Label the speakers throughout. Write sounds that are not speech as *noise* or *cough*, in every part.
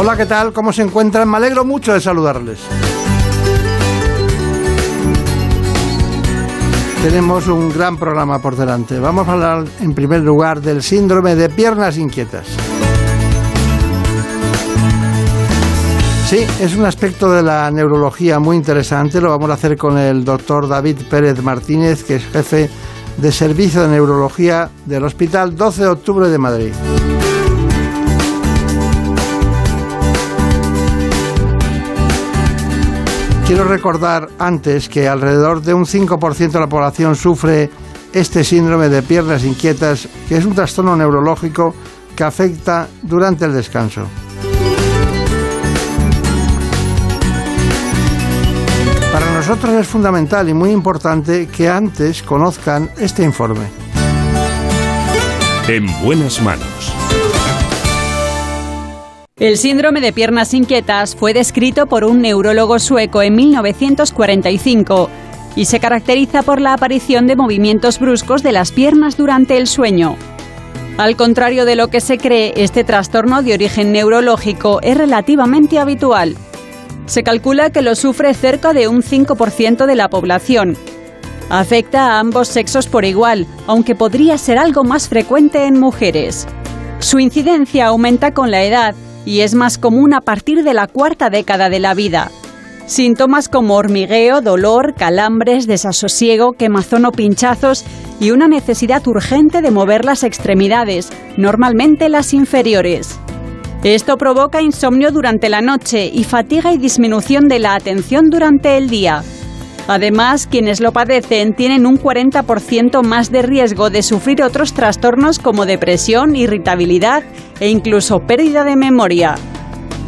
Speaker 1: Hola, ¿qué tal? ¿Cómo se encuentran? Me alegro mucho de saludarles. Tenemos un gran programa por delante. Vamos a hablar en primer lugar del síndrome de piernas inquietas. Sí, es un aspecto de la neurología muy interesante. Lo vamos a hacer con el doctor David Pérez Martínez, que es jefe de servicio de neurología del Hospital 12 de Octubre de Madrid. Quiero recordar antes que alrededor de un 5% de la población sufre este síndrome de piernas inquietas, que es un trastorno neurológico que afecta durante el descanso. Para nosotros es fundamental y muy importante que antes conozcan este informe.
Speaker 2: En buenas manos.
Speaker 3: El síndrome de piernas inquietas fue descrito por un neurólogo sueco en 1945 y se caracteriza por la aparición de movimientos bruscos de las piernas durante el sueño. Al contrario de lo que se cree, este trastorno de origen neurológico es relativamente habitual. Se calcula que lo sufre cerca de un 5% de la población. Afecta a ambos sexos por igual, aunque podría ser algo más frecuente en mujeres. Su incidencia aumenta con la edad y es más común a partir de la cuarta década de la vida. Síntomas como hormigueo, dolor, calambres, desasosiego, quemazón o pinchazos y una necesidad urgente de mover las extremidades, normalmente las inferiores. Esto provoca insomnio durante la noche y fatiga y disminución de la atención durante el día. Además, quienes lo padecen tienen un 40% más de riesgo de sufrir otros trastornos como depresión, irritabilidad e incluso pérdida de memoria.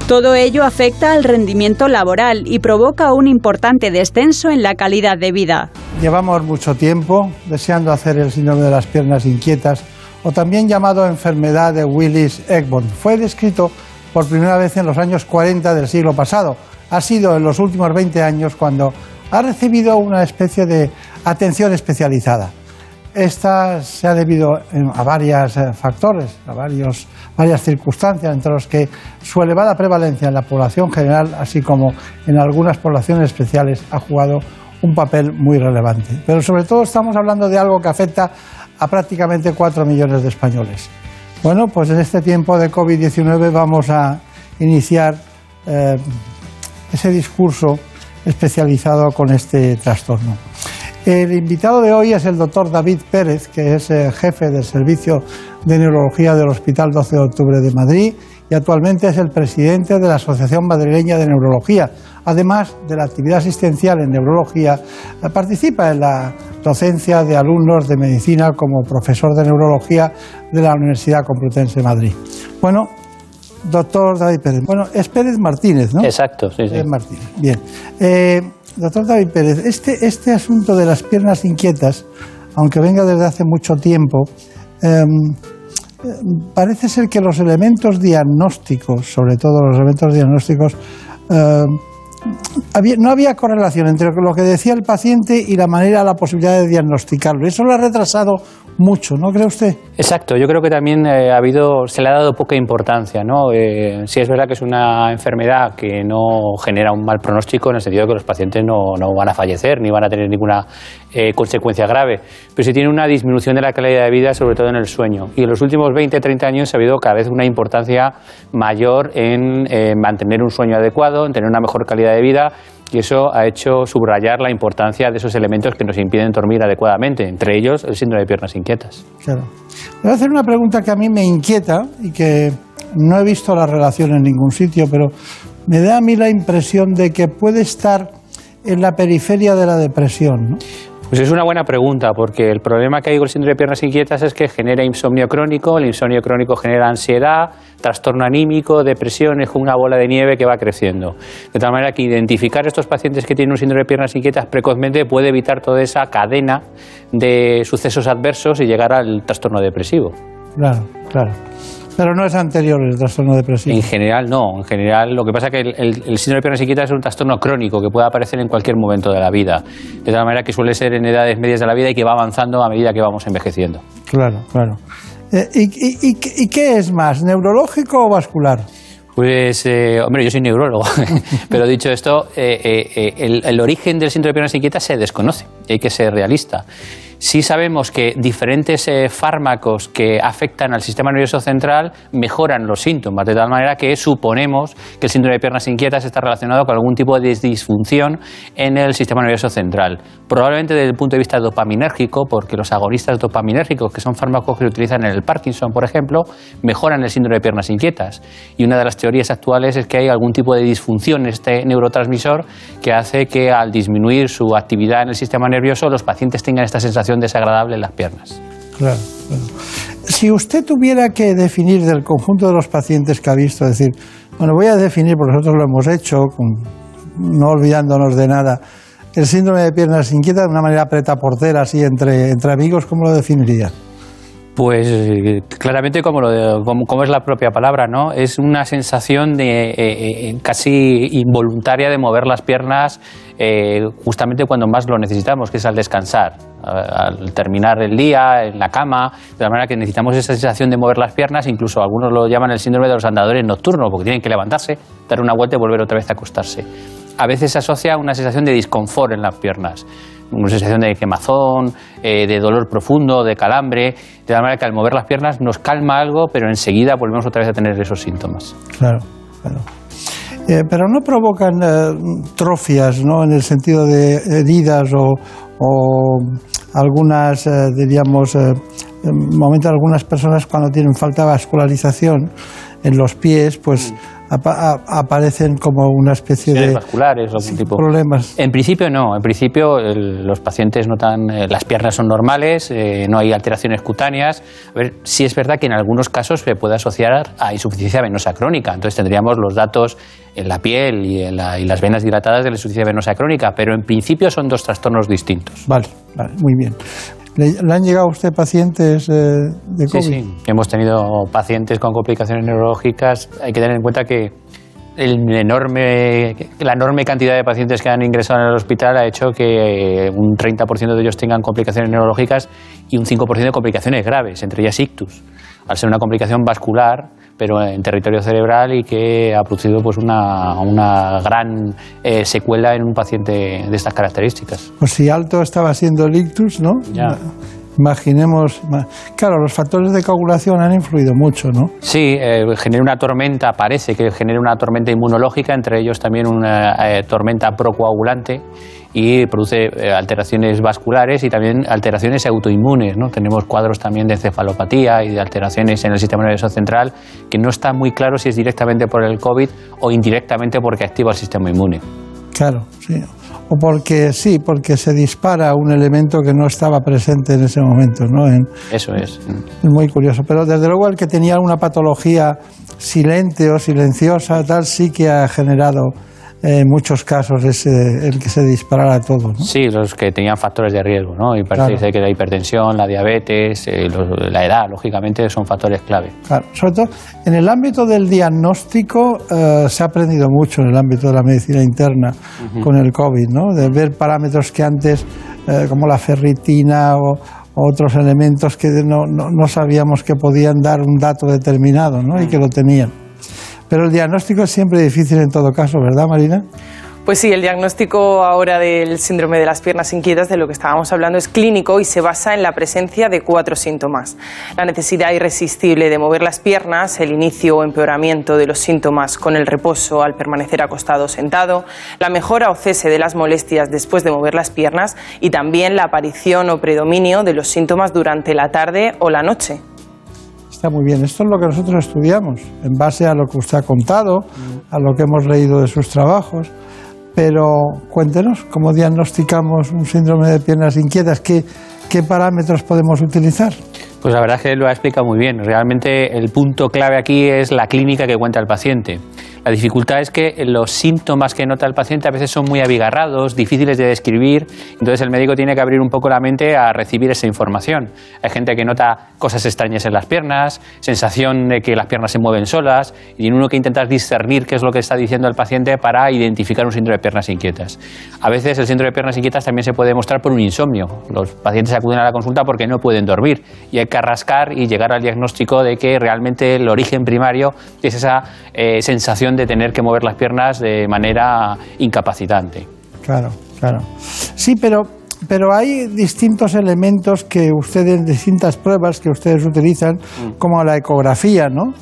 Speaker 3: Todo ello afecta al rendimiento laboral y provoca un importante descenso en la calidad de vida.
Speaker 1: Llevamos mucho tiempo deseando hacer el síndrome de las piernas inquietas o también llamado enfermedad de Willis-Egborn. Fue descrito por primera vez en los años 40 del siglo pasado. Ha sido en los últimos 20 años cuando ha recibido una especie de atención especializada. Esta se ha debido a varios eh, factores, a varios, varias circunstancias, entre los que su elevada prevalencia en la población general, así como en algunas poblaciones especiales, ha jugado un papel muy relevante. Pero sobre todo estamos hablando de algo que afecta a prácticamente cuatro millones de españoles. Bueno, pues en este tiempo de COVID-19 vamos a iniciar eh, ese discurso especializado con este trastorno. El invitado de hoy es el doctor David Pérez, que es eh, jefe del Servicio de Neurología del Hospital 12 de Octubre de Madrid y actualmente es el presidente de la Asociación Madrileña de Neurología. Además de la actividad asistencial en neurología, participa en la docencia de alumnos de medicina como profesor de neurología de la Universidad Complutense de Madrid. Bueno, doctor David Pérez. Bueno, es Pérez Martínez, ¿no?
Speaker 4: Exacto, sí, sí.
Speaker 1: Pérez Martínez. Bien. Eh, doctor David Pérez, este, este asunto de las piernas inquietas, aunque venga desde hace mucho tiempo, em, parece ser que los elementos diagnósticos, sobre todo los elementos diagnósticos, em, no había correlación entre lo que decía el paciente y la manera, la posibilidad de diagnosticarlo. Eso lo ha retrasado mucho, ¿no cree usted?
Speaker 4: Exacto, yo creo que también eh, ha habido, se le ha dado poca importancia. ¿no? Eh, sí es verdad que es una enfermedad que no genera un mal pronóstico en el sentido de que los pacientes no, no van a fallecer ni van a tener ninguna eh, consecuencia grave, pero sí tiene una disminución de la calidad de vida, sobre todo en el sueño. Y en los últimos 20, 30 años ha habido cada vez una importancia mayor en mantener un sueño adecuado, en tener una mejor calidad de vida y eso ha hecho subrayar la importancia de esos elementos que nos impiden dormir adecuadamente, entre ellos el síndrome de piernas inquietas.
Speaker 1: Claro. Voy a hacer una pregunta que a mí me inquieta y que no he visto la relación en ningún sitio, pero me da a mí la impresión de que puede estar en la periferia de la depresión. ¿no?
Speaker 4: Pues es una buena pregunta, porque el problema que hay con el síndrome de piernas inquietas es que genera insomnio crónico, el insomnio crónico genera ansiedad, trastorno anímico, depresión, es una bola de nieve que va creciendo. De tal manera que identificar estos pacientes que tienen un síndrome de piernas inquietas precozmente puede evitar toda esa cadena de sucesos adversos y llegar al trastorno depresivo.
Speaker 1: Claro, claro. Pero no es anterior el trastorno depresivo.
Speaker 4: En general no, en general lo que pasa es que el, el, síndrome de piernas inquietas es un trastorno crónico que puede aparecer en cualquier momento de la vida, de tal manera que suele ser en edades medias de la vida y que va avanzando a medida que vamos envejeciendo.
Speaker 1: Claro, claro. Eh, y, qué es más, neurológico o vascular?
Speaker 4: Pues, eh, hombre, yo soy neurólogo, *laughs* pero dicho esto, eh, el, el, origen del síndrome de piernas inquietas se desconoce, hay que ser realista. Sí sabemos que diferentes eh, fármacos que afectan al sistema nervioso central mejoran los síntomas, de tal manera que suponemos que el síndrome de piernas inquietas está relacionado con algún tipo de disfunción en el sistema nervioso central. Probablemente desde el punto de vista dopaminérgico, porque los agonistas dopaminérgicos, que son fármacos que se utilizan en el Parkinson, por ejemplo, mejoran el síndrome de piernas inquietas. Y una de las teorías actuales es que hay algún tipo de disfunción en este neurotransmisor que hace que al disminuir su actividad en el sistema nervioso los pacientes tengan esta sensación desagradable en las piernas.
Speaker 1: Claro, Si usted tuviera que definir del conjunto de los pacientes que ha visto, decir, bueno, voy a definir, porque nosotros lo hemos hecho, no olvidándonos de nada, el síndrome de piernas inquietas de una manera preta portera, así entre, entre amigos, ¿cómo lo definiría?
Speaker 4: Pues claramente como, lo como, es la propia palabra, ¿no? Es una sensación de, eh, eh, casi involuntaria de mover las piernas eh, justamente cuando más lo necesitamos, que es al descansar, al terminar el día, en la cama, de la manera que necesitamos esa sensación de mover las piernas, incluso algunos lo llaman el síndrome de los andadores nocturnos, porque tienen que levantarse, dar una vuelta y volver otra vez a acostarse. A veces se asocia una sensación de disconfort en las piernas una sensación de quemazón, eh, de dolor profundo, de calambre, de la manera que al mover las piernas nos calma algo, pero enseguida volvemos otra vez a tener esos síntomas.
Speaker 1: Claro, claro. Eh, pero no provocan eh, trofias, ¿no? En el sentido de heridas o, o algunas, diríamos, momentos algunas personas cuando tienen falta de vascularización en los pies, pues mm aparecen como una especie de
Speaker 4: vasculares o algún tipo.
Speaker 1: problemas.
Speaker 4: En principio no, en principio los pacientes notan eh, las piernas son normales, eh, no hay alteraciones cutáneas. A ver, sí es verdad que en algunos casos se puede asociar a insuficiencia venosa crónica, entonces tendríamos los datos en la piel y, en y las venas dilatadas de la insuficiencia venosa crónica, pero en principio son dos trastornos distintos.
Speaker 1: Vale, vale muy bien. ¿Le, han llegado a usted pacientes eh, de COVID?
Speaker 4: Sí, sí, hemos tenido pacientes con complicaciones neurológicas. Hay que tener en cuenta que el enorme, la enorme cantidad de pacientes que han ingresado en el hospital ha hecho que un 30% de ellos tengan complicaciones neurológicas y un 5% de complicaciones graves, entre ellas ictus. Al ser una complicación vascular, pero en territorio cerebral y que ha producido pues una, una gran eh, secuela en un paciente de estas características.
Speaker 1: Pues si alto estaba siendo el ictus, ¿no?
Speaker 4: Ya.
Speaker 1: Imaginemos, claro, los factores de coagulación han influido mucho, ¿no?
Speaker 4: Sí, eh, genera una tormenta, parece que genera una tormenta inmunológica, entre ellos también una eh, tormenta procoagulante y produce eh, alteraciones vasculares y también alteraciones autoinmunes. ¿no? Tenemos cuadros también de encefalopatía y de alteraciones en el sistema nervioso central que no está muy claro si es directamente por el COVID o indirectamente porque activa el sistema inmune.
Speaker 1: Claro, sí. O porque sí, porque se dispara un elemento que no estaba presente en ese momento, ¿no?
Speaker 4: Eso es.
Speaker 1: Es muy curioso. Pero desde luego el que tenía una patología silente o silenciosa, tal, sí que ha generado en muchos casos es eh, el que se disparara todo. ¿no?
Speaker 4: Sí, los que tenían factores de riesgo, ¿no? Y parece que la hipertensión, la diabetes, eh, la edad, lógicamente, son factores clave.
Speaker 1: Claro, sobre todo en el ámbito del diagnóstico eh, se ha aprendido mucho en el ámbito de la medicina interna con el COVID, ¿no? De ver parámetros que antes, como la ferritina o, otros elementos que no, no, no, sabíamos que podían dar un dato determinado, ¿no? Y que lo tenían. Pero el diagnóstico es siempre difícil en todo caso, ¿verdad, Marina?
Speaker 5: Pues sí, el diagnóstico ahora del síndrome de las piernas inquietas, de lo que estábamos hablando, es clínico y se basa en la presencia de cuatro síntomas. La necesidad irresistible de mover las piernas, el inicio o empeoramiento de los síntomas con el reposo al permanecer acostado o sentado, la mejora o cese de las molestias después de mover las piernas y también la aparición o predominio de los síntomas durante la tarde o la noche.
Speaker 1: Está muy bien. Esto es lo que nosotros estudiamos, en base a lo que usted ha contado, a lo que hemos leído de sus trabajos. pero cuéntenos cómo diagnosticamos un síndrome de piernas inquietas, qué, qué parámetros podemos utilizar.
Speaker 4: Pues la verdad es que lo ha explicado muy bien. Realmente el punto clave aquí es la clínica que cuenta el paciente. La dificultad es que los síntomas que nota el paciente a veces son muy abigarrados, difíciles de describir, entonces el médico tiene que abrir un poco la mente a recibir esa información. Hay gente que nota cosas extrañas en las piernas, sensación de que las piernas se mueven solas, y en uno que intentar discernir qué es lo que está diciendo el paciente para identificar un síndrome de piernas inquietas. A veces el síndrome de piernas inquietas también se puede mostrar por un insomnio. Los pacientes acuden a la consulta porque no pueden dormir y hay que rascar y llegar al diagnóstico de que realmente el origen primario es esa eh, sensación de tener que mover las piernas de manera incapacitante.
Speaker 1: Claro, claro. Sí, pero pero hay distintos elementos que ustedes, distintas pruebas que ustedes utilizan, mm. como la ecografía, ¿no?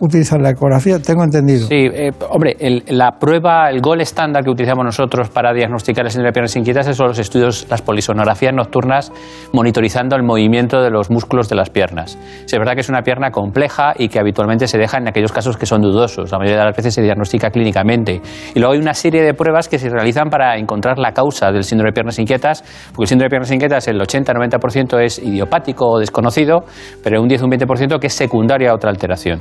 Speaker 1: Utilizan la ecografía, tengo entendido.
Speaker 4: Sí, eh, hombre, la prueba, el gol estándar que utilizamos nosotros para diagnosticar el síndrome de piernas inquietas son los estudios, las polisonografías nocturnas, monitorizando el movimiento de los músculos de las piernas. es verdad que es una pierna compleja y que habitualmente se deja en aquellos casos que son dudosos. La mayoría de las veces se diagnostica clínicamente. Y luego hay una serie de pruebas que se realizan para encontrar la causa del síndrome de piernas inquietas, porque el síndrome de piernas inquietas el 80-90% es idiopático o desconocido, pero un 10 un 20% que es secundaria a otra alteración.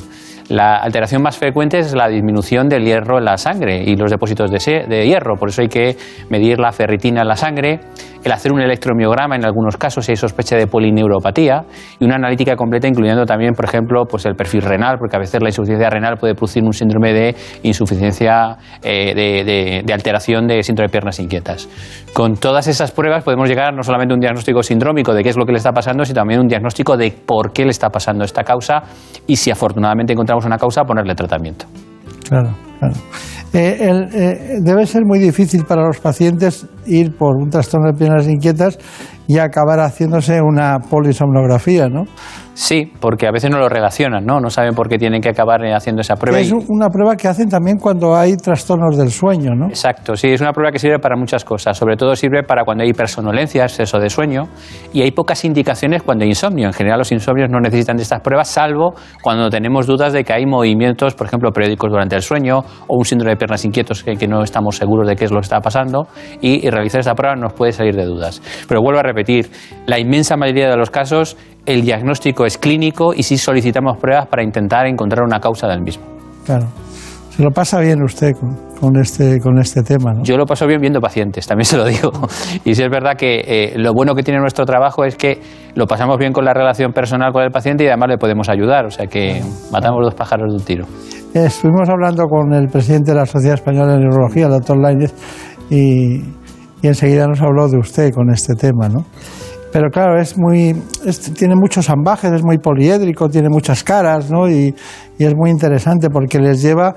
Speaker 4: La alteración más frecuente es la disminución del hierro en la sangre y los depósitos de, de hierro, por eso hay que medir la ferritina en la sangre, el hacer un electromiograma en algunos casos si hay sospecha de polineuropatía y una analítica completa incluyendo también, por ejemplo, pues el perfil renal, porque a veces la insuficiencia renal puede producir un síndrome de insuficiencia eh, de, de alteración de síndrome de piernas inquietas. Con todas esas pruebas podemos llegar no solamente a un diagnóstico sindrómico de qué es lo que le está pasando, sino también un diagnóstico de por qué le está pasando esta causa y si afortunadamente encontramos una causa, ponerle tratamiento.
Speaker 1: Claro, claro. Eh, eh, debe ser muy difícil para los pacientes ir por un trastorno de piernas inquietas y acabar haciéndose una polisomnografía, ¿no?
Speaker 4: Sí, porque a veces no lo relacionan, ¿no? No saben por qué tienen que acabar haciendo esa prueba.
Speaker 1: Es una prueba que hacen también cuando hay trastornos del sueño, ¿no?
Speaker 4: Exacto, sí, es una prueba que sirve para muchas cosas. Sobre todo sirve para cuando hay hipersonolencia, exceso de sueño, y hay pocas indicaciones cuando hay insomnio. En general, los insomnios no necesitan de estas pruebas, salvo cuando tenemos dudas de que hay movimientos, por ejemplo, periódicos durante el sueño o un síndrome de piernas inquietos que, no estamos seguros de qué es lo que está pasando, y, y realizar esta prueba nos puede salir de dudas. Pero vuelvo a repetir, la inmensa mayoría de los casos el diagnóstico es clínico y sí solicitamos pruebas para intentar encontrar una causa del mismo.
Speaker 1: Claro. Se lo pasa bien usted con, este, con este tema, ¿no?
Speaker 4: Yo lo paso bien viendo pacientes, también se lo digo. Y sí es verdad que eh, lo bueno que tiene nuestro trabajo es que lo pasamos bien con la relación personal con el paciente y además le podemos ayudar. O sea que matamos dos pájaros de un tiro.
Speaker 1: Estuvimos hablando con el presidente de la Sociedad Española de Neurología, el doctor Lainez, y, y enseguida nos habló de usted con este tema, ¿no? Pero claro, es muy, tiene muchos ambajes, es muy poliédrico, tiene muchas caras, ¿no? Y, y, es muy interesante porque les lleva,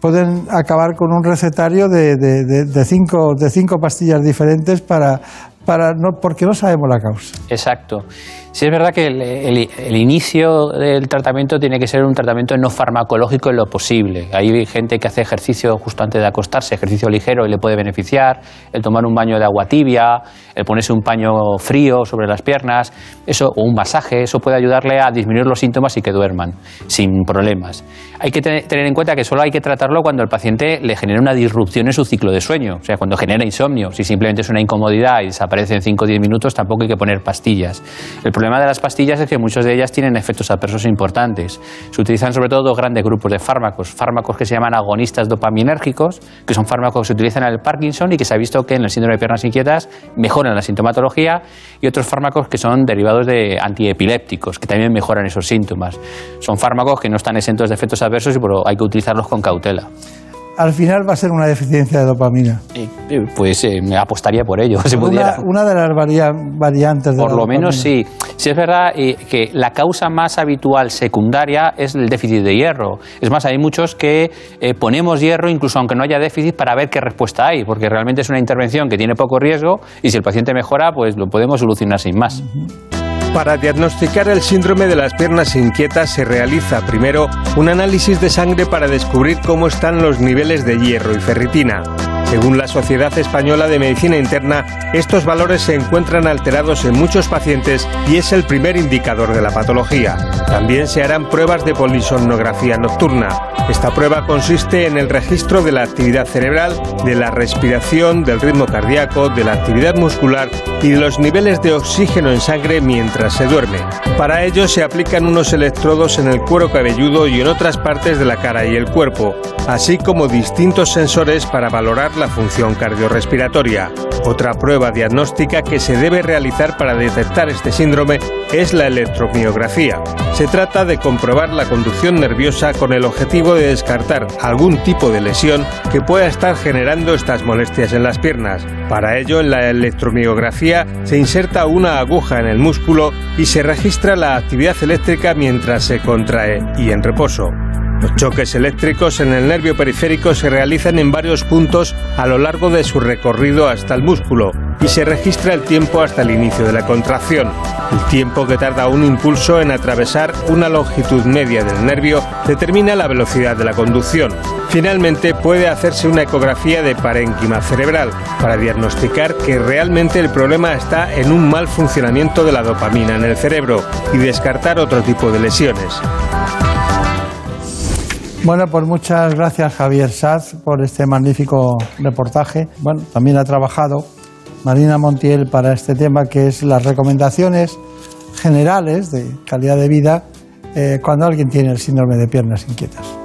Speaker 1: pueden acabar con un recetario de, de, de, cinco, de cinco pastillas diferentes para, para no, porque no sabemos la causa.
Speaker 4: Exacto. Sí es verdad que el, inicio del tratamiento tiene que ser un tratamiento no farmacológico en lo posible. Hay gente que hace ejercicio justo antes de acostarse, ejercicio ligero y le puede beneficiar, el tomar un baño de agua tibia, el ponerse un paño frío sobre las piernas, eso o un masaje, eso puede ayudarle a disminuir los síntomas y que duerman sin problemas. Hay que tener en cuenta que solo hay que tratarlo cuando el paciente le genera una disrupción en su ciclo de sueño, o sea, cuando genera insomnio. Si simplemente es una incomodidad y desaparece en 5 o 10 minutos, tampoco hay que poner pastillas. Problema de las pastillas es que muchas de ellas tienen efectos adversos importantes. Se utilizan sobre todo dos grandes grupos de fármacos. Fármacos que se llaman agonistas dopaminérgicos, que son fármacos que se utilizan en el Parkinson y que se ha visto que en el síndrome de piernas inquietas mejoran la sintomatología, y otros fármacos que son derivados de antiepilépticos, que también mejoran esos síntomas. Son fármacos que no están exentos de efectos adversos y pero hay que utilizarlos con cautela
Speaker 1: al final va a ser una deficiencia de dopamina.
Speaker 4: pues eh, me apostaría por ello. *laughs*
Speaker 1: una, de las variantes de
Speaker 4: Por lo menos sí. Sí es verdad eh, que la causa más habitual secundaria es el déficit de hierro. Es más, hay muchos que eh, ponemos hierro incluso aunque no haya déficit para ver qué respuesta hay, porque realmente es una intervención que tiene poco riesgo y si el paciente mejora, pues lo podemos solucionar sin más.
Speaker 6: Para diagnosticar el síndrome de las piernas inquietas se realiza primero un análisis de sangre para descubrir cómo están los niveles de hierro y ferritina.
Speaker 7: Según la Sociedad Española de Medicina Interna, estos valores se encuentran alterados en muchos pacientes y es el primer indicador de la patología. También se harán pruebas de polisomnografía nocturna. Esta prueba consiste en el registro de la actividad cerebral, de la respiración, del ritmo cardíaco, de la actividad muscular y de los niveles de oxígeno en sangre mientras se duerme. Para ello se aplican unos electrodos en el cuero cabelludo y en otras partes de la cara y el cuerpo, así como distintos sensores para valorar la función cardiorrespiratoria. Otra prueba diagnóstica que se debe realizar para detectar este síndrome es la electromiografía. Se trata de comprobar la conducción nerviosa con el objetivo de descartar algún tipo de lesión que pueda estar generando estas molestias en las piernas. Para ello, en la electromiografía se inserta una aguja en el músculo y se registra la actividad eléctrica mientras se contrae y en reposo. Los choques eléctricos en el nervio periférico se realizan en varios puntos a lo largo de su recorrido hasta el músculo y se registra el tiempo hasta el inicio de la contracción. El tiempo que tarda un impulso en atravesar una longitud media del nervio determina la velocidad de la conducción. Finalmente puede hacerse una ecografía de parénquima cerebral para diagnosticar que realmente el problema está en un mal funcionamiento de la dopamina en el cerebro y descartar otro tipo de lesiones.
Speaker 1: Bueno, pues muchas gracias Javier Saz por este magnífico reportaje. Bueno, también ha trabajado Marina Montiel para este tema que es las recomendaciones generales de calidad de vida eh, cuando alguien tiene el síndrome de piernas inquietas.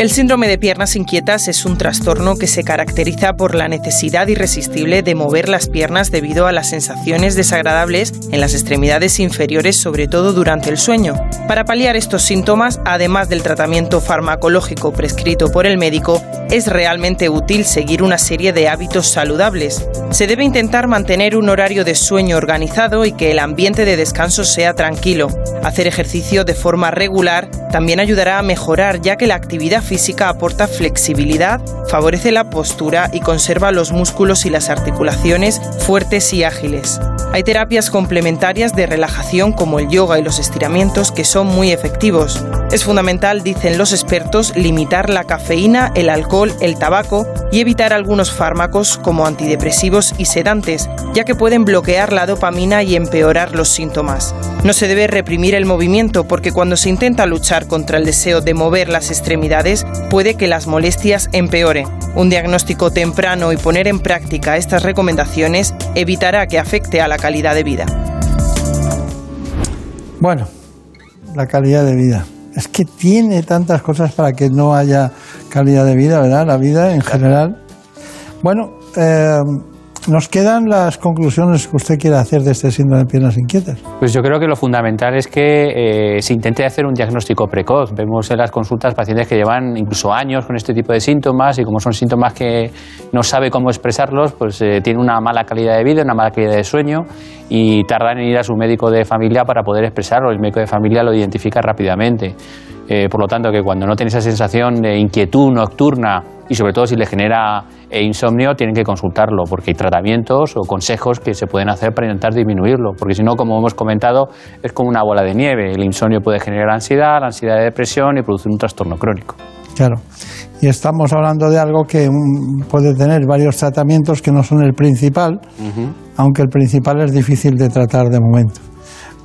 Speaker 5: El síndrome de piernas inquietas es un trastorno que se caracteriza por la necesidad irresistible de mover las piernas debido a las sensaciones desagradables en las extremidades inferiores, sobre todo durante el sueño. Para paliar estos síntomas, además del tratamiento farmacológico prescrito por el médico, es realmente útil seguir una serie de hábitos saludables. Se debe intentar mantener un horario de sueño organizado y que el ambiente de descanso sea tranquilo. Hacer ejercicio de forma regular también ayudará a mejorar ya que la actividad física aporta flexibilidad, favorece la postura y conserva los músculos y las articulaciones fuertes y ágiles. Hay terapias complementarias de relajación como el yoga y los estiramientos que son muy efectivos. Es fundamental, dicen los expertos, limitar la cafeína, el alcohol, el tabaco y evitar algunos fármacos como antidepresivos y sedantes, ya que pueden bloquear la dopamina y empeorar los síntomas. No se debe reprimir el movimiento porque cuando se intenta luchar contra el deseo de mover las extremidades puede que las molestias empeoren. Un diagnóstico temprano y poner en práctica estas recomendaciones evitará que afecte a la calidad de vida.
Speaker 1: Bueno, la calidad de vida. Es que tiene tantas cosas para que no haya calidad de vida, ¿verdad? La vida en general. Bueno, eh, nos quedan las conclusiones que usted quiere hacer de este síndrome de piernas inquietas.
Speaker 4: Pues yo creo que lo fundamental es que eh, se intente hacer un diagnóstico precoz. Vemos en las consultas pacientes que llevan incluso años con este tipo de síntomas y como son síntomas que no sabe cómo expresarlos, pues eh, tiene una mala calidad de vida, una mala calidad de sueño y tardan en ir a su médico de familia para poder expresarlo. El médico de familia lo identifica rápidamente. Eh, por lo tanto, que cuando no tiene esa sensación de inquietud nocturna y sobre todo si le genera eh, insomnio, tienen que consultarlo porque hay tratamientos o consejos que se pueden hacer para intentar disminuirlo. Porque si no, como hemos comentado, es como una bola de nieve. El insomnio puede generar ansiedad, la ansiedad de depresión y producir un trastorno crónico.
Speaker 1: Claro. Y estamos hablando de algo que puede tener varios tratamientos que no son el principal, aunque el principal es difícil de tratar de momento.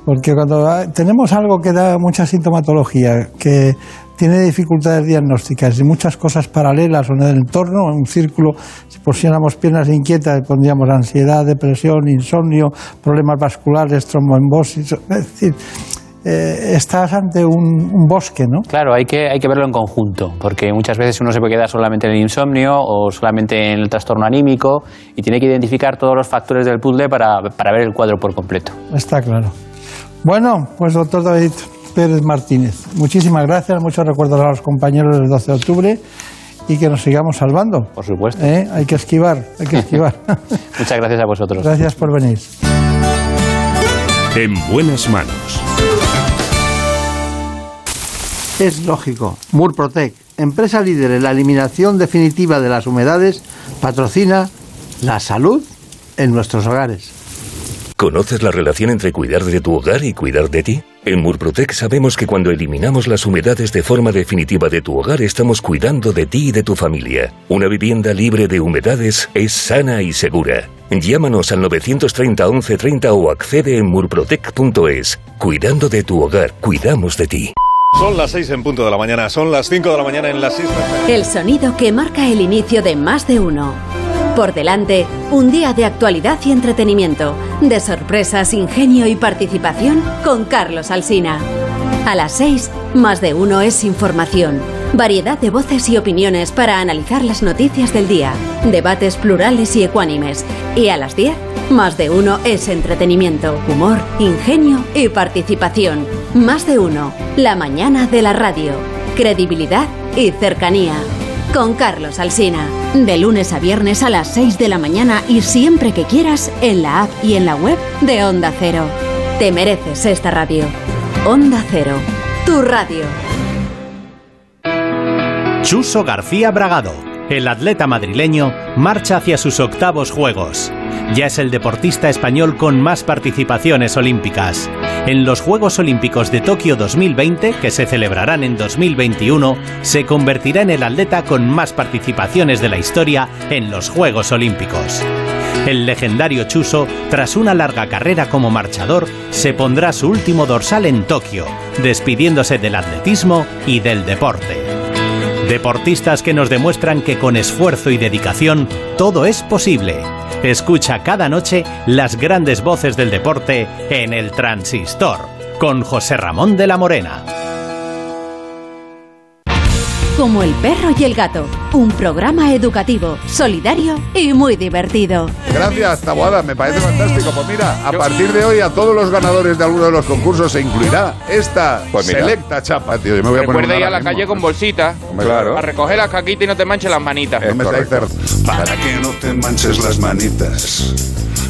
Speaker 1: Porque cuando ah, tenemos algo que da mucha sintomatología, que tiene dificultades diagnósticas y muchas cosas paralelas o en el entorno, en un círculo, si pusiéramos piernas inquietas, pondríamos ansiedad, depresión, insomnio, problemas vasculares, tromboembosis, es decir, eh, estás ante un, un, bosque, ¿no?
Speaker 4: Claro, hay que, hay que verlo en conjunto, porque muchas veces uno se puede quedar solamente en el insomnio o solamente en el trastorno anímico y tiene que identificar todos los factores del puzzle para, para ver el cuadro por completo.
Speaker 1: Está claro. Bueno, pues doctor David Pérez Martínez, muchísimas gracias, muchos recuerdos a los compañeros del 12 de octubre y que nos sigamos salvando.
Speaker 4: Por supuesto.
Speaker 1: ¿Eh? Hay que esquivar, hay que esquivar. *laughs*
Speaker 4: Muchas gracias a vosotros.
Speaker 1: Gracias por venir.
Speaker 2: En buenas manos.
Speaker 1: Es lógico. Murprotec, empresa líder en la eliminación definitiva de las humedades, patrocina la salud en nuestros hogares.
Speaker 2: ¿Conoces la relación entre cuidar de tu hogar y cuidar de ti? En Murprotec sabemos que cuando eliminamos las humedades de forma definitiva de tu hogar estamos cuidando de ti y de tu familia. Una vivienda libre de humedades es sana y segura. Llámanos al 930 1130 o accede en murprotec.es. Cuidando de tu hogar, cuidamos de ti.
Speaker 8: Son las 6 en punto de la mañana, son las 5 de la mañana en las islas.
Speaker 9: El sonido que marca el inicio de más de uno. Por delante, un día de actualidad y entretenimiento, de sorpresas, ingenio y participación con Carlos Alsina. A las 6, más de uno es información. Variedad de voces y opiniones para analizar las noticias del día. Debates plurales y ecuánimes. Y a las 10, más de uno es entretenimiento, humor, ingenio y participación. Más de uno, la mañana de la radio. Credibilidad y cercanía. Con Carlos Alsina. De lunes a viernes a las 6 de la mañana y siempre que quieras en la app y en la web de Onda Cero. Te mereces esta radio. Onda Cero. Tu radio.
Speaker 10: Chuso García Bragado, el atleta madrileño, marcha hacia sus octavos Juegos. Ya es el deportista español con más participaciones olímpicas. En los Juegos Olímpicos de Tokio 2020, que se celebrarán en 2021, se convertirá en el atleta con más participaciones de la historia en los Juegos Olímpicos. El legendario Chuso, tras una larga carrera como marchador, se pondrá su último dorsal en Tokio, despidiéndose del atletismo y del deporte. Deportistas que nos demuestran que con esfuerzo y dedicación todo es posible. Escucha cada noche las grandes voces del deporte en el Transistor con José Ramón de la Morena.
Speaker 9: Como el perro y el gato, un programa educativo, solidario y muy divertido.
Speaker 11: Gracias, Taboada, me parece fantástico. Pues mira, a partir de hoy a todos los ganadores de alguno de los concursos se incluirá esta
Speaker 12: Pues
Speaker 11: selecta chapa, tío. Yo me voy a poner
Speaker 12: Recuerda ir a la calle con bolsita.
Speaker 11: Claro.
Speaker 12: A recoger las caquitas y no te manches las manitas.
Speaker 11: No me
Speaker 13: Para que no te manches las manitas.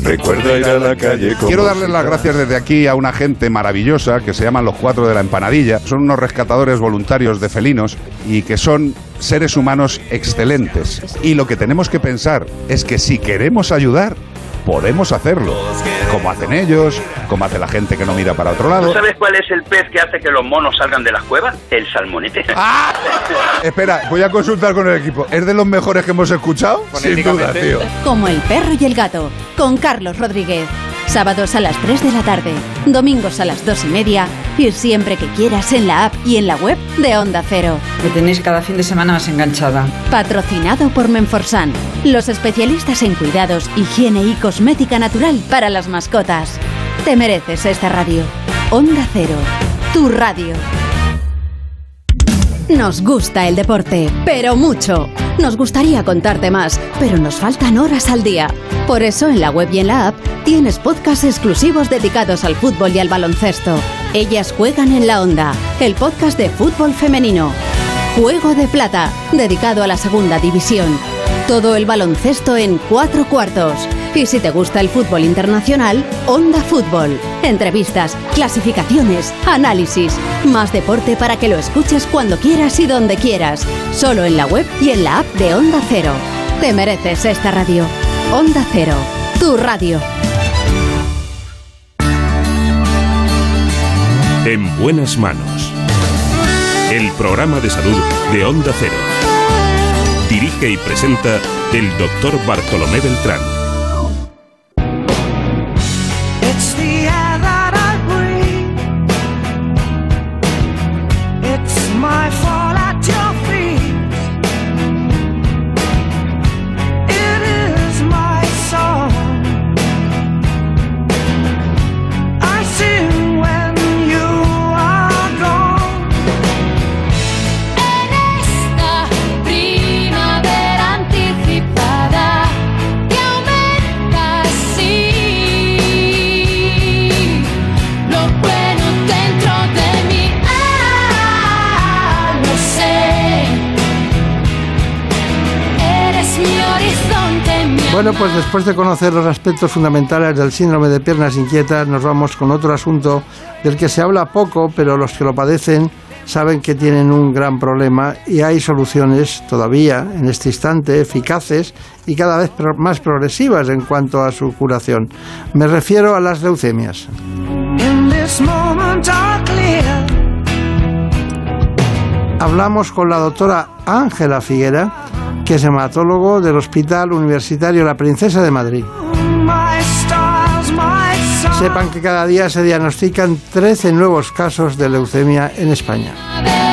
Speaker 13: Recuerda ir a la calle con
Speaker 11: Quiero darles las gracias desde aquí a una gente maravillosa que se llaman los cuatro de la empanadilla. Son unos rescatadores voluntarios de felinos y que son seres humanos excelentes. Y lo que tenemos que pensar es que si queremos ayudar, podemos hacerlo. Como hacen ellos, como hace la gente que no mira para otro lado.
Speaker 14: ¿Tú sabes cuál es el pez que hace que los monos salgan de las cuevas? El salmonete. *laughs*
Speaker 11: Espera, voy a consultar con el equipo. ¿Es de los mejores que hemos escuchado? Sin duda, tío.
Speaker 9: Como el perro y el gato, con Carlos Rodríguez. Sábados a las 3 de la tarde, domingos a las 2 y media y siempre que quieras en la app y en la web de Onda Cero.
Speaker 15: Me tenéis cada fin de semana más enganchada.
Speaker 9: Patrocinado por Menforsan, los especialistas en cuidados, higiene y cosmética natural para las mascotas. Te mereces esta radio. Onda Cero, tu radio. Nos gusta el deporte, pero mucho. Nos gustaría contarte más, pero nos faltan horas al día. Por eso en la web y en la app tienes podcasts exclusivos dedicados al fútbol y al baloncesto. Ellas juegan en la onda, el podcast de fútbol femenino. Juego de Plata, dedicado a la segunda división. Todo el baloncesto en cuatro cuartos. Y si te gusta el fútbol internacional, Onda Fútbol. Entrevistas, clasificaciones, análisis. Más deporte para que lo escuches cuando quieras y donde quieras. Solo en la web y en la app de Onda Cero. Te mereces esta radio. Onda Cero, tu radio.
Speaker 16: En buenas manos. El programa de salud de Onda Cero. Dirige y presenta el doctor Bartolomé Beltrán.
Speaker 17: Bueno,
Speaker 1: pues después de conocer los aspectos fundamentales del síndrome de piernas inquietas, nos vamos con otro asunto del que se habla poco, pero los que lo padecen saben que tienen un gran problema y hay soluciones todavía en este instante eficaces y cada vez más progresivas en cuanto a su curación. Me refiero a las leucemias. Hablamos con la doctora Ángela Figuera, que es hematólogo del Hospital Universitario La Princesa de Madrid. Sepan que cada día se diagnostican 13 nuevos casos de leucemia en España.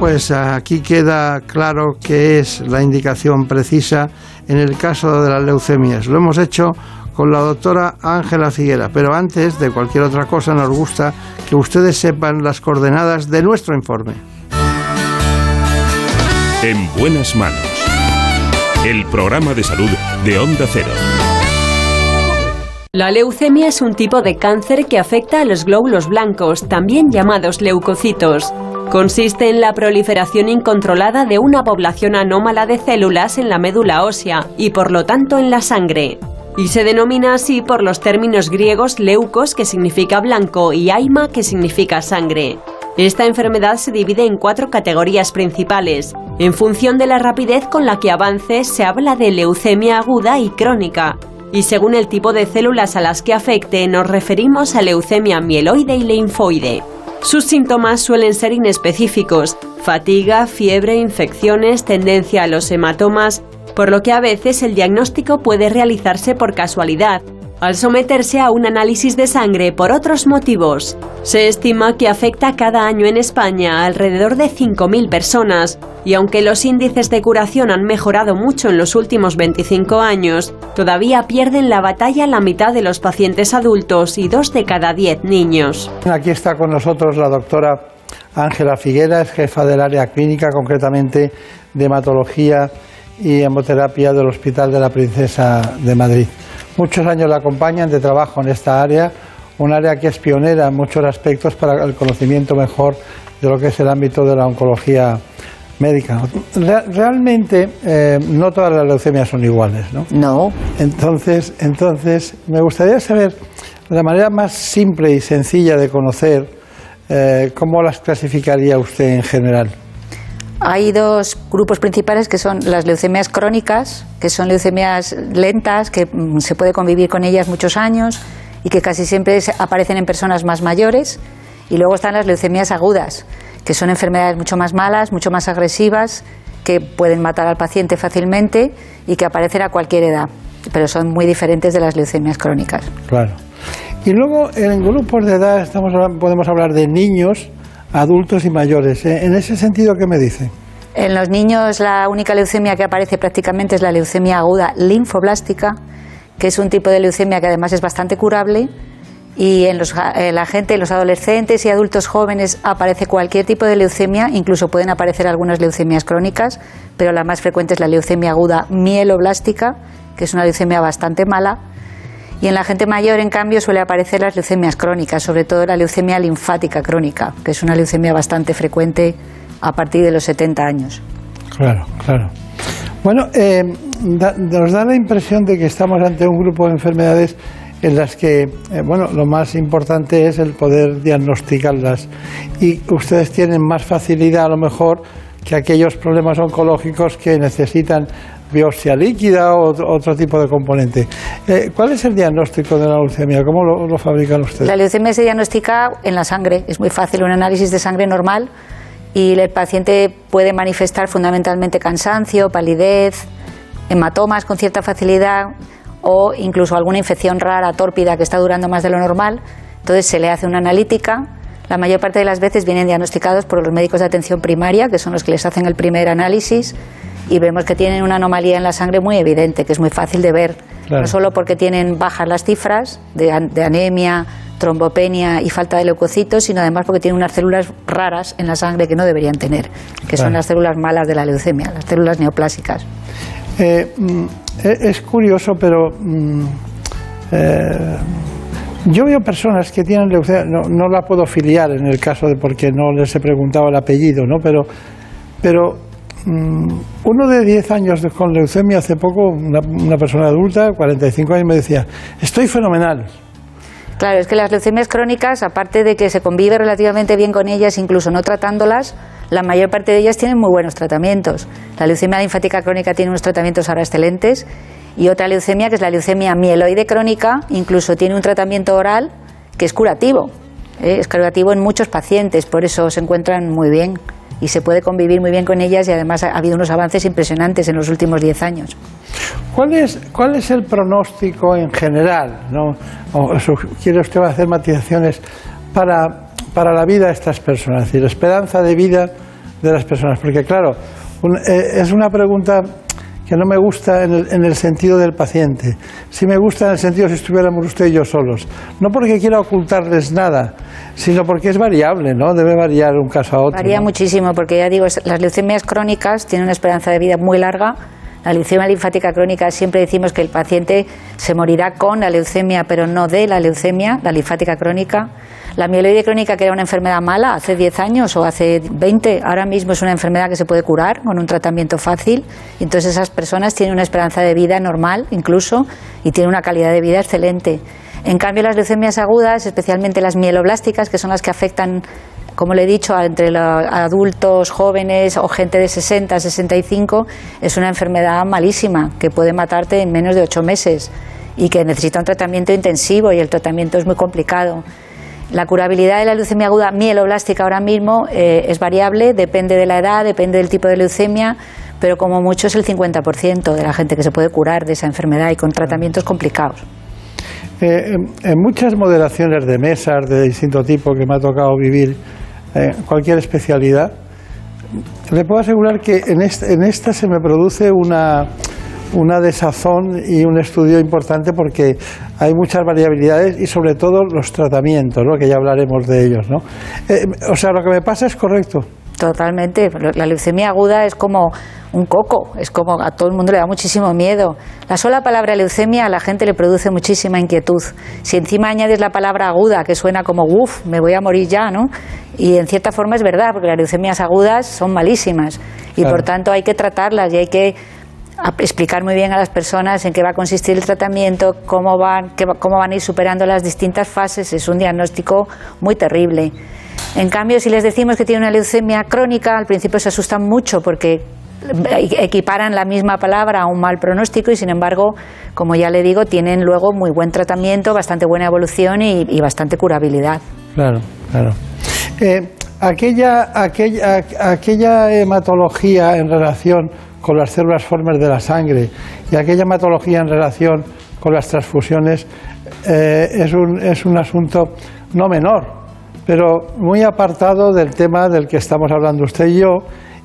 Speaker 1: Pues aquí queda claro que es la indicación precisa en el caso de las leucemias. Lo hemos hecho con la doctora Ángela Figuera, pero antes de cualquier otra cosa nos gusta que ustedes sepan las coordenadas de nuestro informe.
Speaker 2: En buenas manos. El programa de salud de Onda Cero.
Speaker 3: La leucemia es un tipo de cáncer que afecta a los glóbulos blancos, también llamados leucocitos. Consiste en la proliferación incontrolada de una población anómala de células en la médula ósea y por lo tanto en la sangre. Y se denomina así por los términos griegos leucos, que significa blanco, y aima, que significa sangre. Esta enfermedad se divide en cuatro categorías principales. En función de la rapidez con la que avance, se habla de leucemia aguda y crónica. Y según el tipo de células a las que afecte, nos referimos a leucemia mieloide y linfoide. Sus síntomas suelen ser inespecíficos, fatiga, fiebre, infecciones, tendencia a los hematomas, por lo que a veces el diagnóstico puede realizarse por casualidad, al someterse a un análisis de sangre por otros motivos. Se estima que afecta cada año en España alrededor de 5.000 personas, y aunque los índices de curación han mejorado mucho en los últimos 25 años, todavía pierden la batalla la mitad de los pacientes adultos y dos de cada 10 niños.
Speaker 1: Aquí está con nosotros la doctora Ángela Figuera, jefa del área clínica, concretamente de hematología y hemoterapia del Hospital de la Princesa de Madrid. Muchos años la acompañan de trabajo en esta área, un área que es pionera en muchos aspectos para el conocimiento mejor de lo que es el ámbito de la oncología médica. Re- realmente eh, no todas las leucemias son iguales, ¿no?
Speaker 18: No.
Speaker 1: Entonces, entonces me gustaría saber la manera más simple y sencilla de conocer eh, cómo las clasificaría usted en general.
Speaker 18: Hay dos grupos principales que son las leucemias crónicas, que son leucemias lentas, que mm, se puede convivir con ellas muchos años y que casi siempre aparecen en personas más mayores. Y luego están las leucemias agudas, que son enfermedades mucho más malas, mucho más agresivas, que pueden matar al paciente fácilmente y que aparecen a cualquier edad, pero son muy diferentes de las leucemias crónicas.
Speaker 1: Claro. Y luego en grupos de edad estamos, podemos hablar de niños, adultos y mayores. ¿eh? En ese sentido, ¿qué me dice?
Speaker 18: En los niños la única leucemia que aparece prácticamente es la leucemia aguda linfoblástica, que es un tipo de leucemia que además es bastante curable. Y en, los, en la gente, en los adolescentes y adultos jóvenes aparece cualquier tipo de leucemia, incluso pueden aparecer algunas leucemias crónicas, pero la más frecuente es la leucemia aguda mieloblástica, que es una leucemia bastante mala. Y en la gente mayor, en cambio, suele aparecer las leucemias crónicas, sobre todo la leucemia linfática crónica, que es una leucemia bastante frecuente a partir de los 70 años.
Speaker 1: Claro, claro. Bueno, eh, nos da la impresión de que estamos ante un grupo de enfermedades en las que, eh, bueno, lo más importante es el poder diagnosticarlas. Y ustedes tienen más facilidad, a lo mejor, que aquellos problemas oncológicos que necesitan biopsia líquida o otro, tipo de componente. Eh, ¿Cuál es el diagnóstico de la leucemia? ¿Cómo lo, lo fabrican ustedes?
Speaker 18: La leucemia se diagnostica en la sangre, es muy fácil, un análisis de sangre normal y el paciente puede manifestar fundamentalmente cansancio, palidez, hematomas con cierta facilidad o incluso alguna infección rara, tórpida, que está durando más de lo normal. Entonces se le hace una analítica. La mayor parte de las veces vienen diagnosticados por los médicos de atención primaria, que son los que les hacen el primer análisis, y vemos que tienen una anomalía en la sangre muy evidente, que es muy fácil de ver.
Speaker 1: Claro.
Speaker 18: No solo porque tienen bajas las cifras de, an- de anemia, trombopenia y falta de leucocitos, sino además porque tiene unas células raras en la sangre que no deberían tener, que son las células malas de la leucemia, las células neoplásicas.
Speaker 1: Eh, mm, e- es curioso, pero mm, eh, yo veo personas que tienen leucemia, no, no la puedo filiar en el caso de porque no les he preguntado el apellido, ¿no? Pero, pero uno de 10 años con leucemia hace poco, una, una persona adulta, 45 años, me decía, estoy fenomenal.
Speaker 18: Claro, es que las leucemias crónicas, aparte de que se convive relativamente bien con ellas, incluso no tratándolas, la mayor parte de ellas tienen muy buenos tratamientos. La leucemia linfática crónica tiene unos tratamientos ahora excelentes y otra leucemia, que es la leucemia mieloide crónica, incluso tiene un tratamiento oral que es curativo. ¿eh? Es curativo en muchos pacientes, por eso se encuentran muy bien y se puede convivir muy bien con ellas y además ha habido unos avances impresionantes en los últimos 10 años.
Speaker 1: ¿Cuál es, ¿Cuál es el pronóstico en general? ¿no? O ¿Quiere usted hacer matizaciones para, para la vida de estas personas? Es decir, esperanza de vida de las personas. Porque, claro, un- eh, es una pregunta que no me gusta en el, en el sentido del paciente. Sí me gusta en el sentido si estuviéramos usted y yo solos. No porque quiera ocultarles nada, sino porque es variable, ¿no? Debe variar un caso a otro.
Speaker 18: Varía
Speaker 1: ¿no?
Speaker 18: muchísimo porque ya digo, las leucemias crónicas tienen una esperanza de vida muy larga. La leucemia linfática crónica siempre decimos que el paciente se morirá con la leucemia, pero no de la leucemia, la linfática crónica. La mieloide crónica, que era una enfermedad mala hace 10 años o hace 20, ahora mismo es una enfermedad que se puede curar con un tratamiento fácil. Entonces esas personas tienen una esperanza de vida normal incluso y tienen una calidad de vida excelente. En cambio, las leucemias agudas, especialmente las mieloblásticas, que son las que afectan como le he dicho, entre los adultos, jóvenes o gente de 60, 65, es una enfermedad malísima que puede matarte en menos de ocho meses y que necesita un tratamiento intensivo y el tratamiento es muy complicado. La curabilidad de la leucemia aguda mieloblástica ahora mismo eh, es variable, depende de la edad, depende del tipo de leucemia, pero como mucho es el 50% de la gente que se puede curar de esa enfermedad y con tratamientos complicados.
Speaker 1: Eh, en, en muchas moderaciones de mesas de distinto tipo que me ha tocado vivir, eh, cualquier especialidad, le puedo asegurar que en, este- en esta se me produce una, una desazón y un estudio importante porque hay muchas variabilidades y sobre todo los tratamientos, ¿no? que ya hablaremos de ellos. ¿no? Eh, o sea, lo que me pasa es correcto.
Speaker 18: Totalmente. La leucemia aguda es como un coco, es como a todo el mundo le da muchísimo miedo. La sola palabra leucemia a la gente le produce muchísima inquietud. Si encima añades la palabra aguda, que suena como uff, me voy a morir ya, ¿no? Y en cierta forma es verdad, porque las leucemias agudas son malísimas y
Speaker 1: Claro.
Speaker 18: por tanto hay que tratarlas y hay que explicar muy bien a las personas en qué va a consistir el tratamiento, cómo van, qué cómo van a ir superando las distintas fases. Es un diagnóstico muy terrible. En cambio, si les decimos que tiene una leucemia crónica, al principio se asustan mucho porque equiparan la misma palabra a un mal pronóstico y, sin embargo, como ya le digo, tienen luego muy buen tratamiento, bastante buena evolución y, y bastante curabilidad.
Speaker 1: Claro, claro. Eh, aquella, aquella, aquella hematología en relación con las células formes de la sangre y aquella hematología en relación con las transfusiones eh, es, un, es un asunto no menor, pero muy apartado del tema del que estamos hablando usted y yo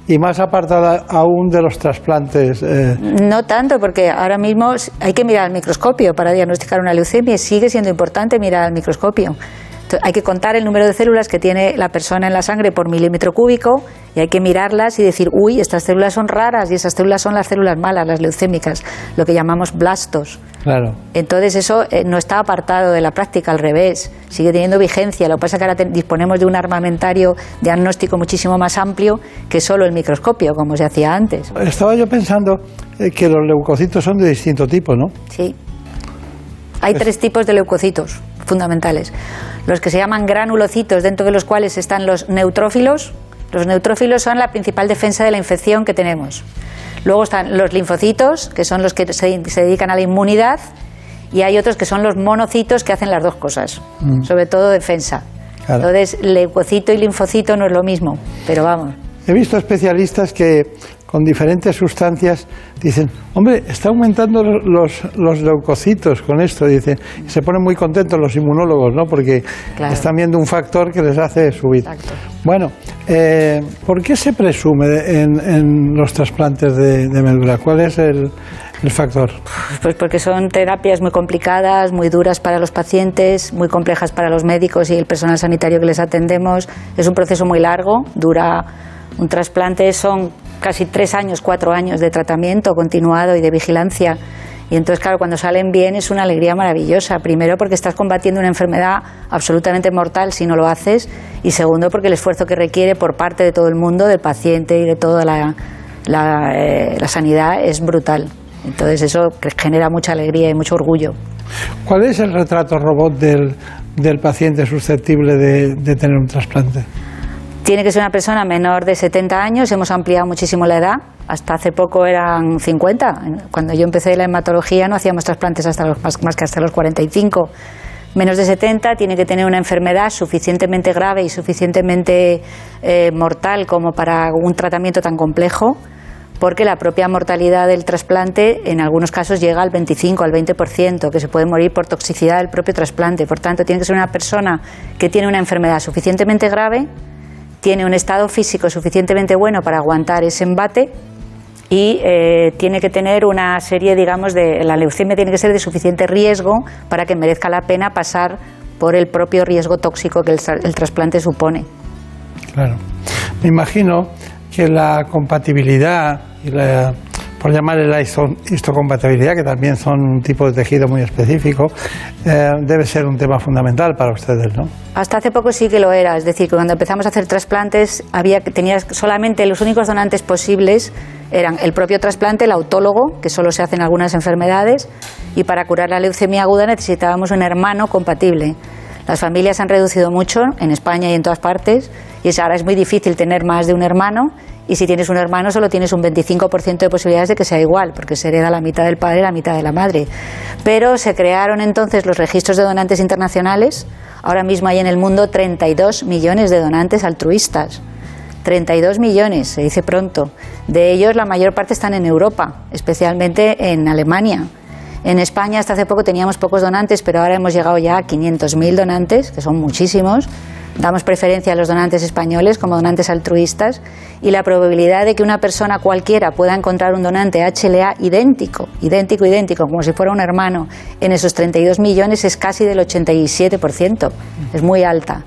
Speaker 1: y más apartada aún de los trasplantes. eh,
Speaker 18: No tanto, porque ahora mismo hay que mirar al microscopio para diagnosticar una leucemia y sigue siendo importante mirar al microscopio. Hay que contar el número de células que tiene la persona en la sangre por milímetro cúbico y hay que mirarlas y decir, uy, estas células son raras y esas células son las células malas, las leucémicas, lo que llamamos blastos.
Speaker 1: Claro.
Speaker 18: Entonces eso eh, no está apartado de la práctica, al revés, sigue teniendo vigencia. Lo que pasa es que ahora disponemos de un armamentario diagnóstico muchísimo más amplio que solo el microscopio, como se hacía antes.
Speaker 1: Estaba yo pensando eh, que los leucocitos son de distinto tipo, ¿no?
Speaker 18: Sí. Hay tres tipos de leucocitos fundamentales. Los que se llaman granulocitos, dentro de los cuales están los neutrófilos. Los neutrófilos son la principal defensa de la infección que tenemos. Luego están los linfocitos, que son los que se, se dedican a la inmunidad. Y hay otros que son los monocitos, que hacen las dos cosas,
Speaker 1: Mm.
Speaker 18: sobre todo defensa.
Speaker 1: Claro.
Speaker 18: Entonces, leucocito y linfocito no es lo mismo, pero vamos.
Speaker 1: He visto especialistas que con diferentes sustancias dicen, hombre, está aumentando los, los leucocitos con esto, dicen, y se ponen muy contentos los inmunólogos, ¿no? Porque
Speaker 18: Claro.
Speaker 1: están viendo un factor que les hace subir. Bueno, eh, ¿por qué se presume en, en los trasplantes de, de médula? ¿Cuál es el, el factor?
Speaker 18: Pues porque son terapias muy complicadas, muy duras para los pacientes, muy complejas para los médicos y el personal sanitario que les atendemos. Es un proceso muy largo, dura un trasplante, son casi tres años, cuatro años de tratamiento continuado y de vigilancia. Y entonces, claro, cuando salen bien es una alegría maravillosa. Primero porque estás combatiendo una enfermedad absolutamente mortal si no lo haces. Y segundo porque el esfuerzo que requiere por parte de todo el mundo, del paciente y de toda la, la, eh, sanidad es brutal. Entonces eso genera mucha alegría y mucho orgullo.
Speaker 1: ¿Cuál es el retrato robot del, del paciente susceptible de, de tener un trasplante?
Speaker 18: Tiene que ser una persona menor de 70 años, hemos ampliado muchísimo la edad, hasta hace poco eran 50. Cuando yo empecé la hematología no hacíamos trasplantes hasta los, más, que hasta los 45. Menos de 70 tiene que tener una enfermedad suficientemente grave y suficientemente eh, mortal como para un tratamiento tan complejo, porque la propia mortalidad del trasplante en algunos casos llega al 25, al 20%, que se puede morir por toxicidad del propio trasplante. Por tanto, tiene que ser una persona que tiene una enfermedad suficientemente grave, tiene un estado físico suficientemente bueno para aguantar ese embate y eh, tiene que tener una serie, digamos, de la leucemia tiene que ser de suficiente riesgo para que merezca la pena pasar por el propio riesgo tóxico que el, el trasplante supone.
Speaker 1: Claro. Me imagino que la compatibilidad y la, por llamarle la histo- histocompatibilidad, que también son un tipo de tejido muy específico, eh, debe ser un tema fundamental para ustedes, ¿no?
Speaker 18: Hasta hace poco sí que lo era, es decir, que cuando empezamos a hacer trasplantes había tenías solamente los únicos donantes posibles eran el propio trasplante, el autólogo, que solo se hace en algunas enfermedades, y para curar la leucemia aguda necesitábamos un hermano compatible. Las familias han reducido mucho en España y en todas partes, y ahora es muy difícil tener más de un hermano, y si tienes un hermano solo tienes un 25% de posibilidades de que sea igual, porque se hereda la mitad del padre y la mitad de la madre. Pero se crearon entonces los registros de donantes internacionales, ahora mismo hay en el mundo 32 millones de donantes altruistas. 32 millones, se dice pronto. De ellos, la mayor parte están en Europa, especialmente en Alemania. En España hasta hace poco teníamos pocos donantes, pero ahora hemos llegado ya a 500.000 donantes, que son muchísimos. Damos preferencia a los donantes españoles como donantes altruistas y la probabilidad de que una persona cualquiera pueda encontrar un donante HLA idéntico, idéntico, idéntico, como si fuera un hermano, en esos 32 millones es casi del 87%. Es muy alta.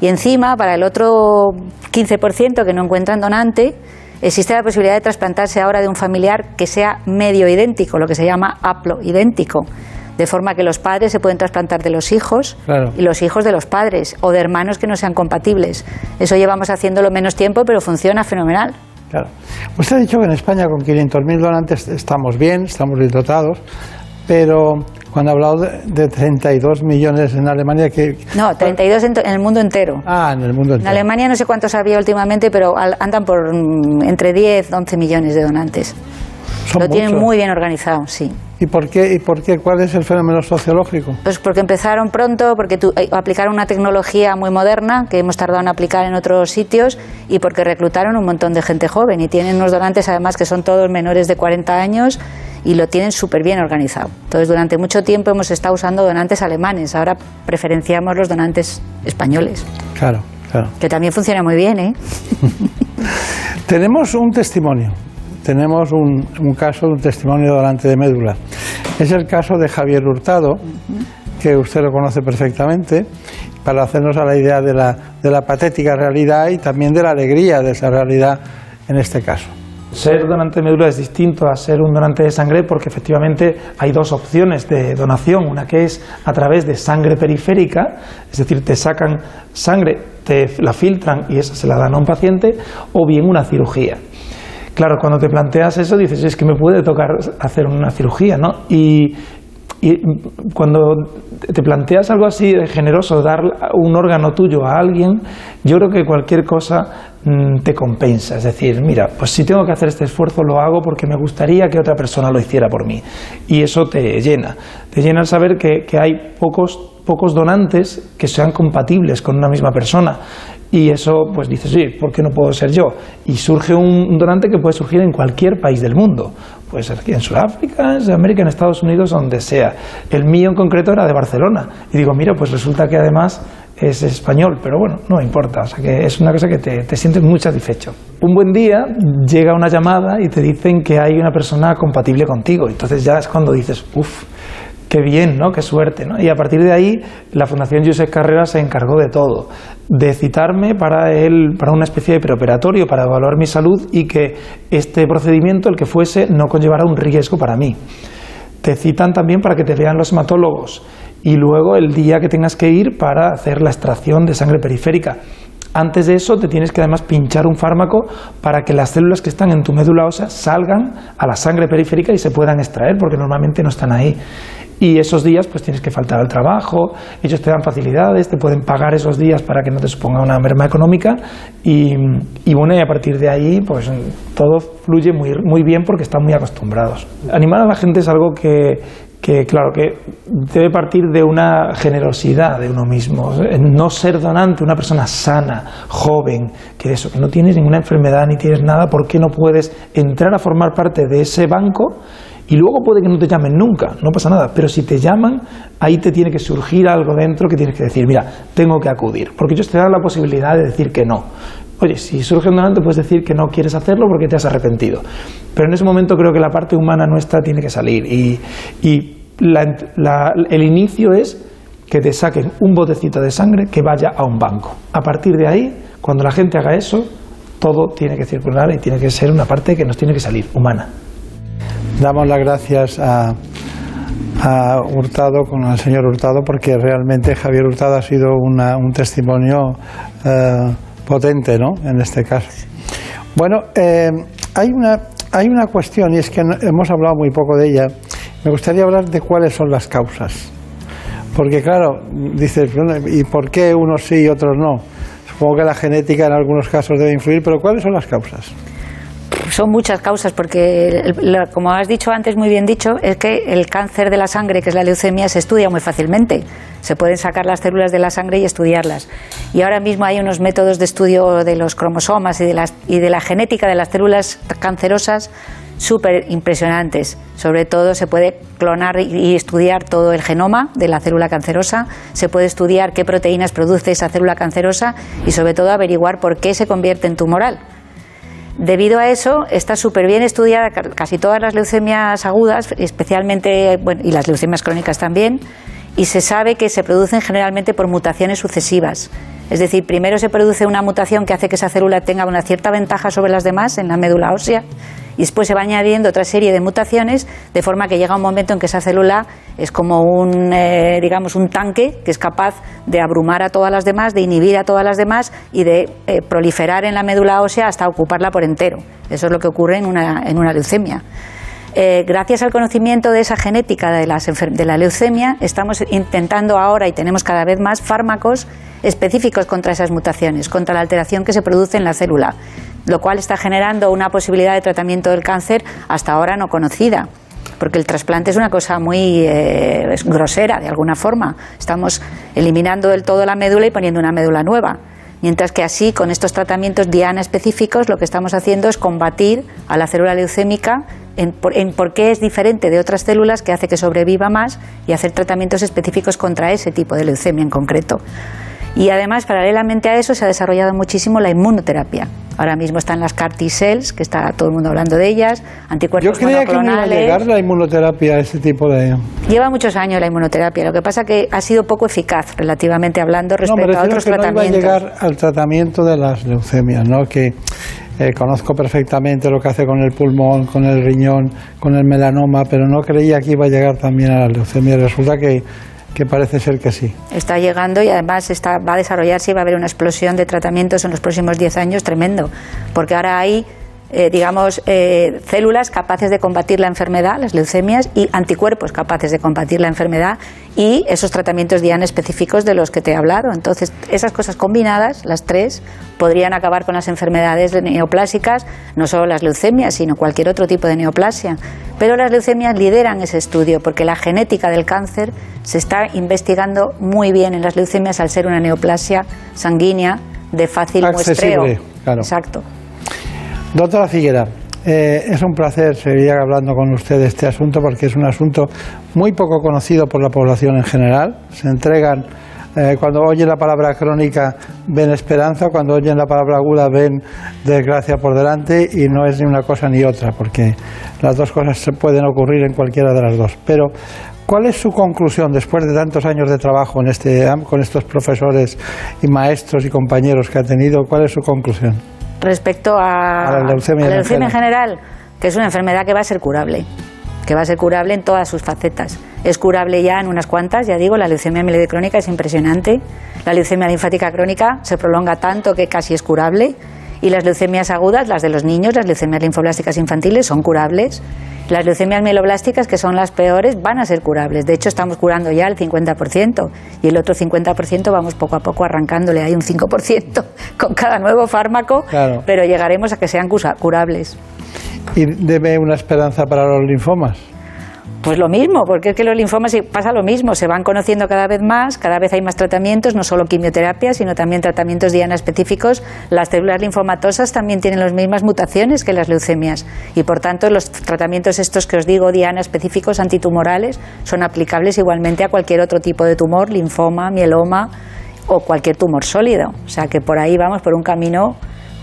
Speaker 18: Y encima, para el otro 15% que no encuentran donante, existe la posibilidad de trasplantarse ahora de un familiar que sea medio idéntico, lo que se llama haplo idéntico. De forma que los padres se pueden trasplantar de los hijos
Speaker 1: Claro.
Speaker 18: y los hijos de los padres o de hermanos que no sean compatibles. Eso llevamos haciéndolo menos tiempo, pero funciona fenomenal.
Speaker 1: Claro. Usted ha dicho que en España con 500.000 donantes estamos bien, estamos bien dotados, pero cuando ha hablado de, de 32 millones en Alemania, que
Speaker 18: No, 32 en, en el mundo entero.
Speaker 1: Ah, en el mundo
Speaker 18: En
Speaker 1: entero.
Speaker 18: Alemania no sé cuántos había últimamente, pero al- andan por mm, entre 10 11 millones de donantes.
Speaker 1: Son
Speaker 18: Lo tienen muy bien organizado, sí.
Speaker 1: ¿Y por qué? ¿Y por qué? ¿Cuál es el fenómeno sociológico?
Speaker 18: Pues porque empezaron pronto, porque tu- eh, aplicaron una tecnología muy moderna que hemos tardado en aplicar en otros sitios y porque reclutaron un montón de gente joven y tienen unos donantes además que son todos menores de 40 años y lo tienen súper bien organizado. Entonces durante mucho tiempo hemos estado usando donantes alemanes, ahora preferenciamos los donantes españoles,
Speaker 1: Claro, claro.
Speaker 18: que también funciona muy bien, ¿eh? *laughs*
Speaker 1: Tenemos un testimonio, tenemos un, un caso de un testimonio de donante de médula. Es el caso de Javier Hurtado, que usted lo conoce perfectamente, para hacernos a la idea de la, de la patética realidad y también de la alegría de esa realidad en este caso.
Speaker 19: Ser donante de médula es distinto a ser un donante de sangre porque efectivamente hay dos opciones de donación. Una que es a través de sangre periférica, es decir, te sacan sangre, te la filtran y esa se la dan a un paciente, o bien una cirugía. Claro, cuando te planteas eso dices, es que me puede tocar hacer una cirugía, ¿no? Y, y cuando te planteas algo así generoso, dar un órgano tuyo a alguien, yo creo que cualquier cosa mm, te compensa. Es decir, mira, pues si tengo que hacer este esfuerzo, lo hago porque me gustaría que otra persona lo hiciera por mí. Y eso te llena. Te llena el saber que, que hay pocos, pocos donantes que sean compatibles con una misma persona. Y eso, pues dices, sí, ¿por qué no puedo ser yo? Y surge un donante que puede surgir en cualquier país del mundo. Puede ser aquí en Sudáfrica, en Sudamérica, en Estados Unidos, donde sea. El mío en concreto era de Barcelona. Y digo, mira, pues resulta que además es español, pero bueno, no importa, o sea que es una cosa que te, te sientes muy satisfecho. Un buen día llega una llamada y te dicen que hay una persona compatible contigo, entonces ya es cuando dices, uff, qué bien, ¿no? Qué suerte, ¿no? Y a partir de ahí, la Fundación Josep Carrera se encargó de todo, de citarme para él, para una especie de preoperatorio, para evaluar mi salud y que este procedimiento, el que fuese, no conllevara un riesgo para mí. Te citan también para que te vean los hematólogos y luego el día que tengas que ir para hacer la extracción de sangre periférica. Antes de eso te tienes que además pinchar un fármaco para que las células que están en tu médula ósea salgan a la sangre periférica y se puedan extraer, porque normalmente no están ahí. Y esos días pues tienes que faltar al trabajo, ellos te dan facilidades, te pueden pagar esos días para que no te suponga una merma económica y, bueno, y a partir de ahí pues todo fluye muy, muy bien porque están muy acostumbrados. Animar a la gente es algo que, que claro que debe partir de una generosidad de uno mismo, no ser donante, una persona sana, joven, que eso, que no tienes ninguna enfermedad ni tienes nada, ¿por qué no puedes entrar a formar parte de ese banco? Y luego puede que no te llamen nunca, no pasa nada, pero si te llaman, ahí te tiene que surgir algo dentro que tienes que decir, mira, tengo que acudir, porque ellos te dan la posibilidad de decir que no. Oye, si surge un donante puedes decir que no quieres hacerlo porque te has arrepentido. Pero en ese momento creo que la parte humana nuestra tiene que salir y, y la- el inicio es que te saquen un botecito de sangre que vaya a un banco. A partir de ahí, cuando la gente haga eso, todo tiene que circular y tiene que ser una parte que nos tiene que salir, humana.
Speaker 1: Damos las gracias a, Hurtado, con el señor Hurtado, porque realmente Javier Hurtado ha sido un testimonio eh, potente, ¿no? En este caso. Bueno, eh, hay una hay una cuestión y es que hemos hablado muy poco de ella. Me gustaría hablar de cuáles son las causas, porque claro, dices, ¿y por qué unos sí y otros no? Supongo que la genética en algunos casos debe influir, pero ¿cuáles son las causas?
Speaker 18: Son muchas causas, porque, como has dicho antes, muy bien dicho, es que el cáncer de la sangre, que es la leucemia, se estudia muy fácilmente. Se pueden sacar las células de la sangre y estudiarlas. Y ahora mismo hay unos métodos de estudio de los cromosomas y de, las, y de la genética de las células cancerosas súper impresionantes. Sobre todo se puede clonar y estudiar todo el genoma de la célula cancerosa, se puede estudiar qué proteínas produce esa célula cancerosa y sobre todo averiguar por qué se convierte en tumoral. Debido a eso, está súper bien estudiada ca- casi todas las leucemias agudas, especialmente, y las leucemias crónicas también, y se sabe que se producen generalmente por mutaciones sucesivas. Es decir, primero se produce una mutación que hace que esa célula tenga una cierta ventaja sobre las demás en la médula ósea, y después se va añadiendo otra serie de mutaciones, de forma que llega un momento en que esa célula es como un, eh, digamos, un tanque que es capaz de abrumar a todas las demás, de inhibir a todas las demás y de eh, proliferar en la médula ósea hasta ocuparla por entero. Eso es lo que ocurre en una, en una leucemia. Eh, gracias al conocimiento de esa genética de, las de la leucemia, estamos intentando ahora y tenemos cada vez más fármacos específicos contra esas mutaciones, contra la alteración que se produce en la célula, lo cual está generando una posibilidad de tratamiento del cáncer hasta ahora no conocida. Porque el trasplante es una cosa muy eh, grosera, de alguna forma. Estamos eliminando del todo la médula y poniendo una médula nueva. Mientras que así, con estos tratamientos diana específicos, lo que estamos haciendo es combatir a la célula leucémica en por, en por qué es diferente de otras células que hace que sobreviva más y hacer tratamientos específicos contra ese tipo de leucemia en concreto. Y además, paralelamente a eso, se ha desarrollado muchísimo la inmunoterapia. Ahora mismo están las CAR T-cells, que está todo el mundo hablando de ellas,
Speaker 1: Yo
Speaker 18: anticuerpos
Speaker 1: creía que no iba a llegar la inmunoterapia a ese tipo de...
Speaker 18: Lleva muchos años la inmunoterapia, lo que pasa que ha sido poco eficaz, relativamente hablando,
Speaker 1: No, me
Speaker 18: respecto a otros
Speaker 1: que no iba a
Speaker 18: tratamientos.
Speaker 1: llegar al tratamiento de las leucemias, ¿no? Que eh, conozco perfectamente lo que hace con el pulmón, con el riñón, con el melanoma, pero no creía que iba a llegar también a las leucemias. Resulta que, que parece ser que sí.
Speaker 18: Está llegando y además está, va a desarrollarse y va a haber una explosión de tratamientos en los próximos 10 años tremendo, porque ahora hay, eh, digamos, eh, células capaces de combatir la enfermedad, las leucemias, y anticuerpos capaces de combatir la enfermedad y esos tratamientos diana específicos de los que te he hablado. Entonces, esas cosas combinadas, las tres, podrían acabar con las enfermedades neoplásicas, no solo las leucemias, sino cualquier otro tipo de neoplasia. Pero las leucemias lideran ese estudio porque la genética del cáncer se está investigando muy bien en las leucemias al ser una neoplasia sanguínea de fácil
Speaker 1: Accesible,
Speaker 18: muestreo.
Speaker 1: claro.
Speaker 18: Exacto.
Speaker 1: Doctora Figuera, eh, es un placer seguir hablando con usted de este asunto porque es un asunto muy poco conocido por la población en general. Se entregan eh, cuando oyen la palabra crónica ven esperanza, cuando oyen la palabra aguda ven desgracia por delante y no es ni una cosa ni otra, porque las dos cosas se pueden ocurrir en cualquiera de las dos. Pero, ¿cuál es su conclusión después de tantos años de trabajo en este, con estos profesores y maestros y compañeros que ha tenido? ¿Cuál es su conclusión?
Speaker 18: Respecto a,
Speaker 1: A la leucemia
Speaker 18: a la
Speaker 1: en
Speaker 18: leucemia en
Speaker 1: general.
Speaker 18: general, que es una enfermedad que va a ser curable, que va a ser curable en todas sus facetas. Es curable ya en unas cuantas, ya digo, la leucemia mieloide crónica es impresionante, la leucemia linfática crónica se prolonga tanto que casi es curable, y las leucemias agudas, las de los niños, las leucemias linfoblásticas infantiles, son curables. Las leucemias mieloblásticas, que son las peores, van a ser curables. De hecho, estamos curando ya el 50% y el otro 50% vamos poco a poco arrancándole. Hay un 5% *laughs* con cada nuevo fármaco,
Speaker 1: Claro.
Speaker 18: pero llegaremos a que sean curables.
Speaker 1: ¿Y debe una esperanza para los linfomas?
Speaker 18: Pues lo mismo, porque es que los linfomas pasa lo mismo, se van conociendo cada vez más, cada vez hay más tratamientos, no solo quimioterapia, sino también tratamientos diana específicos. Las células linfomatosas también tienen las mismas mutaciones que las leucemias y por tanto los tratamientos estos que os digo diana específicos antitumorales son aplicables igualmente a cualquier otro tipo de tumor, linfoma, mieloma o cualquier tumor sólido. O sea que por ahí vamos por un camino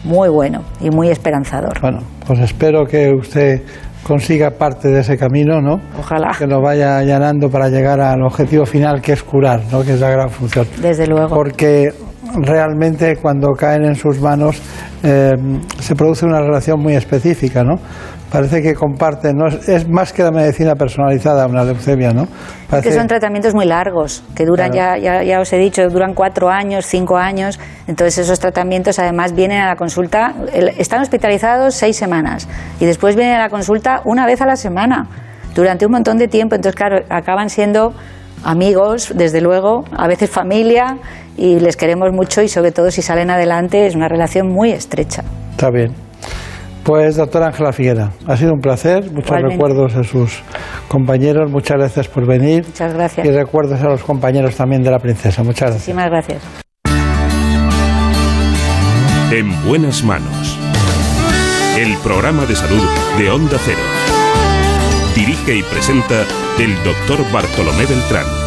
Speaker 18: muy bueno y muy esperanzador.
Speaker 1: Bueno, pues espero que usted consiga parte de ese camino, ¿no?
Speaker 18: Ojalá.
Speaker 1: Que lo vaya allanando para llegar al objetivo final, que es curar, ¿no? Que es la gran función.
Speaker 18: Desde luego.
Speaker 1: Porque realmente cuando caen en sus manos eh, se produce una relación muy específica, ¿no? Parece que comparten, ¿no? es, más que la medicina personalizada una leucemia, ¿no?
Speaker 18: Es
Speaker 1: Parece-
Speaker 18: que son tratamientos muy largos, que duran,
Speaker 1: Claro.
Speaker 18: ya, ya, ya os he dicho, duran cuatro años, cinco años. Entonces esos tratamientos además vienen a la consulta, están hospitalizados seis semanas y después vienen a la consulta una vez a la semana, durante un montón de tiempo. Entonces, claro, acaban siendo amigos, desde luego, a veces familia y les queremos mucho y sobre todo si salen adelante es una relación muy estrecha.
Speaker 1: Está bien. Pues doctora Ángela Figuera, ha sido un placer, muchos
Speaker 18: Igualmente.
Speaker 1: recuerdos a sus compañeros, muchas gracias por venir.
Speaker 18: Muchas gracias.
Speaker 1: Y recuerdos a los compañeros también de la princesa, muchas gracias.
Speaker 18: Muchísimas gracias.
Speaker 2: En buenas manos. El programa de salud de Onda Cero. Dirige y presenta el doctor Bartolomé Beltrán.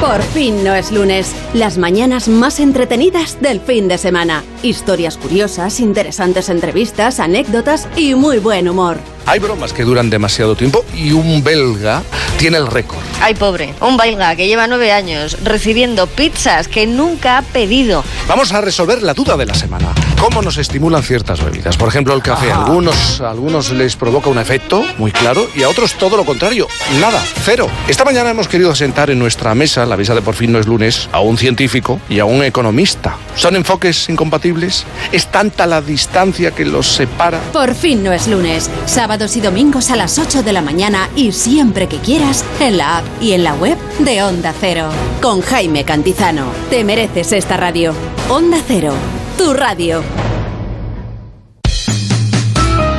Speaker 9: Por fin no es lunes. Las mañanas más entretenidas del fin de semana. Historias curiosas, interesantes entrevistas, anécdotas y muy buen humor.
Speaker 20: Hay bromas que duran demasiado tiempo y un belga tiene el récord.
Speaker 21: Ay, pobre, un belga que lleva nueve años recibiendo pizzas que nunca ha pedido.
Speaker 20: Vamos a resolver la duda de la semana. ¿Cómo nos estimulan ciertas bebidas? Por ejemplo, el café. A algunos, a algunos les provoca un efecto muy claro y a otros todo lo contrario. Nada, cero. Esta mañana hemos querido sentar en nuestra mesa, la mesa de por fin no es lunes, a un científico y a un economista. ¿Son enfoques incompatibles? ¿Es tanta la distancia que los separa?
Speaker 9: Por fin no es lunes. Sábados y domingos a las 8 de la mañana y siempre que quieras en la app y en la web de Onda Cero. Con Jaime Cantizano. Te mereces esta radio. Onda Cero. Tu radio.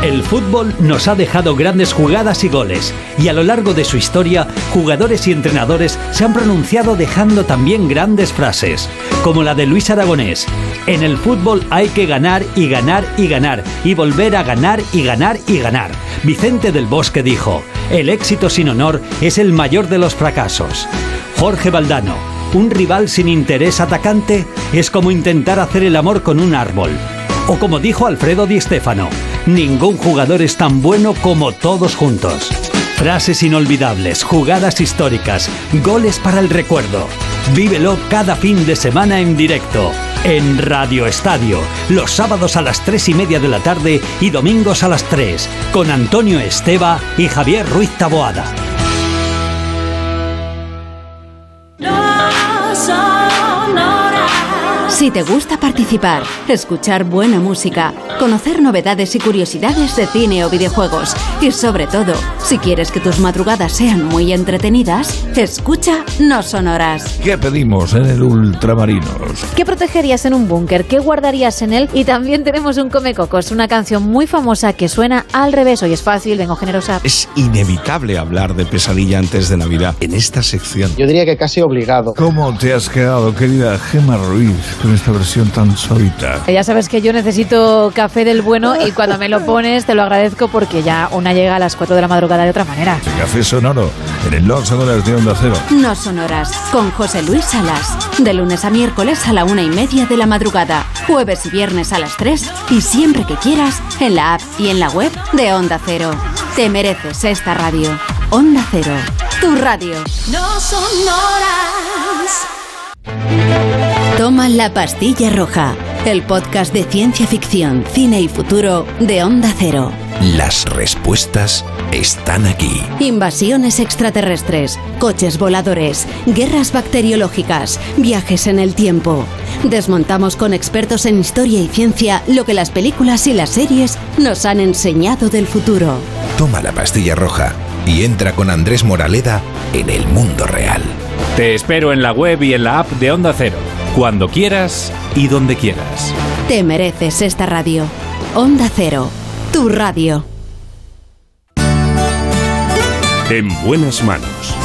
Speaker 10: El fútbol nos ha dejado grandes jugadas y goles, y a lo largo de su historia, jugadores y entrenadores se han pronunciado dejando también grandes frases, como la de Luis Aragonés. En el fútbol hay que ganar y ganar y ganar, y volver a ganar y ganar y ganar. Vicente del Bosque dijo, el éxito sin honor es el mayor de los fracasos. Jorge Valdano, un rival sin interés atacante es como intentar hacer el amor con un árbol. O como dijo Alfredo Di Stéfano, ningún jugador es tan bueno como todos juntos. Frases inolvidables, jugadas históricas, goles para el recuerdo. Vívelo cada fin de semana en directo, en Radio Estadio, los sábados a las 3 y media de la tarde y domingos a las 3, con Antonio Esteba y Javier Ruiz Taboada.
Speaker 9: Si te gusta participar, escuchar buena música, conocer novedades y curiosidades de cine o videojuegos, y sobre todo, si quieres que tus madrugadas sean muy entretenidas, escucha No Sonoras.
Speaker 22: ¿Qué pedimos en el Ultramarinos?
Speaker 23: ¿Qué protegerías en un búnker? ¿Qué guardarías en él? Y también tenemos un Come Cocos, una canción muy famosa que suena al revés. Hoy es fácil, vengo generosa.
Speaker 22: Es inevitable hablar de pesadilla antes de Navidad en esta sección.
Speaker 24: Yo diría que casi obligado.
Speaker 22: ¿Cómo te has quedado, querida Gemma Ruiz, con esta versión tan suavita.
Speaker 23: Ya sabes que yo necesito café del bueno y cuando me lo pones te lo agradezco porque ya una llega a las 4 de la madrugada de otra manera.
Speaker 22: Café sonoro en el Long Horas de Onda Cero.
Speaker 9: No sonoras, con José Luis Salas. De lunes a miércoles a la una y media de la madrugada. Jueves y viernes a las 3 y siempre que quieras en la app y en la web de Onda Cero. Te mereces esta radio. Onda Cero, tu radio.
Speaker 16: No sonoras.
Speaker 9: Toma la pastilla roja, el podcast de ciencia ficción, cine y futuro de Onda Cero.
Speaker 25: Las respuestas están aquí.
Speaker 9: Invasiones extraterrestres, coches voladores, guerras bacteriológicas, viajes en el tiempo. Desmontamos con expertos en historia y ciencia lo que las películas y las series nos han enseñado del futuro.
Speaker 25: Toma la pastilla roja y entra con Andrés Moraleda en el mundo real.
Speaker 26: Te espero en la web y en la app de Onda Cero, cuando quieras y donde quieras.
Speaker 9: Te mereces esta radio. Onda Cero, tu radio.
Speaker 2: En buenas manos.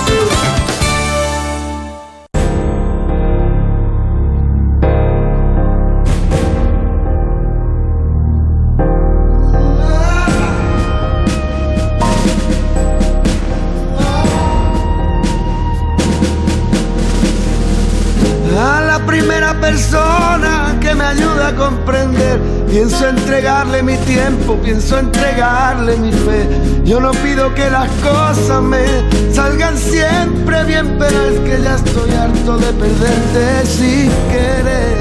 Speaker 27: Persona que me ayuda a comprender, pienso entregarle mi tiempo, pienso entregarle mi fe. Yo no pido que las cosas me salgan siempre bien, pero es que ya estoy harto de perderte sin querer.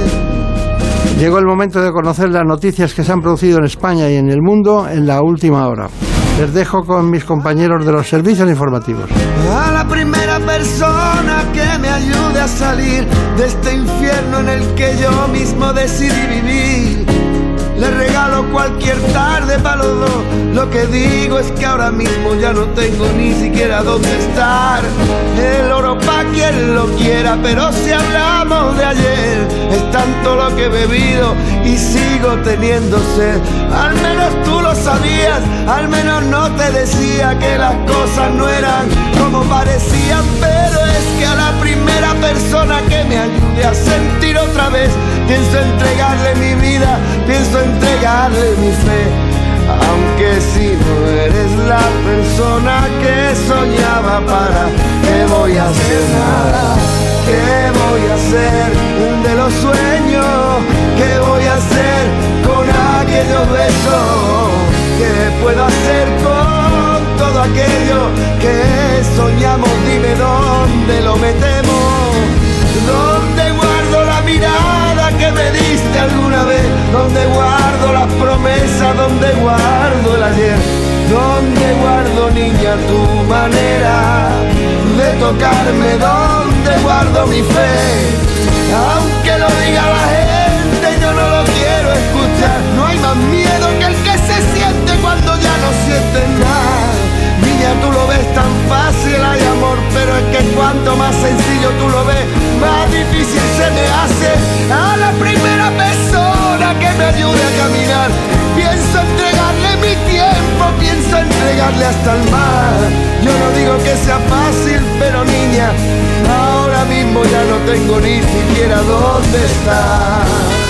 Speaker 1: Llegó el momento de conocer las noticias que se han producido en España y en el mundo en la última hora. Les dejo con mis compañeros de los servicios informativos.
Speaker 27: A la primera persona que me ayude a salir de este infierno en el que yo mismo decidí vivir. Le regalo cualquier tarde para los dos. Lo que digo es que ahora mismo ya no tengo ni siquiera dónde estar. El oro pa' quien lo quiera, pero si hablamos de ayer, es tanto lo que he bebido y sigo teniendo sed. Al menos tú lo sabías, al menos no te decía que las cosas no eran como parecían, pero es que a la primera persona que me ayude a sentir otra vez, pienso entregarle mi vida, pienso entregarle mi fe. Aunque si no eres la persona que soñaba para, ¿qué voy a hacer nada? ¿Qué voy a hacer de los sueños? ¿Qué voy a hacer con aquellos besos? ¿Qué puedo hacer con todo aquello que soñamos? Dime dónde lo metemos. Me diste alguna vez? ¿Dónde guardo las promesas? ¿Dónde guardo el ayer? ¿Dónde guardo, niña, tu manera de tocarme? ¿Dónde guardo mi fe? Aunque lo diga la gente, yo no lo quiero escuchar. No hay más miedo que el que se siente cuando ya no sientes nada. Niña, tú lo ves tan fácil, pero es que cuanto más sencillo tú lo ves, más difícil se me hace. A la primera persona que me ayude a caminar, pienso entregarle mi tiempo, pienso entregarle hasta el mar. Yo no digo que sea fácil, pero niña, ahora mismo ya no tengo ni siquiera dónde estar.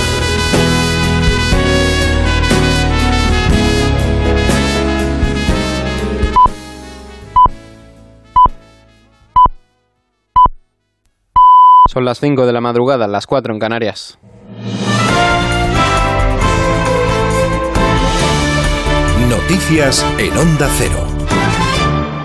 Speaker 28: Son las 5 de la madrugada, las 4 en Canarias.
Speaker 25: Noticias en Onda Cero.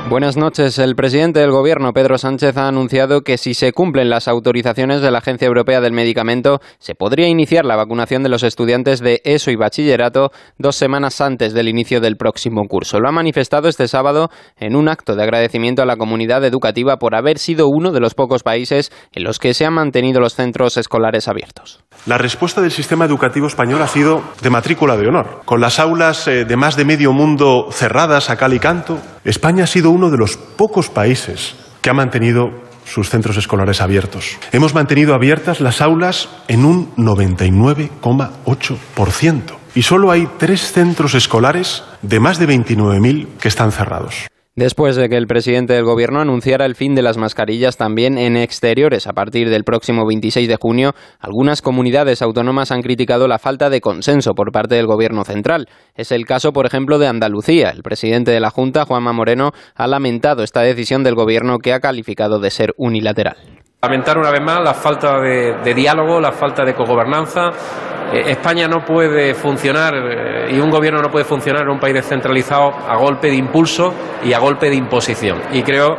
Speaker 28: Buenas noches. El presidente del Gobierno, Pedro Sánchez, ha anunciado que si se cumplen las autorizaciones de la Agencia Europea del Medicamento, se podría iniciar la vacunación de los estudiantes de ESO y bachillerato dos semanas antes del inicio del próximo curso. Lo ha manifestado este sábado en un acto de agradecimiento a la comunidad educativa por haber sido uno de los pocos países en los que se han mantenido los centros escolares abiertos.
Speaker 29: La respuesta del sistema educativo español ha sido de matrícula de honor. Con las aulas eh, de más de medio mundo cerradas a cal y canto, España ha sido uno de los pocos países que ha mantenido sus centros escolares abiertos. Hemos mantenido abiertas las aulas en un 99,8%. Y solo hay tres centros escolares de más de 29.000 que están cerrados.
Speaker 28: Después de que el presidente del gobierno anunciara el fin de las mascarillas también en exteriores a partir del próximo 26 de junio, algunas comunidades autónomas han criticado la falta de consenso por parte del gobierno central. Es el caso, por ejemplo, de Andalucía. El presidente de la Junta, Juanma Moreno, ha lamentado esta decisión del gobierno que ha calificado de ser unilateral.
Speaker 30: Lamentar una vez más la falta de, diálogo, la falta de cogobernanza. Eh, España no puede funcionar eh, y un gobierno no puede funcionar en un país descentralizado a golpe de impulso y a golpe de imposición. Y creo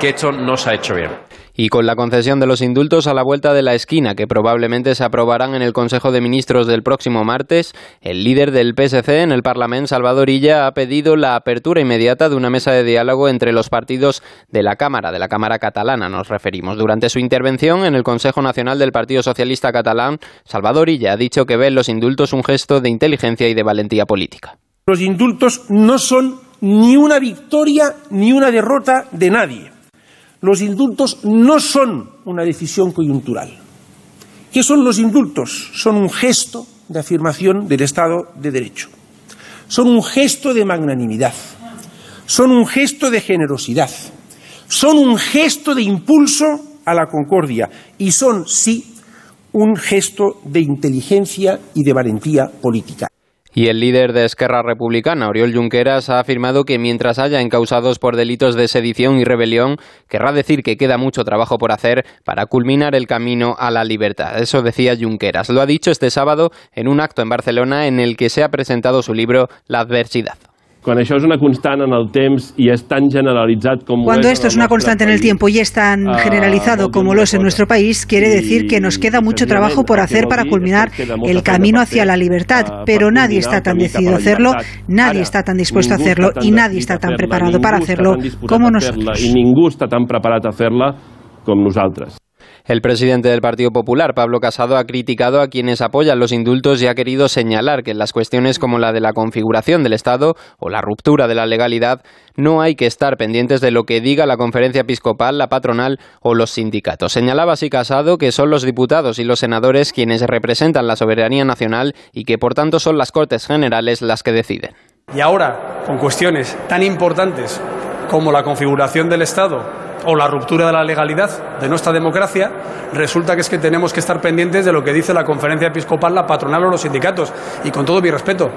Speaker 30: que esto no se ha hecho bien
Speaker 28: y con la concesión de los indultos a la vuelta de la esquina que probablemente se aprobarán en el Consejo de Ministros del próximo martes, el líder del PSC en el Parlamento, Salvador Illa, ha pedido la apertura inmediata de una mesa de diálogo entre los partidos de la Cámara, de la Cámara catalana nos referimos. Durante su intervención en el Consejo Nacional del Partido Socialista Catalán, Salvador Illa ha dicho que ve en los indultos un gesto de inteligencia y de valentía política.
Speaker 31: Los indultos no son ni una victoria ni una derrota de nadie los indultos no son una decisión coyuntural. ¿Qué son los indultos? Son un gesto de afirmación del Estado de Derecho. Son un gesto de magnanimidad. Son un gesto de generosidad. Son un gesto de impulso a la concordia. Y son, sí, un gesto de inteligencia y de valentía política.
Speaker 28: Y el líder de Esquerra Republicana, Oriol Junqueras, ha afirmado que mientras haya encausados por delitos de sedición y rebelión, querrá decir que queda mucho trabajo por hacer para culminar el camino a la libertad. Eso decía Junqueras. Lo ha dicho este sábado en un acto en Barcelona en el que se ha presentado su libro La adversidad.
Speaker 32: Cuando esto es una constante en el temps y es tan generalizado como
Speaker 33: Cuando esto es una constante en el tiempo y es tan
Speaker 32: ah,
Speaker 33: generalizado como lo es en nuestro país, quiere decir que nos queda mucho trabajo por hacer para culminar el camino hacia la libertad, pero nadie está tan decidido a hacerlo, nadie está tan dispuesto a hacerlo y nadie está tan preparado para hacerlo como nosotros.
Speaker 32: Y ningú está tan preparado a hacerla como nosotros.
Speaker 28: El presidente del Partido Popular, Pablo Casado, ha criticado a quienes apoyan los indultos y ha querido señalar que en las cuestiones como la de la configuración del Estado o la ruptura de la legalidad no hay que estar pendientes de lo que diga la conferencia episcopal, la patronal o los sindicatos. Señalaba así Casado que son los diputados y los senadores quienes representan la soberanía nacional y que por tanto son las Cortes Generales las que deciden.
Speaker 24: Y ahora, con cuestiones tan importantes como la configuración del Estado o la ruptura de la legalidad de nuestra democracia, resulta que es que tenemos que estar pendientes de lo que dice la conferencia episcopal, la patronal o los sindicatos. Y con todo mi respeto,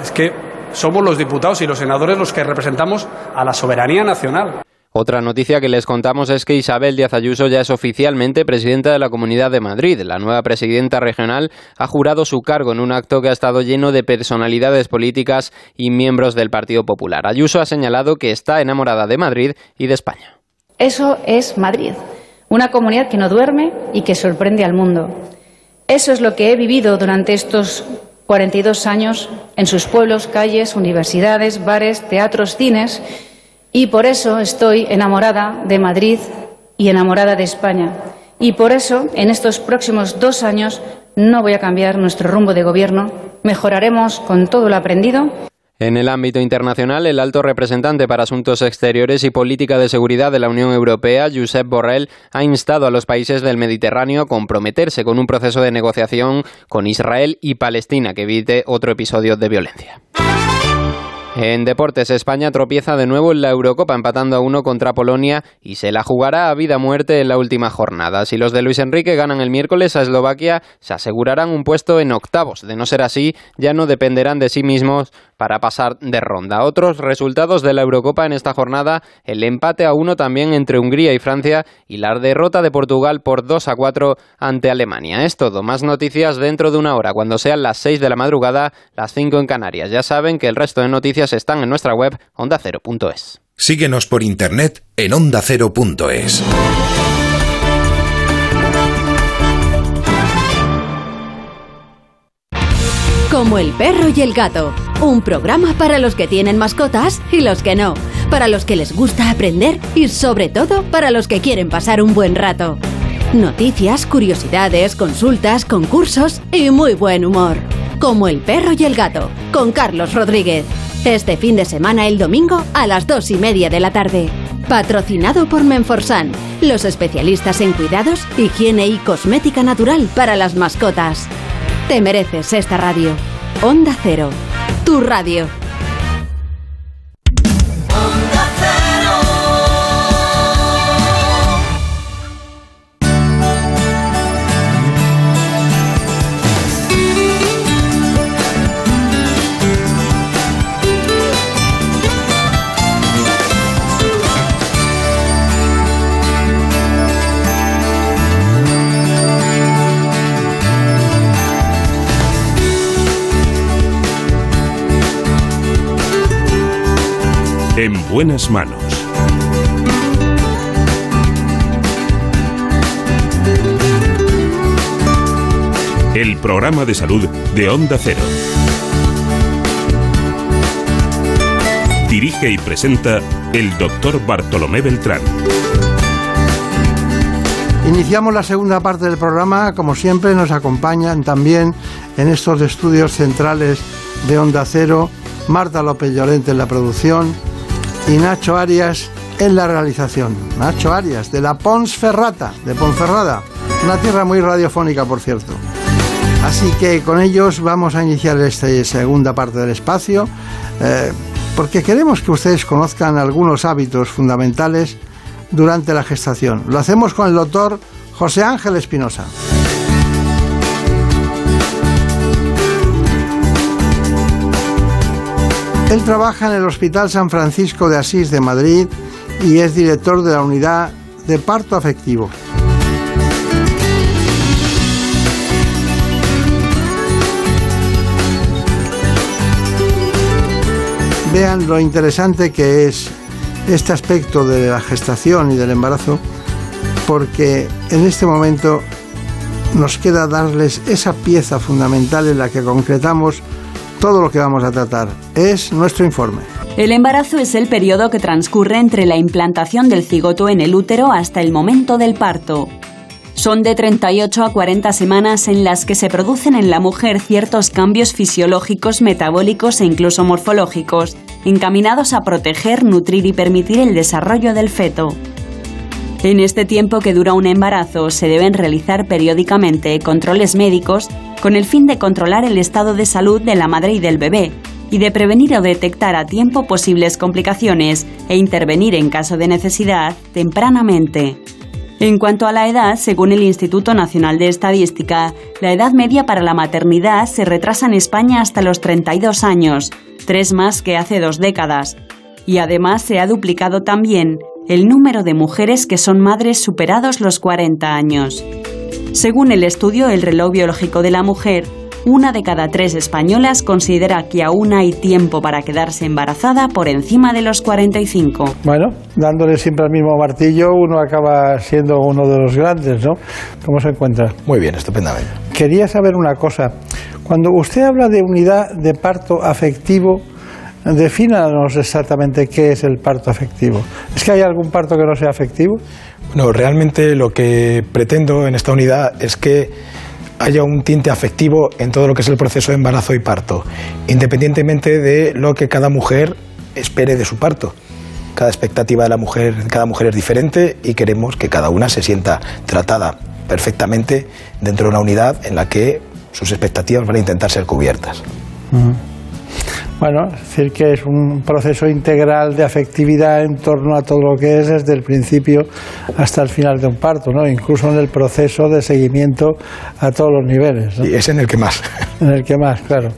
Speaker 24: es que somos los diputados y los senadores los que representamos a la soberanía nacional.
Speaker 28: Otra noticia que les contamos es que Isabel Díaz Ayuso ya es oficialmente presidenta de la Comunidad de Madrid. La nueva presidenta regional ha jurado su cargo en un acto que ha estado lleno de personalidades políticas y miembros del Partido Popular. Ayuso ha señalado que está enamorada de Madrid y de España.
Speaker 34: Eso es Madrid, una comunidad que no duerme y que sorprende al mundo. Eso es lo que he vivido durante estos 42 años en sus pueblos, calles, universidades, bares, teatros, cines, y por eso estoy enamorada de Madrid y enamorada de España. Y por eso, en estos próximos dos años, no voy a cambiar nuestro rumbo de gobierno. Mejoraremos con todo lo aprendido
Speaker 28: en el ámbito internacional, el alto representante para Asuntos Exteriores y Política de Seguridad de la Unión Europea, Josep Borrell, ha instado a los países del Mediterráneo a comprometerse con un proceso de negociación con Israel y Palestina que evite otro episodio de violencia. En deportes, España tropieza de nuevo en la Eurocopa empatando a uno contra Polonia y se la jugará a vida-muerte en la última jornada. Si los de Luis Enrique ganan el miércoles a Eslovaquia, se asegurarán un puesto en octavos. De no ser así, ya no dependerán de sí mismos para pasar de ronda. Otros resultados de la Eurocopa en esta jornada, el empate a uno también entre Hungría y Francia y la derrota de Portugal por 2 a 4 ante Alemania. Es todo, más noticias dentro de una hora, cuando sean las 6 de la madrugada, las 5 en Canarias. Ya saben que el resto de noticias están en nuestra web ondacero.es.
Speaker 25: Síguenos por internet en ondacero.es.
Speaker 9: Como el perro y el gato. Un programa para los que tienen mascotas y los que no. Para los que les gusta aprender y sobre todo para los que quieren pasar un buen rato. Noticias, curiosidades, consultas, concursos y muy buen humor. Como el perro y el gato. Con Carlos Rodríguez. Este fin de semana el domingo a las dos y media de la tarde. Patrocinado por Menforsan, los especialistas en cuidados, higiene y cosmética natural para las mascotas. Te mereces esta radio. Onda Cero, tu radio.
Speaker 2: En buenas manos. El programa de salud de Onda Cero. Dirige y presenta el doctor Bartolomé Beltrán.
Speaker 1: Iniciamos la segunda parte del programa. Como siempre, nos acompañan también en estos estudios centrales de Onda Cero Marta López Llorente en la producción y Nacho Arias en la realización. Nacho Arias, de la Pons Ferrata, de Ponferrada, una tierra muy radiofónica, por cierto. Así que con ellos vamos a iniciar esta segunda parte del espacio, eh, porque queremos que ustedes conozcan algunos hábitos fundamentales durante la gestación. Lo hacemos con el doctor José Ángel Espinosa. Él trabaja en el Hospital San Francisco de Asís de Madrid y es director de la unidad de parto afectivo. Vean lo interesante que es este aspecto de la gestación y del embarazo, porque en este momento nos queda darles esa pieza fundamental en la que concretamos todo lo que vamos a tratar. Es nuestro informe.
Speaker 3: El embarazo es el periodo que transcurre entre la implantación del cigoto en el útero hasta el momento del parto. Son de 38 a 40 semanas en las que se producen en la mujer ciertos cambios fisiológicos, metabólicos e incluso morfológicos, encaminados a proteger, nutrir y permitir el desarrollo del feto. En este tiempo que dura un embarazo se deben realizar periódicamente controles médicos con el fin de controlar el estado de salud de la madre y del bebé y de prevenir o detectar a tiempo posibles complicaciones e intervenir en caso de necesidad tempranamente. En cuanto a la edad, según el Instituto Nacional de Estadística, la edad media para la maternidad se retrasa en España hasta los 32 años, tres más que hace dos décadas. Y además se ha duplicado también el número de mujeres que son madres superados los 40 años. Según el estudio El reloj biológico de la mujer, una de cada tres españolas considera que aún hay tiempo para quedarse embarazada por encima de los 45.
Speaker 1: Bueno, dándole siempre al mismo martillo, uno acaba siendo uno de los grandes, ¿no? ¿Cómo se encuentra?
Speaker 20: Muy bien, estupendamente.
Speaker 1: Quería saber una cosa. Cuando usted habla de unidad de parto afectivo, defínanos exactamente qué es el parto afectivo. ¿Es que hay algún parto que no sea afectivo?
Speaker 35: Bueno, realmente lo que pretendo en esta unidad es que haya un tinte afectivo en todo lo que es el proceso de embarazo y parto, independientemente de lo que cada mujer espere de su parto. Cada expectativa de la mujer, cada mujer es diferente y queremos que cada una se sienta tratada perfectamente dentro de una unidad en la que sus expectativas van a intentar ser cubiertas.
Speaker 1: Bueno, es decir que es un proceso integral de afectividad en torno a todo lo que es desde el principio hasta el final de un parto, ¿no? Incluso en el proceso de seguimiento a todos los niveles. ¿no?
Speaker 35: Y es en el que más. *laughs*
Speaker 1: En el que más, claro.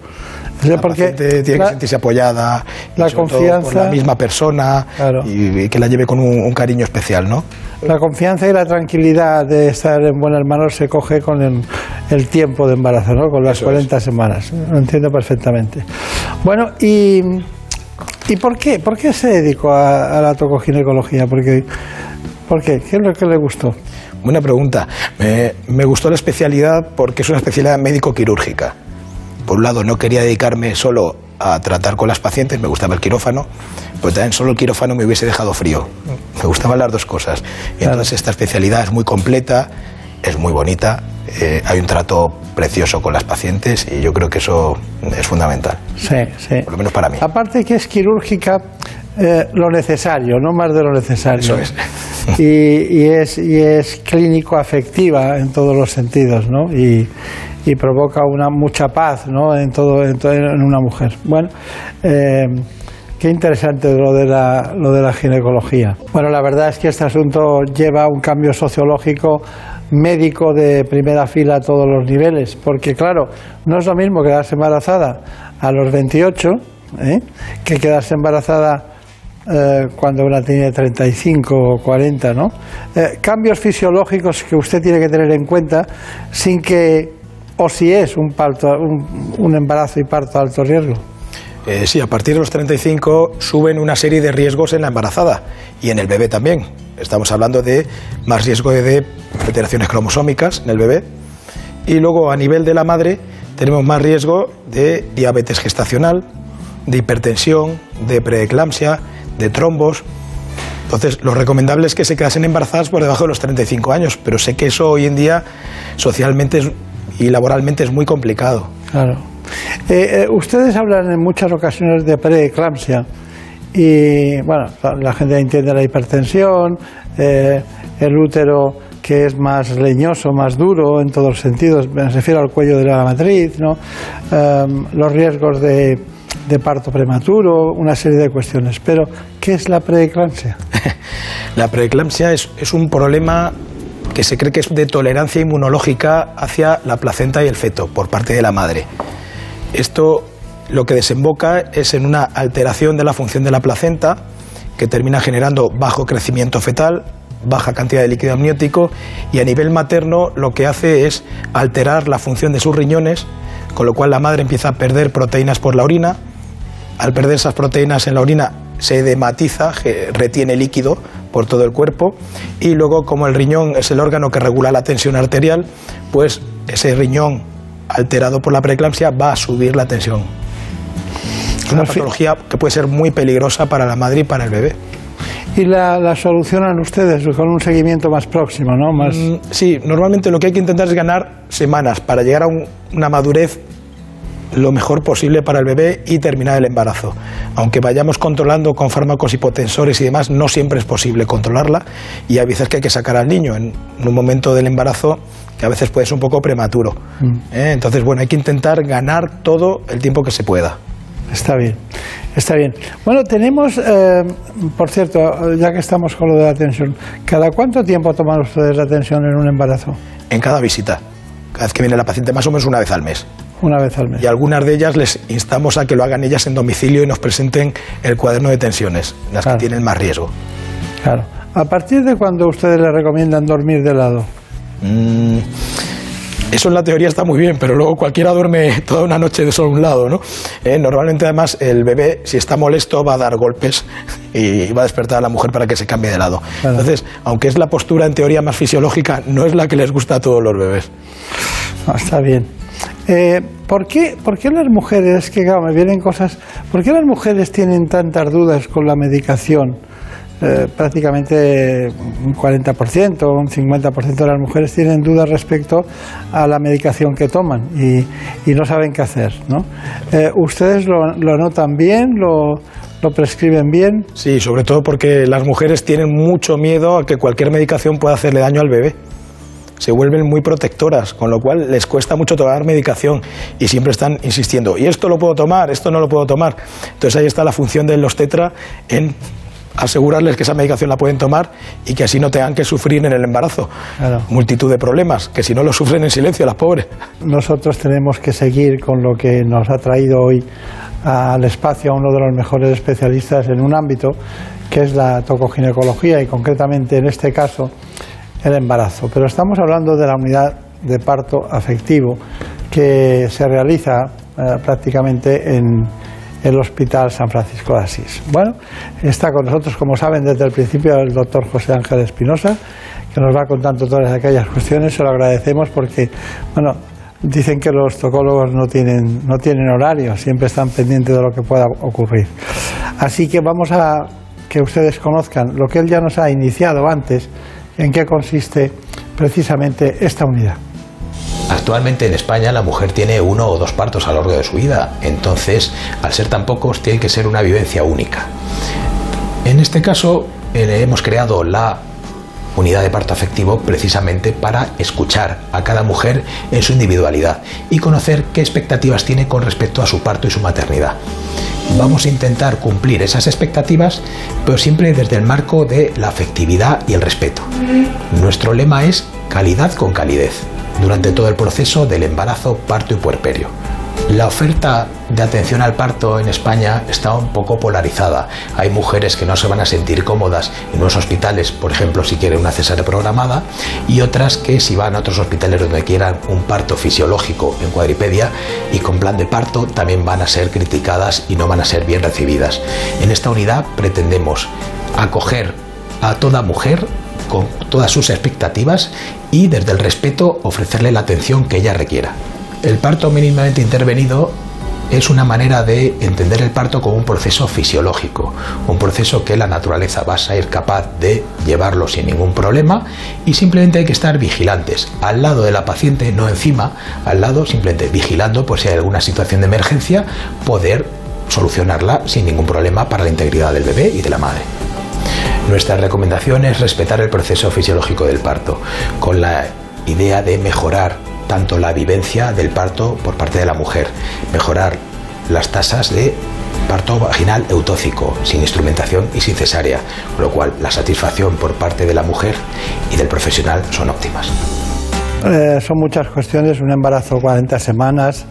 Speaker 35: La paciente tiene que sentirse apoyada,
Speaker 1: la
Speaker 35: y
Speaker 1: confianza-
Speaker 35: por la misma persona y, y que la lleve con un, un cariño especial, ¿no?
Speaker 1: La confianza y la tranquilidad de estar en buenas manos se coge con el, el tiempo de embarazo, ¿no? con las 40 semanas. Lo entiendo perfectamente. Bueno, ¿y, ¿y por qué? ¿Por qué se dedicó a, a la tocoginecología? Porque, ¿Por qué? ¿Qué es lo que le gustó?
Speaker 35: Buena pregunta. Me, me gustó la especialidad porque es una especialidad médico-quirúrgica. Por un lado, no quería dedicarme solo a tratar con las pacientes, me gustaba el quirófano, pero también solo el quirófano me hubiese dejado frío. Me gustaban las dos cosas. Y entonces esta especialidad es muy completa, es muy bonita, eh, hay un trato precioso con las pacientes y yo creo que eso es fundamental,
Speaker 1: Sí, sí.
Speaker 35: por lo menos para mí.
Speaker 1: Aparte que es quirúrgica eh, lo necesario, no más de lo necesario.
Speaker 35: Eso es.
Speaker 1: Y, y es, y es clínico afectiva en todos los sentidos, ¿no? Y, y provoca una mucha paz, ¿no? En todo, en, todo- en una mujer. Bueno, eh, qué interesante lo de la, lo de la ginecología. Bueno, la verdad es que este asunto lleva un cambio sociológico médico de primera fila a todos los niveles, porque claro, no es lo mismo quedarse embarazada a los 28 ¿eh? que quedarse embarazada eh, cuando una tiene 35 o 40, ¿no? Eh, cambios fisiológicos que usted tiene que tener en cuenta sin que, o si es un, parto, un, un embarazo y parto a alto riesgo.
Speaker 35: Eh, sí, a partir de los 35 suben una serie de riesgos en la embarazada y en el bebé también. Estamos hablando de más riesgo de alteraciones cromosómicas en el bebé. Y luego a nivel de la madre tenemos más riesgo de diabetes gestacional, de hipertensión, de preeclampsia, de trombos. Entonces, lo recomendable es que se quedasen embarazadas por debajo de los 35 años, pero sé que eso hoy en día socialmente y laboralmente es muy complicado.
Speaker 1: Claro. Eh, eh, ustedes hablan en muchas ocasiones de preeclampsia y, bueno, la, gente entiende la hipertensión, eh, el útero que es más leñoso, más duro en todos los sentidos, me refiero al cuello de la matriz, ¿no? Em, los riesgos de, de parto prematuro, una serie de cuestiones. Pero, ¿qué es la preeclampsia? *laughs*
Speaker 35: La preeclampsia es, es un problema que se cree que es de tolerancia inmunológica hacia la placenta y el feto por parte de la madre. Esto lo que desemboca es en una alteración de la función de la placenta que termina generando bajo crecimiento fetal, baja cantidad de líquido amniótico y a nivel materno lo que hace es alterar la función de sus riñones, con lo cual la madre empieza a perder proteínas por la orina, al perder esas proteínas en la orina se dematiza, retiene líquido por todo el cuerpo y luego como el riñón es el órgano que regula la tensión arterial, pues ese riñón alterado por la preeclampsia va a subir la tensión. Es una patología que puede ser muy peligrosa para la madre y para el bebé.
Speaker 1: Y la, la solucionan ustedes con un seguimiento más próximo, ¿no? Más...
Speaker 35: Mm, Sí, normalmente lo que hay que intentar es ganar semanas para llegar a un- una madurez lo mejor posible para el bebé y terminar el embarazo. Aunque vayamos controlando con fármacos hipotensores y demás, no siempre es posible controlarla y hay veces que hay que sacar al niño en, en un momento del embarazo que a veces puede ser un poco prematuro. ¿eh? Entonces, bueno, hay que intentar ganar todo el tiempo que se pueda.
Speaker 1: Está bien, está bien. Bueno, tenemos, eh, por cierto, ya que estamos con lo de la tensión, ¿cada cuánto tiempo toman ustedes la tensión en un embarazo?
Speaker 35: En cada visita, cada vez que viene la paciente, más o menos una vez al mes.
Speaker 1: Una vez al mes.
Speaker 35: Y algunas de ellas les instamos a que lo hagan ellas en domicilio y nos presenten el cuaderno de tensiones, las que tienen más riesgo.
Speaker 1: Claro. ¿A partir de cuándo ustedes le recomiendan dormir de lado?
Speaker 35: Mm, eso en la teoría está muy bien, pero luego cualquiera duerme toda una noche de solo un lado, ¿no? Eh, normalmente además el bebé, si está molesto, va a dar golpes y va a despertar a la mujer para que se cambie de lado. Entonces, aunque es la postura en teoría más fisiológica, no es la que les gusta a todos los bebés.
Speaker 1: Ah, está bien. Eh, ¿por, qué, ¿Por qué las mujeres, que vienen cosas, ¿por qué las mujeres tienen tantas dudas con la medicación? Eh, prácticamente un 40% o un 50% de las mujeres tienen dudas respecto a la medicación que toman y, no saben qué hacer. ¿no? Eh, ¿Ustedes lo, lo notan bien? ¿Lo, ¿Lo prescriben bien?
Speaker 35: Sí, sobre todo porque las mujeres tienen mucho miedo a que cualquier medicación pueda hacerle daño al bebé. Se vuelven muy protectoras, con lo cual les cuesta mucho tomar medicación y siempre están insistiendo, y esto lo puedo tomar, esto no lo puedo tomar. Entonces ahí está la función de los tetra en asegurarles que esa medicación la pueden tomar y que así no tengan que sufrir en el embarazo. Multitud de problemas, que si no lo sufren en silencio las pobres.
Speaker 1: Nosotros tenemos que seguir con lo que nos ha traído hoy al espacio a uno de los mejores especialistas en un ámbito que es la tocoginecología y concretamente en este caso el embarazo. Pero estamos hablando de la unidad de parto afectivo que se realiza eh, prácticamente en el Hospital San Francisco de Asís. Bueno, está con nosotros, como saben, desde el principio el doctor José Ángel Espinosa, que nos va contando todas aquellas cuestiones. Se lo agradecemos porque, bueno, dicen que los tocólogos no tienen, no tienen horario, siempre están pendientes de lo que pueda ocurrir. Así que vamos a que ustedes conozcan lo que él ya nos ha iniciado antes, en qué consiste precisamente esta unidad.
Speaker 25: Actualmente en España la mujer tiene uno o dos partos a lo largo de su vida, entonces al ser tan pocos tiene que ser una vivencia única. En este caso eh, hemos creado la unidad de parto afectivo precisamente para escuchar a cada mujer en su individualidad y conocer qué expectativas tiene con respecto a su parto y su maternidad. Vamos a intentar cumplir esas expectativas, pero siempre desde el marco de la afectividad y el respeto. Nuestro lema es calidad con calidez durante todo el proceso del embarazo, parto y puerperio. La oferta de atención al parto en España está un poco polarizada. Hay mujeres que no se van a sentir cómodas en unos hospitales, por ejemplo, si quieren una cesárea programada, y otras que si van a otros hospitales donde quieran un parto fisiológico en cuadripedia y con plan de parto también van a ser criticadas y no van a ser bien recibidas. En esta unidad pretendemos acoger a toda mujer con todas sus expectativas y desde el respeto ofrecerle la atención que ella requiera. El parto mínimamente intervenido es una manera de entender el parto como un proceso fisiológico, un proceso que la naturaleza va a ser capaz de llevarlo sin ningún problema y simplemente hay que estar vigilantes, al lado de la paciente, no encima, al lado simplemente vigilando por si hay alguna situación de emergencia, poder solucionarla sin ningún problema para la integridad del bebé y de la madre. Nuestra recomendación es respetar el proceso fisiológico del parto, con la idea de mejorar tanto la vivencia del parto por parte de la mujer, mejorar las tasas de parto vaginal eutóxico, sin instrumentación y sin cesárea, con lo cual la satisfacción por parte de la mujer y del profesional son óptimas.
Speaker 1: Eh, son muchas cuestiones, un embarazo 40 semanas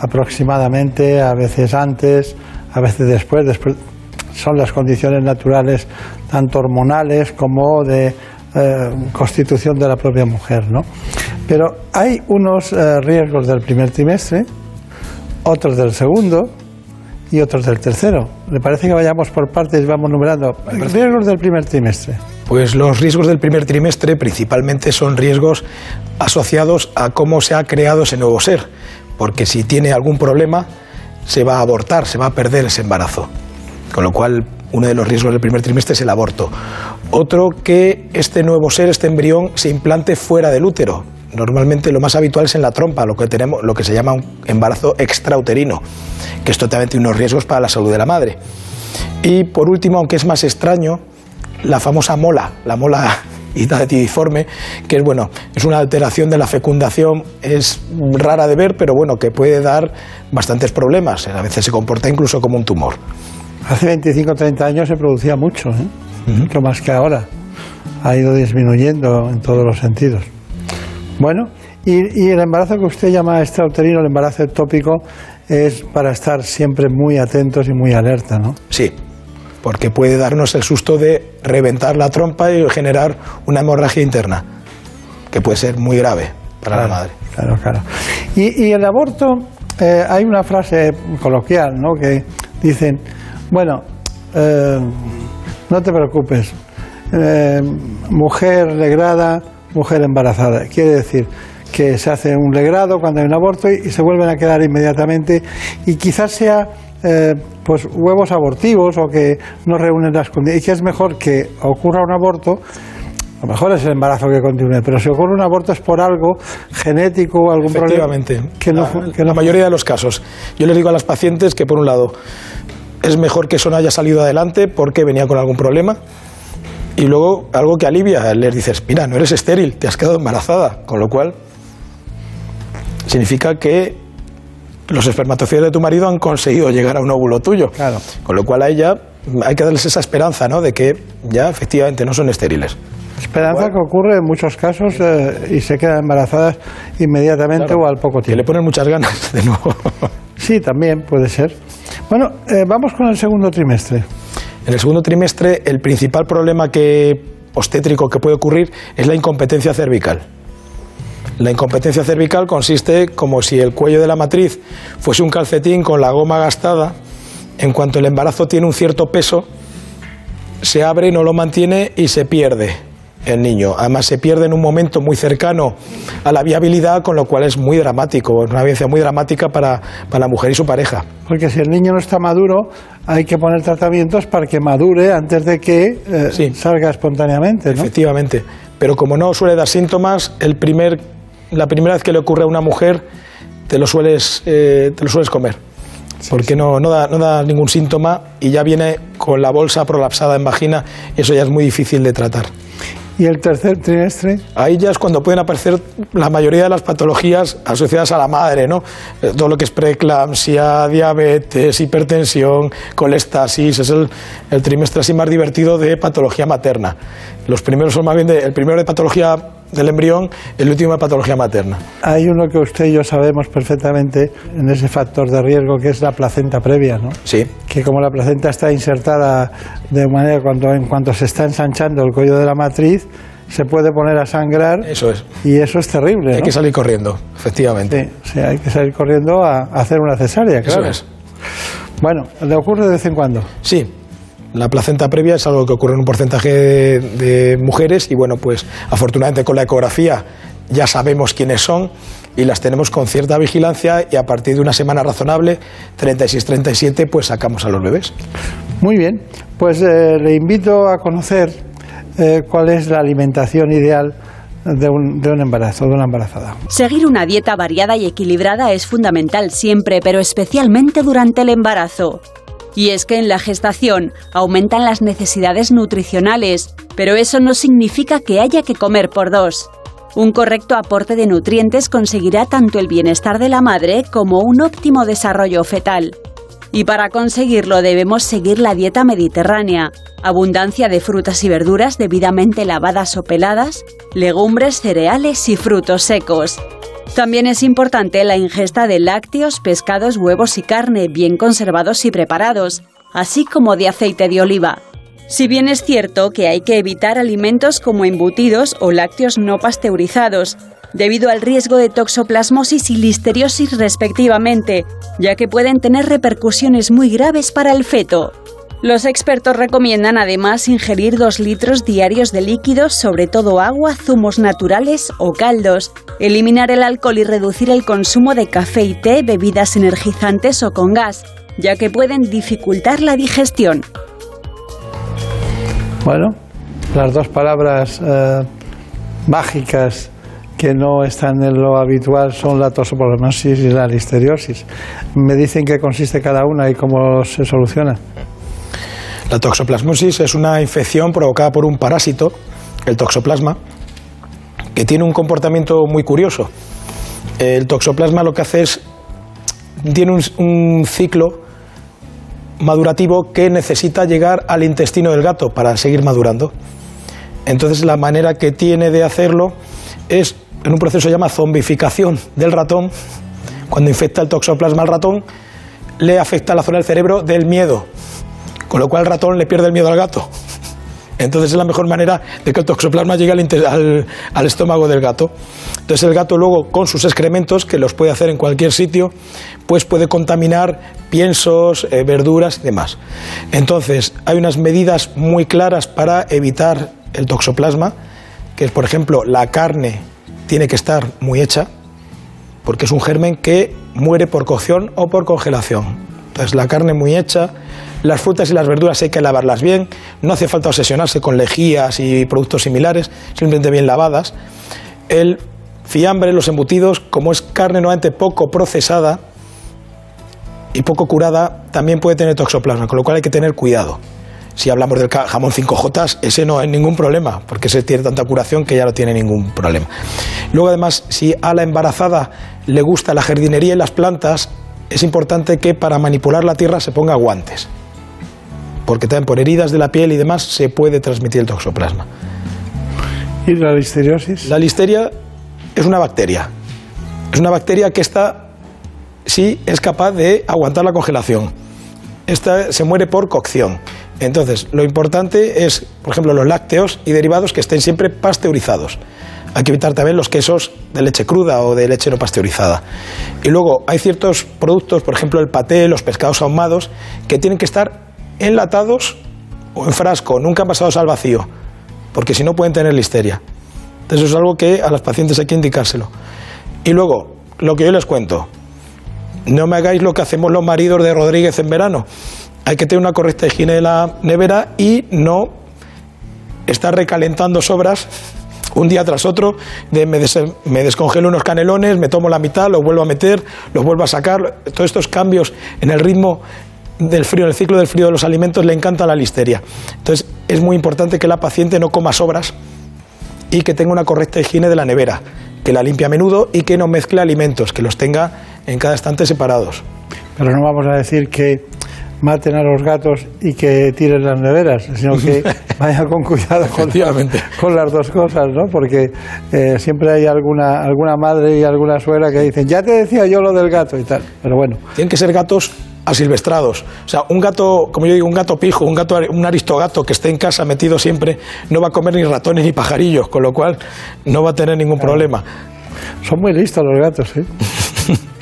Speaker 1: aproximadamente, a veces antes, a veces después, después son las condiciones naturales tanto hormonales como de eh, constitución de la propia mujer, ¿no? Pero hay unos eh, riesgos del primer trimestre, otros del segundo y otros del tercero. ¿Le parece que vayamos por partes y vamos numerando? Riesgos del primer trimestre.
Speaker 35: Pues los riesgos del primer trimestre principalmente son riesgos asociados a cómo se ha creado ese nuevo ser, porque si tiene algún problema se va a abortar, se va a perder ese embarazo. Con lo cual, uno de los riesgos del primer trimestre es el aborto. Otro, que este nuevo ser, este embrión, se implante fuera del útero. Normalmente lo más habitual es en la trompa, lo que, tenemos, lo que se llama un embarazo extrauterino, que esto también tiene unos riesgos para la salud de la madre. Y por último, aunque es más extraño, la famosa mola, la mola *laughs* hidratidiforme, que es bueno, es una alteración de la fecundación, es rara de ver, pero bueno, que puede dar bastantes problemas. A veces se comporta incluso como un tumor.
Speaker 1: Hace 25 o 30 años se producía mucho, ¿eh? mucho más que ahora. Ha ido disminuyendo en todos los sentidos. Bueno, y, y el embarazo que usted llama extrauterino, el embarazo ectópico, es para estar siempre muy atentos y muy alerta, ¿no?
Speaker 35: Sí, porque puede darnos el susto de reventar la trompa y generar una hemorragia interna, que puede ser muy grave para la madre.
Speaker 1: Claro, claro. Y, y el aborto, eh, hay una frase coloquial, ¿no? Que dicen, bueno, eh, no te preocupes, eh, mujer legrada, mujer embarazada. Quiere decir que se hace un legrado cuando hay un aborto y, y se vuelven a quedar inmediatamente y quizás sea eh, pues huevos abortivos o que no reúnen las condiciones y que es mejor que ocurra un aborto a lo mejor es el embarazo que continúe, pero si ocurre un aborto es por algo genético, algún problema
Speaker 35: Efectivamente.
Speaker 1: que no,
Speaker 35: la, la mayoría de los casos. Yo les digo a las pacientes que, por un lado, es mejor que eso no haya salido adelante porque venía con algún problema. Y luego, algo que alivia, les dices, mira, no eres estéril, te has quedado embarazada. Con lo cual, significa que los espermatozoides de tu marido han conseguido llegar a un óvulo tuyo. Con lo cual a ella hay que darles esa esperanza, ¿no? De que ya efectivamente no son estériles.
Speaker 1: Esperanza que ocurre en muchos casos eh, y se quedan embarazadas inmediatamente
Speaker 35: Claro.
Speaker 1: o al poco
Speaker 35: Que
Speaker 1: tiempo.
Speaker 35: le ponen muchas ganas de nuevo. *laughs*
Speaker 1: Sí, también puede ser. Bueno, eh, vamos con el segundo trimestre.
Speaker 35: En el segundo trimestre, el principal problema que, obstétrico que puede ocurrir es la incompetencia cervical. La incompetencia cervical consiste como si el cuello de la matriz fuese un calcetín con la goma gastada. En cuanto el embarazo tiene un cierto peso, se abre, no lo mantiene y se pierde el niño. Además, se pierde en un momento muy cercano a la viabilidad, con lo cual es muy dramático, es una vivencia muy dramática para, para la mujer y su pareja.
Speaker 1: Porque si el niño no está maduro, hay que poner tratamientos para que madure antes de que eh, salga espontáneamente, ¿no?
Speaker 35: Efectivamente. Pero como no suele dar síntomas, el primer, la primera vez que le ocurre a una mujer, te lo sueles, eh, te lo sueles comer. Porque No, no, da, no da ningún síntoma y ya viene con la bolsa prolapsada en vagina y eso ya es muy difícil de tratar.
Speaker 1: ¿Y el tercer trimestre?
Speaker 35: Ahí ya es cuando pueden aparecer la mayoría de las patologías asociadas a la madre, ¿no? Eh, Todo lo que es preeclampsia, diabetes, hipertensión, colestasis, es el, el trimestre así más divertido de patología materna. Los primeros son más bien de, el primero de patología del embrión el último de patología materna.
Speaker 1: Hay uno que usted y yo sabemos perfectamente en ese factor de riesgo que es la placenta previa, ¿no?
Speaker 35: Sí.
Speaker 1: Que como la placenta está insertada de manera cuando en cuanto se está ensanchando el cuello de la matriz, se puede poner a sangrar.
Speaker 35: Eso es.
Speaker 1: Y eso es terrible.
Speaker 35: Hay
Speaker 1: ¿no?
Speaker 35: que salir corriendo, efectivamente.
Speaker 1: Sí, sí, hay que salir corriendo a, hacer una cesárea,
Speaker 35: Eso
Speaker 1: claro.
Speaker 35: es.
Speaker 1: Bueno, ¿le ocurre de vez en cuando?
Speaker 35: Sí. La placenta previa es algo que ocurre en un porcentaje de mujeres y bueno, pues afortunadamente con la ecografía ya sabemos quiénes son y las tenemos con cierta vigilancia y a partir de una semana razonable, 36-37, pues sacamos a los bebés.
Speaker 1: Muy bien, pues eh, le invito a conocer eh, cuál es la alimentación ideal de un, de un embarazo, de una embarazada.
Speaker 3: Seguir una dieta variada y equilibrada es fundamental siempre, pero especialmente durante el embarazo. Y es que en la gestación aumentan las necesidades nutricionales, pero eso no significa que haya que comer por dos. Un correcto aporte de nutrientes conseguirá tanto el bienestar de la madre como un óptimo desarrollo fetal. Y para conseguirlo debemos seguir la dieta mediterránea, abundancia de frutas y verduras debidamente lavadas o peladas, legumbres, cereales y frutos secos. También es importante la ingesta de lácteos, pescados, huevos y carne bien conservados y preparados, así como de aceite de oliva. Si bien es cierto que hay que evitar alimentos como embutidos o lácteos no pasteurizados, debido al riesgo de toxoplasmosis y listeriosis respectivamente, ya que pueden tener repercusiones muy graves para el feto. Los expertos recomiendan además ingerir 2 litros diarios de líquidos, sobre todo agua, zumos naturales o caldos, eliminar el alcohol y reducir el consumo de café y té, bebidas energizantes o con gas, ya que pueden dificultar la digestión.
Speaker 1: Bueno, las dos palabras eh, mágicas que no están en lo habitual son la toxoplasmosis y la listeriosis. Me dicen qué consiste cada una y cómo se soluciona.
Speaker 35: La toxoplasmosis es una infección provocada por un parásito, el toxoplasma, que tiene un comportamiento muy curioso. El toxoplasma lo que hace es, tiene un, ciclo madurativo que necesita llegar al intestino del gato para seguir madurando. Entonces la manera que tiene de hacerlo es en un proceso que se llama zombificación del ratón. Cuando infecta el toxoplasma al ratón, le afecta la zona del cerebro del miedo, con lo cual el ratón le pierde el miedo al gato. Entonces es la mejor manera de que el toxoplasma llegue al, estómago del gato. Entonces el gato luego con sus excrementos, que los puede hacer en cualquier sitio, pues puede contaminar piensos, eh, verduras y demás. Entonces hay unas medidas muy claras para evitar el toxoplasma, que es por ejemplo la carne tiene que estar muy hecha, porque es un germen que muere por cocción o por congelación. Entonces la carne muy hecha, las frutas y las verduras hay que lavarlas bien, no hace falta obsesionarse con lejías y productos similares, simplemente bien lavadas. El fiambre, los embutidos, como es carne normalmente poco procesada y poco curada, también puede tener toxoplasma, con lo cual hay que tener cuidado. Si hablamos del jamón 5J, ese no hay ningún problema, porque ese tiene tanta curación que ya no tiene ningún problema. Luego, además, si a la embarazada le gusta la jardinería y las plantas, es importante que para manipular la tierra se ponga guantes, porque también por heridas de la piel y demás se puede transmitir el toxoplasma.
Speaker 1: ¿Y la listeriosis?
Speaker 35: La listeria es una bacteria. Es una bacteria que está, sí, es capaz de aguantar la congelación. Esta se muere por cocción. Entonces, lo importante es, por ejemplo, los lácteos y derivados que estén siempre pasteurizados. Hay que evitar también los quesos de leche cruda o de leche no pasteurizada. Y luego hay ciertos productos, por ejemplo el paté, los pescados ahumados, que tienen que estar enlatados o en frasco, nunca pasados al vacío, porque si no pueden tener listeria. Entonces eso es algo que a las pacientes hay que indicárselo. Y luego, lo que yo les cuento, no me hagáis lo que hacemos los maridos de Rodríguez en verano. Hay que tener una correcta higiene de la nevera y no estar recalentando sobras un día tras otro, me, me descongelo unos canelones, me tomo la mitad, los vuelvo a meter, los vuelvo a sacar. Todos estos cambios en el ritmo del frío, en el ciclo del frío de los alimentos, le encanta la listeria. Entonces, es muy importante que la paciente no coma sobras y que tenga una correcta higiene de la nevera, que la limpie a menudo y que no mezcle alimentos, que los tenga en cada estante separados.
Speaker 1: Pero no vamos a decir que maten a los gatos y que tiren las neveras, sino que *laughs* vayan con cuidado con, con las dos cosas, ¿no? Porque eh, siempre hay alguna, alguna madre y alguna suegra que dicen, ya te decía yo lo del gato y tal, pero bueno.
Speaker 35: Tienen que ser gatos asilvestrados. O sea, un gato, como yo digo, un gato pijo, un gato, un aristogato que esté en casa metido siempre, no va a comer ni ratones ni pajarillos, con lo cual no va a tener ningún problema.
Speaker 1: Son muy listos los gatos, ¿eh? *laughs*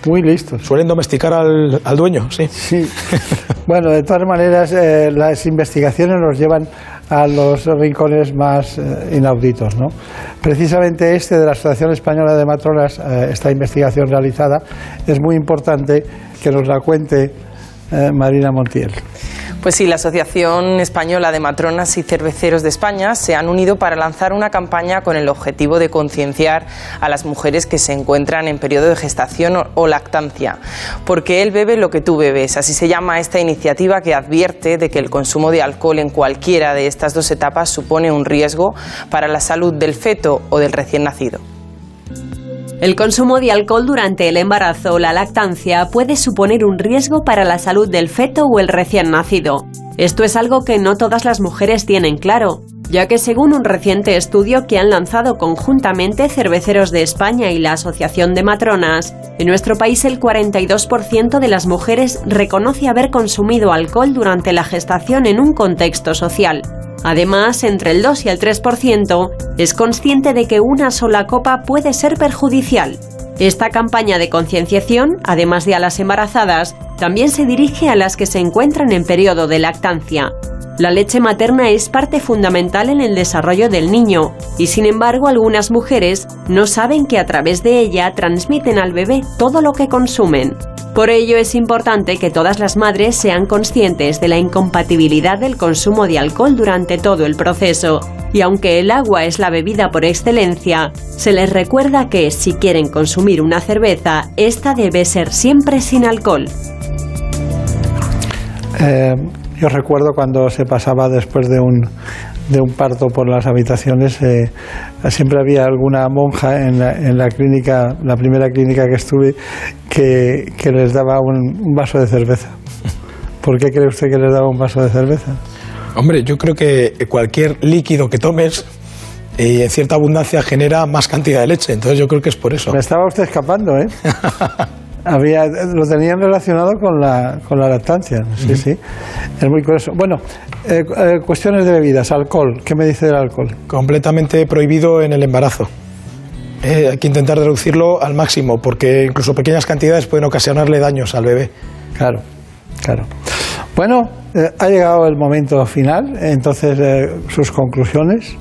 Speaker 1: Muy listos.
Speaker 35: Suelen domesticar al, al dueño, sí.
Speaker 1: Sí. Bueno, de todas maneras, eh, las investigaciones nos llevan a los rincones más eh, inauditos, ¿no? Precisamente este de la Asociación Española de Matronas, eh, esta investigación realizada, es muy importante que nos la cuente Marina Montiel.
Speaker 36: Pues sí, la Asociación Española de Matronas y Cerveceros de España se han unido para lanzar una campaña con el objetivo de concienciar a las mujeres que se encuentran en periodo de gestación o, lactancia. Porque él bebe lo que tú bebes. Así se llama esta iniciativa que advierte de que el consumo de alcohol en cualquiera de estas dos etapas supone un riesgo para la salud del feto o del recién nacido.
Speaker 3: El consumo de alcohol durante el embarazo o la lactancia puede suponer un riesgo para la salud del feto o el recién nacido. Esto es algo que no todas las mujeres tienen claro, ya que según un reciente estudio que han lanzado conjuntamente Cerveceros de España y la Asociación de Matronas, en nuestro país el 42% de las mujeres reconoce haber consumido alcohol durante la gestación en un contexto social. Además, entre el 2 y el 3% es consciente de que una sola copa puede ser perjudicial. Esta campaña de concienciación, además de a las embarazadas, también se dirige a las que se encuentran en periodo de lactancia. La leche materna es parte fundamental en el desarrollo del niño y sin embargo algunas mujeres no saben que a través de ella transmiten al bebé todo lo que consumen. Por ello es importante que todas las madres sean conscientes de la incompatibilidad del consumo de alcohol durante todo el proceso. Y aunque el agua es la bebida por excelencia, se les recuerda que si quieren consumir una cerveza, esta debe ser siempre sin alcohol.
Speaker 1: Eh, yo recuerdo cuando se pasaba después de un, de un parto por las habitaciones, eh, siempre había alguna monja en la, en la clínica, la primera clínica que estuve, que, que les daba un, un vaso de cerveza. ¿Por qué cree usted que les daba un vaso de cerveza?
Speaker 35: Hombre, yo creo que cualquier líquido que tomes y en cierta abundancia genera más cantidad de leche, entonces yo creo que es por eso.
Speaker 1: Me estaba usted escapando, ¿eh? *laughs* Había, lo tenían relacionado con la, con la lactancia, sí, sí. Es muy curioso. Bueno, eh, eh, cuestiones de bebidas, alcohol. ¿Qué me dice del alcohol?
Speaker 35: Completamente prohibido en el embarazo. Eh, hay que intentar reducirlo al máximo, porque incluso pequeñas cantidades pueden ocasionarle daños al bebé.
Speaker 1: Claro, claro. Bueno, eh, ha llegado el momento final, entonces eh, sus conclusiones.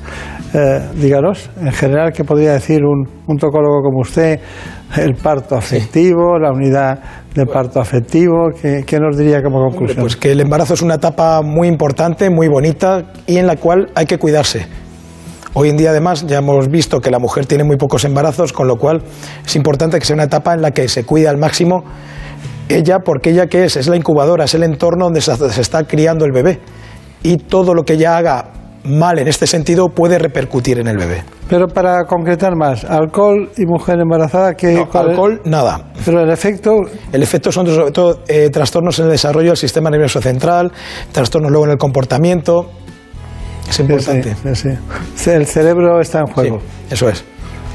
Speaker 1: Díganos, en general, ¿qué podría decir un, un tocólogo como usted? El parto afectivo, la unidad de parto afectivo, ¿qué, qué nos diría como conclusión?
Speaker 35: Pues que el embarazo es una etapa muy importante, muy bonita y en la cual hay que cuidarse. Hoy en día, además, ya hemos visto que la mujer tiene muy pocos embarazos, con lo cual es importante que sea una etapa en la que se cuide al máximo ella, porque ella qué es? Es la incubadora, es el entorno donde se se está criando el bebé. Y todo lo que ella haga mal en este sentido puede repercutir en el bebé.
Speaker 1: Pero para concretar más, alcohol y mujer embarazada, ¿qué
Speaker 35: No,
Speaker 1: cuál es?
Speaker 35: alcohol, nada.
Speaker 1: Pero el efecto,
Speaker 35: El efecto son sobre todo eh, trastornos en el desarrollo del sistema nervioso central, trastornos luego en el comportamiento. Es importante.
Speaker 1: Sí, sí, sí. El cerebro está en juego.
Speaker 35: eso es.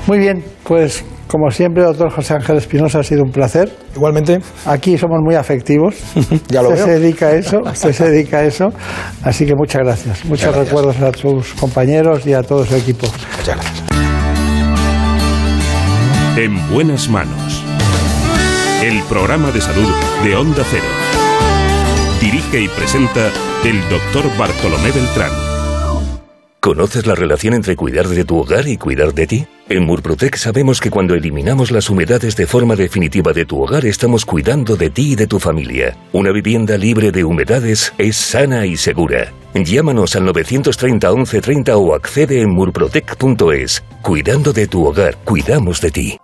Speaker 1: Muy bien, pues como siempre, doctor José Ángel Espinosa, ha sido un placer.
Speaker 35: Igualmente.
Speaker 1: Aquí somos muy afectivos. *laughs*
Speaker 35: Ya lo
Speaker 1: usted
Speaker 35: veo.
Speaker 1: se dedica a eso, usted se dedica a eso. Así que muchas gracias. Muchos
Speaker 35: Muchas gracias.
Speaker 1: recuerdos a sus compañeros y a todo su equipo.
Speaker 35: Muchas gracias.
Speaker 2: En buenas manos. El programa de salud de Onda Cero. Dirige y presenta el doctor Bartolomé Beltrán.
Speaker 37: ¿Conoces la relación entre cuidar de tu hogar y cuidar de ti? En Murprotec sabemos que cuando eliminamos las humedades de forma definitiva de tu hogar estamos cuidando de ti y de tu familia. Una vivienda libre de humedades es sana y segura. Llámanos al 930 1130 o accede en murprotec.es. Cuidando de tu hogar, cuidamos de ti.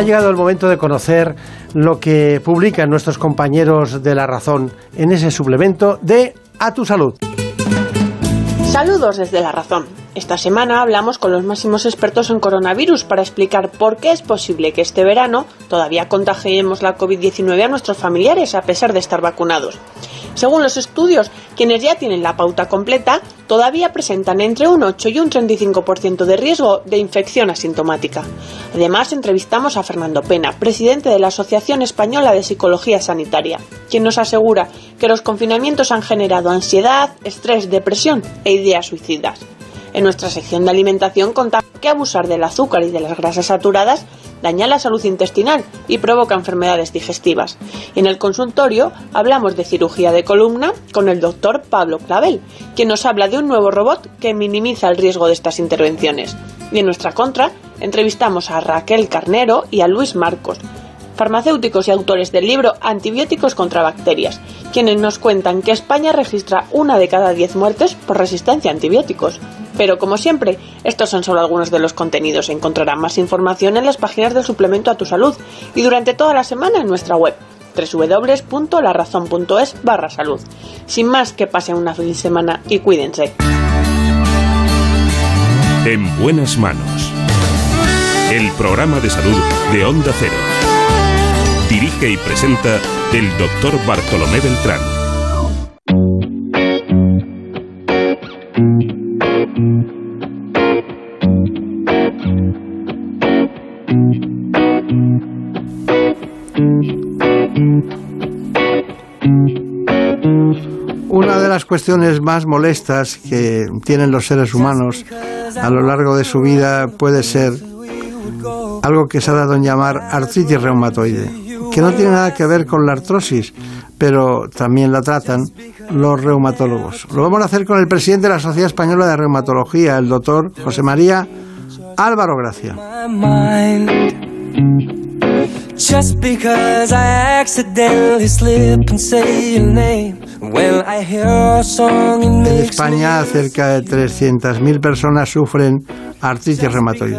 Speaker 38: Ha llegado el momento de conocer lo que publican nuestros compañeros de La Razón en ese suplemento de A tu Salud.
Speaker 39: Saludos desde La Razón.
Speaker 40: Esta semana hablamos con los máximos expertos en coronavirus para explicar por qué es posible que este verano todavía contagiemos la COVID-19 a nuestros familiares a pesar de estar vacunados. Según los estudios, quienes ya tienen la pauta completa todavía presentan entre un 8 y un 35% de riesgo de infección asintomática. Además, entrevistamos a Fernando Pena, presidente de la Asociación Española de Psicología Sanitaria, quien nos asegura que los confinamientos han generado ansiedad, estrés, depresión e ideas suicidas. En nuestra sección de alimentación contamos que abusar del azúcar y de las grasas saturadas daña la salud intestinal y provoca enfermedades digestivas. En el consultorio hablamos de cirugía de columna con el doctor Pablo Clavel, quien nos habla de un nuevo robot que minimiza el riesgo de estas intervenciones. Y en nuestra contra entrevistamos a Raquel Carnero y a Luis Marcos, farmacéuticos y autores del libro Antibióticos contra bacterias, quienes nos cuentan que España registra una de cada diez muertes por resistencia a antibióticos. Pero como siempre, estos son solo algunos de los contenidos. Encontrarán más información en las páginas del suplemento a tu salud y durante toda la semana en nuestra web www.larazón.es barra salud. Sin más, que pasen una feliz semana y cuídense.
Speaker 2: En buenas manos. El programa de salud de Onda Cero. Dirige y presenta el doctor Bartolomé Beltrán.
Speaker 1: Las cuestiones más molestas que tienen los seres humanos a lo largo de su vida puede ser algo que se ha dado en llamar artritis reumatoide, que no tiene nada que ver con la artrosis, pero también la tratan los reumatólogos. Lo vamos a hacer con el presidente de la Sociedad Española de Reumatología, el doctor José María Álvaro Gracia.
Speaker 39: Just because I accidentally slip and say your name. When I hear a song, it
Speaker 1: En España, cerca de 300.000 personas sufren artritis reumatoide.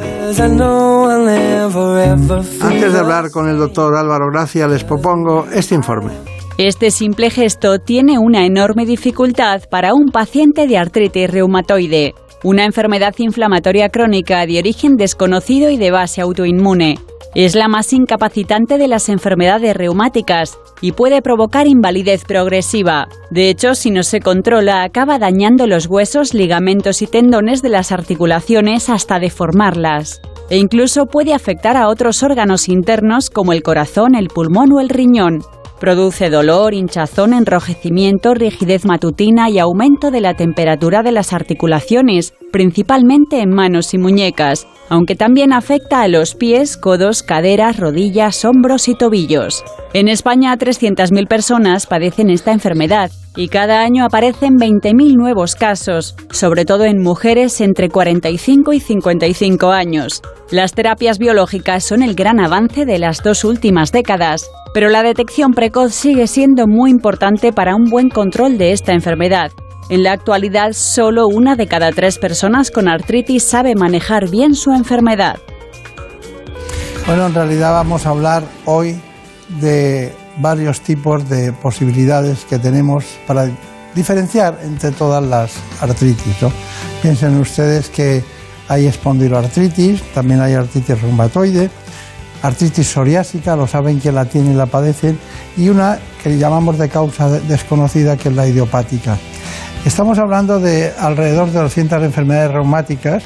Speaker 1: Antes de hablar con el doctor Álvaro Gracia, les propongo este informe.
Speaker 3: Este simple gesto tiene una enorme dificultad para un paciente de artritis reumatoide, una enfermedad inflamatoria crónica de origen desconocido y de base autoinmune. Es la más incapacitante de las enfermedades reumáticas y puede provocar invalidez progresiva. De hecho, si no se controla, acaba dañando los huesos, ligamentos y tendones de las articulaciones hasta deformarlas. E incluso puede afectar a otros órganos internos como el corazón, el pulmón o el riñón. Produce dolor, hinchazón, enrojecimiento, rigidez matutina y aumento de la temperatura de las articulaciones, principalmente en manos y muñecas, aunque también afecta a los pies, codos, caderas, rodillas, hombros y tobillos. En España, 300.000 personas padecen esta enfermedad y cada año aparecen 20.000 nuevos casos, sobre todo en mujeres entre 45 y 55 años. Las terapias biológicas son el gran avance de las dos últimas décadas, pero la detección precoz sigue siendo muy importante para un buen control de esta enfermedad. En la actualidad, solo una de cada tres personas con artritis sabe manejar bien su enfermedad.
Speaker 1: Bueno, en realidad vamos a hablar hoy de varios tipos de posibilidades que tenemos para diferenciar entre todas las artritis. Piensen ustedes que hay espondiloartritis, también hay artritis reumatoide, artritis psoriásica, lo saben que la tienen y la padecen, y una que llamamos de causa de- desconocida, que es la idiopática. Estamos hablando de alrededor de 200 enfermedades reumáticas,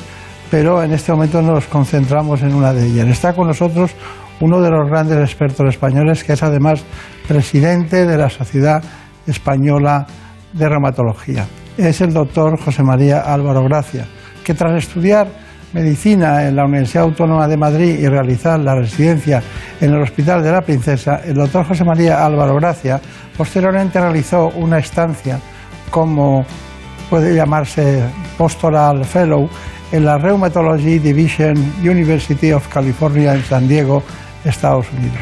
Speaker 1: pero en este momento nos concentramos en una de ellas. Está con nosotros uno de los grandes expertos españoles, que es además presidente de la Sociedad Española de Reumatología. Es el doctor José María Álvaro Gracia, que tras estudiar medicina en la Universidad Autónoma de Madrid y realizar la residencia en el Hospital de la Princesa, el doctor José María Álvaro Gracia posteriormente realizó una estancia como puede llamarse Postural Fellow en la Rheumatology Division University of California en San Diego, Estados Unidos.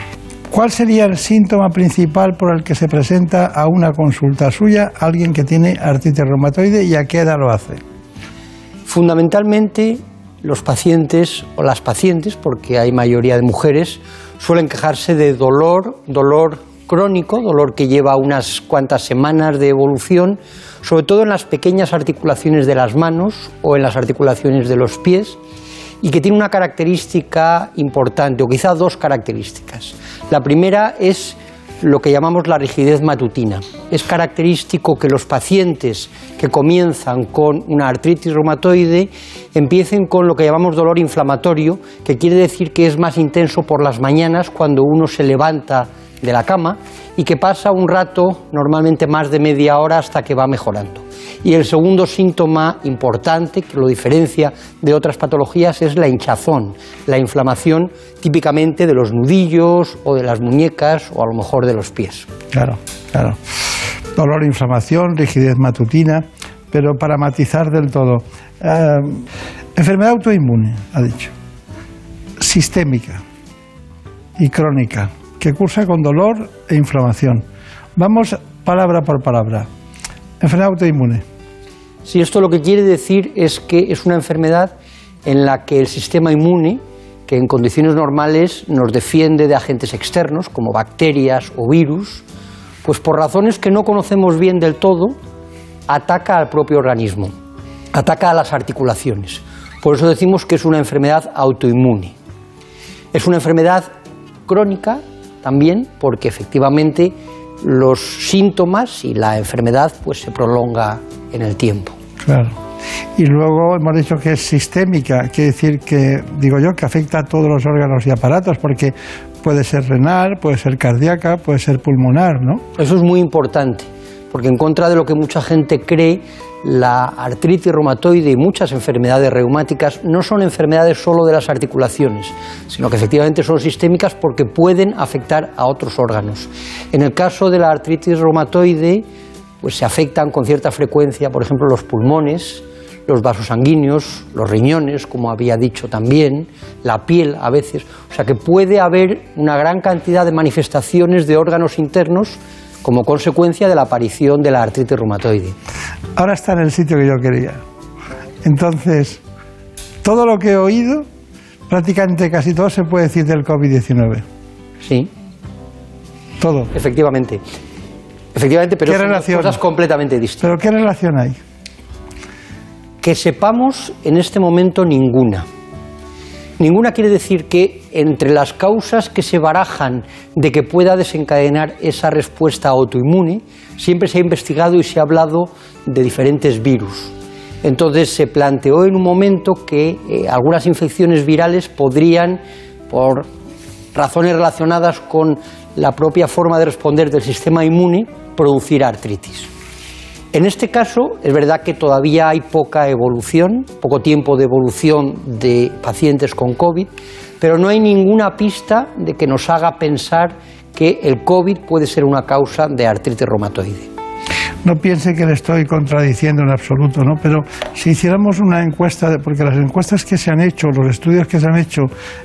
Speaker 1: ¿Cuál sería el síntoma principal por el que se presenta a una consulta suya alguien que tiene artritis reumatoide y a qué edad lo hace?
Speaker 41: Fundamentalmente, los pacientes o las pacientes, porque hay mayoría de mujeres, suelen quejarse de dolor, dolor crónico, dolor que lleva unas cuantas semanas de evolución, sobre todo en las pequeñas articulaciones de las manos o en las articulaciones de los pies, y que tiene una característica importante, o quizá dos características. La primera es lo que llamamos la rigidez matutina. Es característico que los pacientes que comienzan con una artritis reumatoide empiecen con lo que llamamos dolor inflamatorio, que quiere decir que es más intenso por las mañanas cuando uno se levanta de la cama y que pasa un rato, normalmente más de media hora, hasta que va mejorando. Y el segundo síntoma importante que lo diferencia de otras patologías es la hinchazón, la inflamación típicamente de los nudillos o de las muñecas o a lo mejor de los pies.
Speaker 1: Claro, claro. Dolor, inflamación, rigidez matutina, pero para matizar del todo. eh, enfermedad autoinmune, ha dicho. Sistémica y crónica, que cursa con dolor e inflamación. Vamos palabra por palabra. Enfermedad autoinmune.
Speaker 41: Si esto lo que quiere decir es que es una enfermedad en la que el sistema inmune, que en condiciones normales nos defiende de agentes externos como bacterias o virus, pues por razones que no conocemos bien del todo, ataca al propio organismo, ataca a las articulaciones. Por eso decimos que es una enfermedad autoinmune. Es una enfermedad crónica también porque efectivamente los síntomas y la enfermedad pues se prolonga en el tiempo.
Speaker 1: Claro. Y luego hemos dicho que es sistémica, quiere decir que, digo yo, que afecta a todos los órganos y aparatos, porque puede ser renal, puede ser cardíaca, puede ser pulmonar, ¿no?
Speaker 41: Eso es muy importante, porque en contra de lo que mucha gente cree, la artritis reumatoide y muchas enfermedades reumáticas no son enfermedades solo de las articulaciones, sino que efectivamente son sistémicas porque pueden afectar a otros órganos. En el caso de la artritis reumatoide, pues se afectan con cierta frecuencia, por ejemplo, los pulmones, los vasos sanguíneos, los riñones, como había dicho también, la piel a veces. O sea que puede haber una gran cantidad de manifestaciones de órganos internos como consecuencia de la aparición de la artritis reumatoide.
Speaker 1: Ahora está en el sitio que yo quería. Entonces, todo lo que he oído, prácticamente casi todo se puede decir del COVID-19.
Speaker 41: Sí.
Speaker 1: Todo.
Speaker 41: Efectivamente. Efectivamente, pero
Speaker 1: ¿Qué
Speaker 41: son
Speaker 1: relación?
Speaker 41: cosas completamente distintas.
Speaker 1: ¿Pero qué relación hay?
Speaker 41: Que sepamos en este momento ninguna. Ninguna quiere decir que entre las causas que se barajan de que pueda desencadenar esa respuesta autoinmune, siempre se ha investigado y se ha hablado de diferentes virus. Entonces se planteó en un momento que eh, algunas infecciones virales podrían, por razones relacionadas con la propia forma de responder del sistema inmune, producir artritis. En este caso, es verdad que todavía hay poca evolución, poco tiempo de evolución de pacientes con COVID, pero no hay ninguna pista de que nos haga pensar que el COVID puede ser una causa de artritis reumatoide.
Speaker 1: No piense que le estoy contradiciendo en absoluto, ¿no? Pero si hiciéramos una encuesta, porque las encuestas que se han hecho, los estudios que se han hecho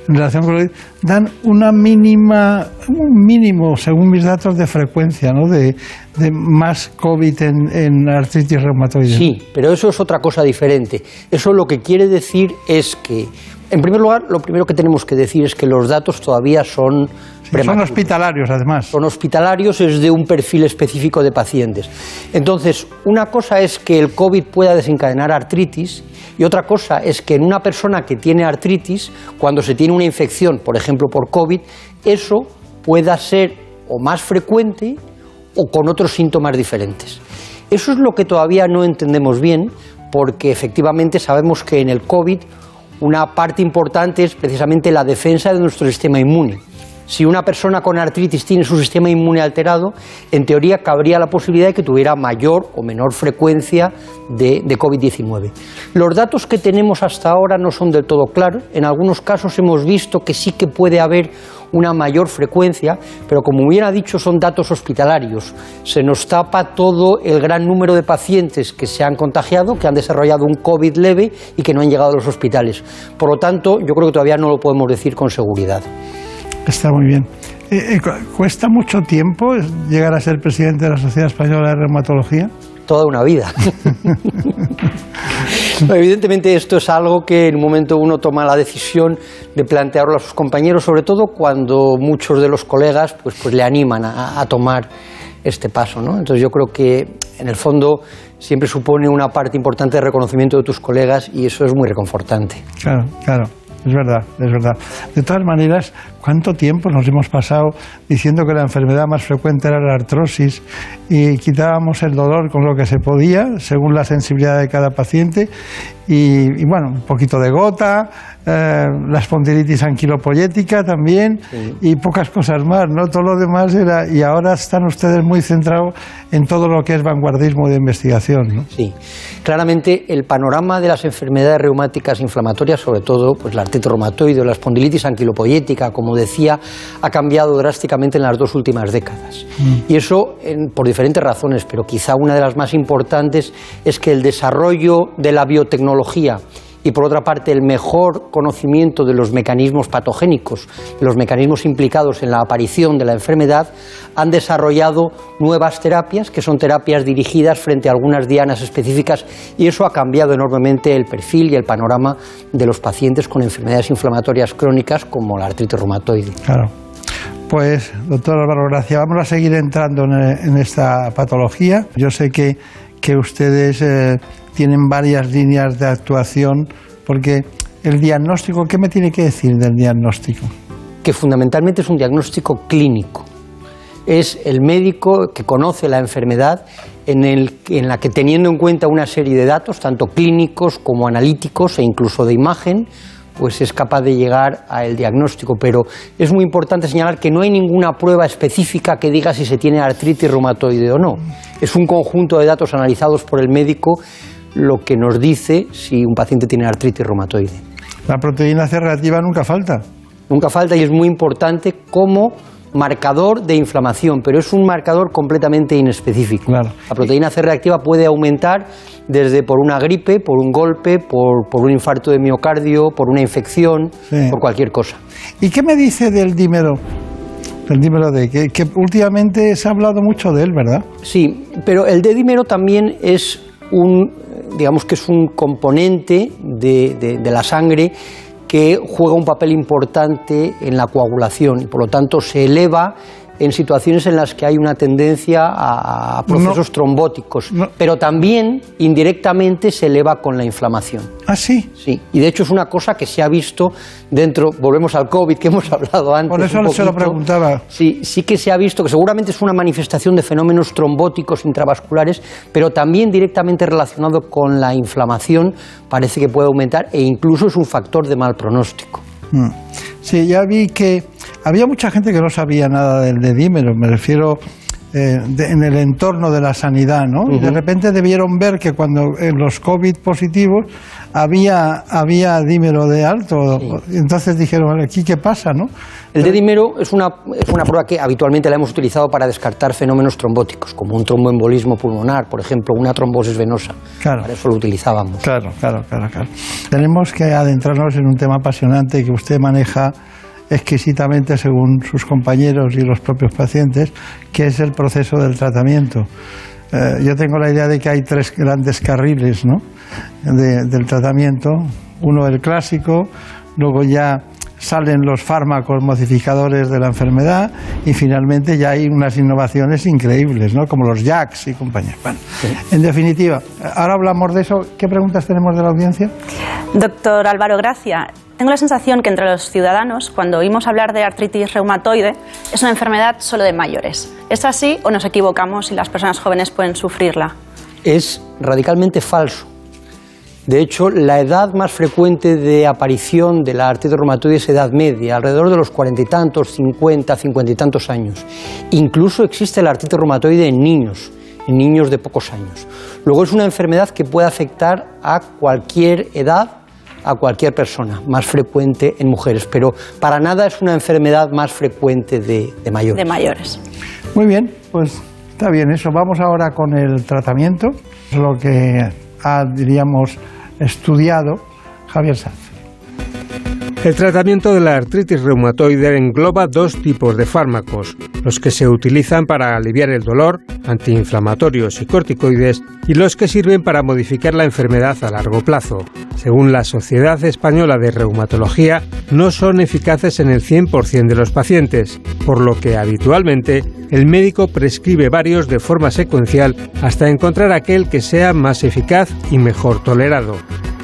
Speaker 1: en relación con el dan una mínima, un mínimo, según mis datos, de frecuencia, ¿no? De, de más COVID en, en artritis reumatoide.
Speaker 41: Sí, pero eso es otra cosa diferente. Eso lo que quiere decir es que, en primer lugar, lo primero que tenemos que decir es que los datos todavía son
Speaker 1: son
Speaker 41: prematuros.
Speaker 1: hospitalarios, además.
Speaker 41: Son hospitalarios, es de un perfil específico de pacientes. Entonces, una cosa es que el COVID pueda desencadenar artritis y otra cosa es que en una persona que tiene artritis, cuando se tiene una infección, por ejemplo por COVID, eso pueda ser o más frecuente o con otros síntomas diferentes. Eso es lo que todavía no entendemos bien porque efectivamente sabemos que en el COVID una parte importante es precisamente la defensa de nuestro sistema inmune. Si una persona con artritis tiene su sistema inmune alterado, en teoría cabría la posibilidad de que tuviera mayor o menor frecuencia de, de COVID-19. Los datos que tenemos hasta ahora no son del todo claros. En algunos casos hemos visto que sí que puede haber una mayor frecuencia, pero como ha dicho, son datos hospitalarios. Se nos tapa todo el gran número de pacientes que se han contagiado, que han desarrollado un COVID leve y que no han llegado a los hospitales. Por lo tanto, yo creo que todavía no lo podemos decir con seguridad.
Speaker 1: Está muy bien. Eh, eh, cu- ¿Cuesta mucho tiempo llegar a ser presidente de la Sociedad Española de Reumatología?
Speaker 41: Toda una vida. No, *laughs* evidentemente esto es algo que en un momento uno toma la decisión de plantearlo a sus compañeros, sobre todo cuando muchos de los colegas pues, pues le animan a, a tomar este paso. ¿no? Entonces yo creo que en el fondo siempre supone una parte importante de reconocimiento de tus colegas y eso es muy reconfortante.
Speaker 1: Claro, claro. Es verdad, es verdad. De todas maneras, ¿cuánto tiempo nos hemos pasado diciendo que la enfermedad más frecuente era la artrosis y quitábamos el dolor con lo que se podía, según la sensibilidad de cada paciente? Y, y bueno, un poquito de gota, eh, la espondilitis anquilopoyética también y pocas cosas más, ¿no? Todo lo demás era... Y ahora están ustedes muy centrados en todo lo que es vanguardismo de investigación, ¿no?
Speaker 41: Sí, claramente el panorama de las enfermedades reumáticas inflamatorias, sobre todo pues la artritis reumatoide o la espondilitis anquilopoyética, como decía, ha cambiado drásticamente en las dos últimas décadas. Y eso en- por diferentes razones, pero quizá una de las más importantes es que el desarrollo de la biotecnología y por otra parte el mejor conocimiento de los mecanismos patogénicos, los mecanismos implicados en la aparición de la enfermedad, han desarrollado nuevas terapias, que son terapias dirigidas frente a algunas dianas específicas, y eso ha cambiado enormemente el perfil y el panorama de los pacientes con enfermedades inflamatorias crónicas como la artritis reumatoide.
Speaker 1: Claro. Pues, doctor Álvaro Gracia, vamos a seguir entrando en, en esta patología. Yo sé que, que ustedes eh, tienen varias líneas de actuación, porque el diagnóstico, ¿qué me tiene que decir del diagnóstico?
Speaker 41: que fundamentalmente es un diagnóstico clínico. Es el médico que conoce la enfermedad en, el, en la que teniendo en cuenta una serie de datos, tanto clínicos como analíticos e incluso de imagen, pues es capaz de llegar al diagnóstico. Pero es muy importante señalar que no hay ninguna prueba específica que diga si se tiene artritis reumatoide o no. Es un conjunto de datos analizados por el médico lo que nos dice si un paciente tiene artritis reumatoide.
Speaker 1: La proteína C reactiva nunca falta.
Speaker 41: Nunca falta y es muy importante como marcador de inflamación, pero es un marcador completamente inespecífico. La proteína C reactiva puede aumentar desde por una gripe, por un golpe, por, por un infarto de miocardio, por una infección,
Speaker 1: Sí.
Speaker 41: por cualquier cosa.
Speaker 1: ¿Y qué me dice del dímero? Del dímero D, que, que últimamente se ha hablado mucho de él, ¿verdad?
Speaker 41: Sí, pero el D-dímero también es un, digamos que es un componente de, de- de la sangre que juega un papel importante en la coagulación y por lo tanto se eleva en situaciones en las que hay una tendencia a, a procesos trombóticos, pero también indirectamente se eleva con la inflamación.
Speaker 1: ¿Ah, sí?
Speaker 41: Sí, y de hecho es una cosa que se ha visto dentro, volvemos al COVID que hemos *laughs* hablado antes.
Speaker 1: Por eso
Speaker 41: un
Speaker 1: se lo preguntaba.
Speaker 41: Sí, sí que se ha visto que seguramente es una manifestación de fenómenos trombóticos intravasculares, pero también directamente relacionado con la inflamación, parece que puede aumentar e incluso es un factor de mal pronóstico.
Speaker 1: Mm. Sí, ya vi que había mucha gente que no sabía nada del dedímero, me refiero eh, de- en el entorno de la sanidad, ¿no? Y de repente debieron ver que cuando en los COVID positivos había, había dímero de alto. Y Entonces dijeron, ¿aquí qué pasa, no?
Speaker 41: El D-dímero es una, es una prueba que habitualmente la hemos utilizado para descartar fenómenos trombóticos, como un tromboembolismo pulmonar, por ejemplo, una trombosis venosa.
Speaker 1: Claro.
Speaker 41: Para eso lo utilizábamos.
Speaker 1: Claro, claro, claro, claro. Tenemos que adentrarnos en un tema apasionante que usted maneja exquisitamente según sus compañeros y los propios pacientes, que es el proceso del tratamiento. Eh, yo tengo la idea de que hay tres grandes carriles ¿no? de- del tratamiento. Uno el clásico, luego ya salen los fármacos modificadores de la enfermedad y finalmente ya hay unas innovaciones increíbles, ¿no? como los JAKs y compañía. Bueno, en definitiva, ahora hablamos de eso. ¿Qué preguntas tenemos de la audiencia?
Speaker 42: Doctor Álvaro Gracia, tengo la sensación que entre los ciudadanos, cuando oímos hablar de artritis reumatoide, es una enfermedad solo de mayores. ¿Es así o nos equivocamos y las personas jóvenes pueden sufrirla?
Speaker 41: es radicalmente falso. De hecho, la edad más frecuente de aparición de la artritis reumatoide es edad media, alrededor de los cuarenta y tantos, cincuenta, cincuenta y tantos años. Incluso existe la artritis reumatoide en niños, en niños de pocos años. Luego es una enfermedad que puede afectar a cualquier edad, a cualquier persona, más frecuente en mujeres, pero para nada es una enfermedad más frecuente de, de mayores.
Speaker 42: De mayores.
Speaker 1: Muy bien, pues está bien eso. Vamos ahora con el tratamiento, lo que ha, diríamos, estudiado Javier Sanz.
Speaker 7: El tratamiento de la artritis reumatoide engloba dos tipos de fármacos, los que se utilizan para aliviar el dolor, antiinflamatorios y corticoides, y los que sirven para modificar la enfermedad a largo plazo. Según la Sociedad Española de Reumatología, no son eficaces en el 100% de los pacientes, por lo que habitualmente el médico prescribe varios de forma secuencial hasta encontrar aquel que sea más eficaz y mejor tolerado.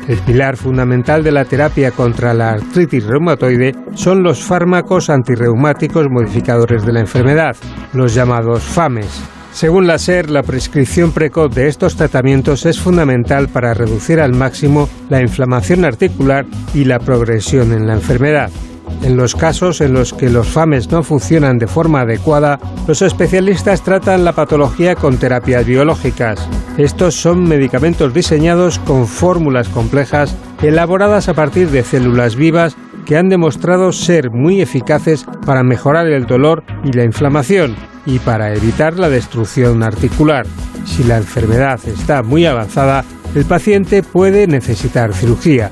Speaker 7: El pilar fundamental de la terapia contra la artritis reumatoide son los fármacos antirreumáticos modificadores de la enfermedad, los llamados FAMES. Según la SER, la prescripción precoz de estos tratamientos es fundamental para reducir al máximo la inflamación articular y la progresión en la enfermedad. En los casos en los que los FAMES no funcionan de forma adecuada, los especialistas tratan la patología con terapias biológicas. Estos son medicamentos diseñados con fórmulas complejas elaboradas a partir de células vivas que han demostrado ser muy eficaces para mejorar el dolor y la inflamación y para evitar la destrucción articular. Si la enfermedad está muy avanzada, el paciente puede necesitar cirugía.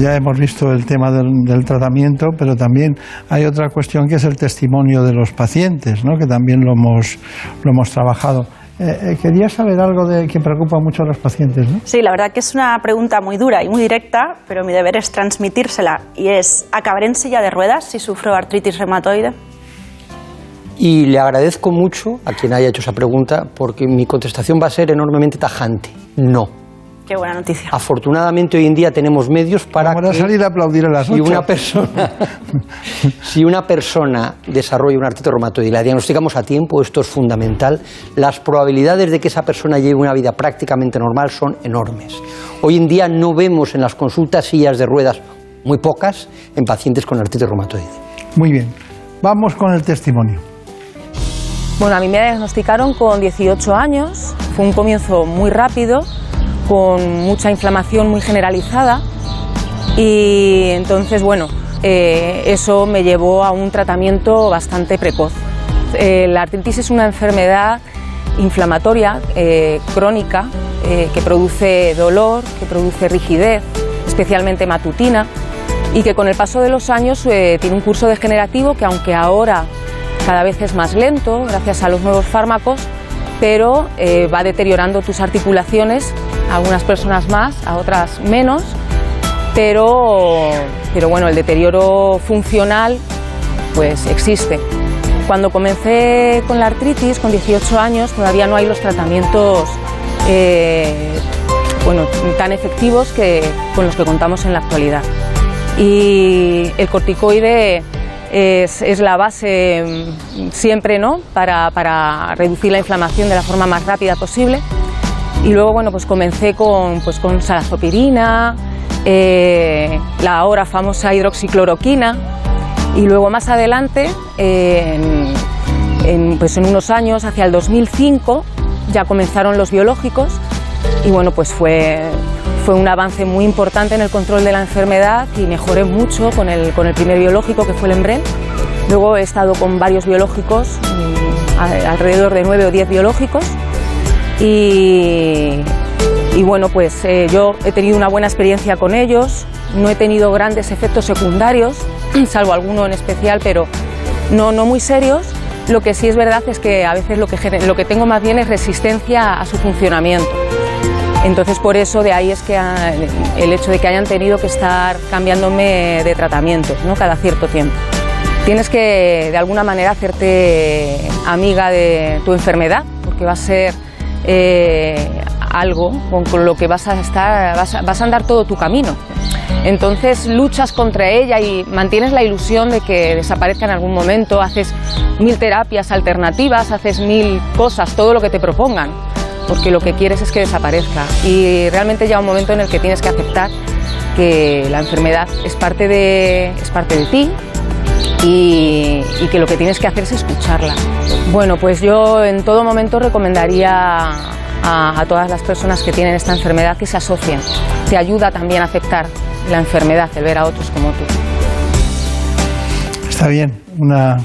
Speaker 1: Ya hemos visto el tema del, del, tratamiento, pero también hay otra cuestión que es el testimonio de los pacientes, ¿no? que también lo hemos, lo hemos trabajado. Eh, eh, quería saber algo de que preocupa mucho a los pacientes, ¿no?
Speaker 42: Sí, la verdad que es una pregunta muy dura y muy directa, pero mi deber es transmitírsela. Y es, ¿acabaré en silla de ruedas si sufro artritis reumatoide?
Speaker 41: Y le agradezco mucho a quien haya hecho esa pregunta, porque mi contestación va a ser enormemente tajante. No.
Speaker 42: Qué buena noticia.
Speaker 41: Afortunadamente hoy en día tenemos medios para
Speaker 1: Vamos a salir a aplaudir a las
Speaker 41: si una persona *laughs* si una persona desarrolla una artritis reumatoide y la diagnosticamos a tiempo, esto es fundamental, las probabilidades de que esa persona lleve una vida prácticamente normal son enormes. Hoy en día no vemos en las consultas sillas de ruedas muy pocas en pacientes con artritis reumatoide.
Speaker 1: Muy bien. Vamos con el testimonio.
Speaker 36: Bueno, a mí me diagnosticaron con 18 años, fue un comienzo muy rápido con mucha inflamación muy generalizada y entonces, bueno, eh, eso me llevó a un tratamiento bastante precoz. Eh, la artritis es una enfermedad inflamatoria eh, crónica que produce dolor, que produce rigidez, especialmente matutina, y que con el paso de los años tiene un curso degenerativo que aunque ahora cada vez es más lento gracias a los nuevos fármacos, pero eh, va deteriorando tus articulaciones, a algunas personas más, a otras menos, pero, pero bueno, el deterioro funcional pues existe. Cuando comencé con la artritis, con 18 años, todavía no hay los tratamientos eh, bueno, tan efectivos que, con los que contamos en la actualidad. Y el corticoide es, la base mm, siempre ¿no? para, para reducir la inflamación de la forma más rápida posible. Y luego, bueno, pues comencé con, pues con salazopirina, eh, la ahora famosa hidroxicloroquina, y luego más adelante, en, pues en unos años, hacia el 2005, ya comenzaron los biológicos, y bueno, pues fue, fue un avance muy importante en el control de la enfermedad y mejoré mucho con el, con el primer biológico que fue el Embren. Luego he estado con varios biológicos, mm, alrededor de nueve o diez biológicos. Y, y bueno, pues eh, yo he tenido una buena experiencia con ellos, no he tenido grandes efectos secundarios, *clears throat* salvo alguno en especial, pero no, no muy serios. Lo que sí es verdad es que a veces lo que, lo que tengo más bien es resistencia a su funcionamiento. Entonces, por eso de ahí es que el hecho de que hayan tenido que estar cambiándome de tratamientos ¿no? cada cierto tiempo. Tienes que, de alguna manera, hacerte amiga de tu enfermedad, porque va a ser eh, algo con, lo que vas a, estar, vas a andar todo tu camino. Entonces luchas contra ella y mantienes la ilusión de que desaparezca en algún momento, haces mil terapias alternativas, haces mil cosas, todo lo que te propongan porque lo que quieres es que desaparezca. Y realmente llega un momento en el que tienes que aceptar que la enfermedad es parte de, es parte de ti y, que lo que tienes que hacer es escucharla. Bueno, pues yo en todo momento recomendaría a, a todas las personas que tienen esta enfermedad que se asocien. Te ayuda también a aceptar la enfermedad, el ver a otros como tú.
Speaker 1: Está bien, una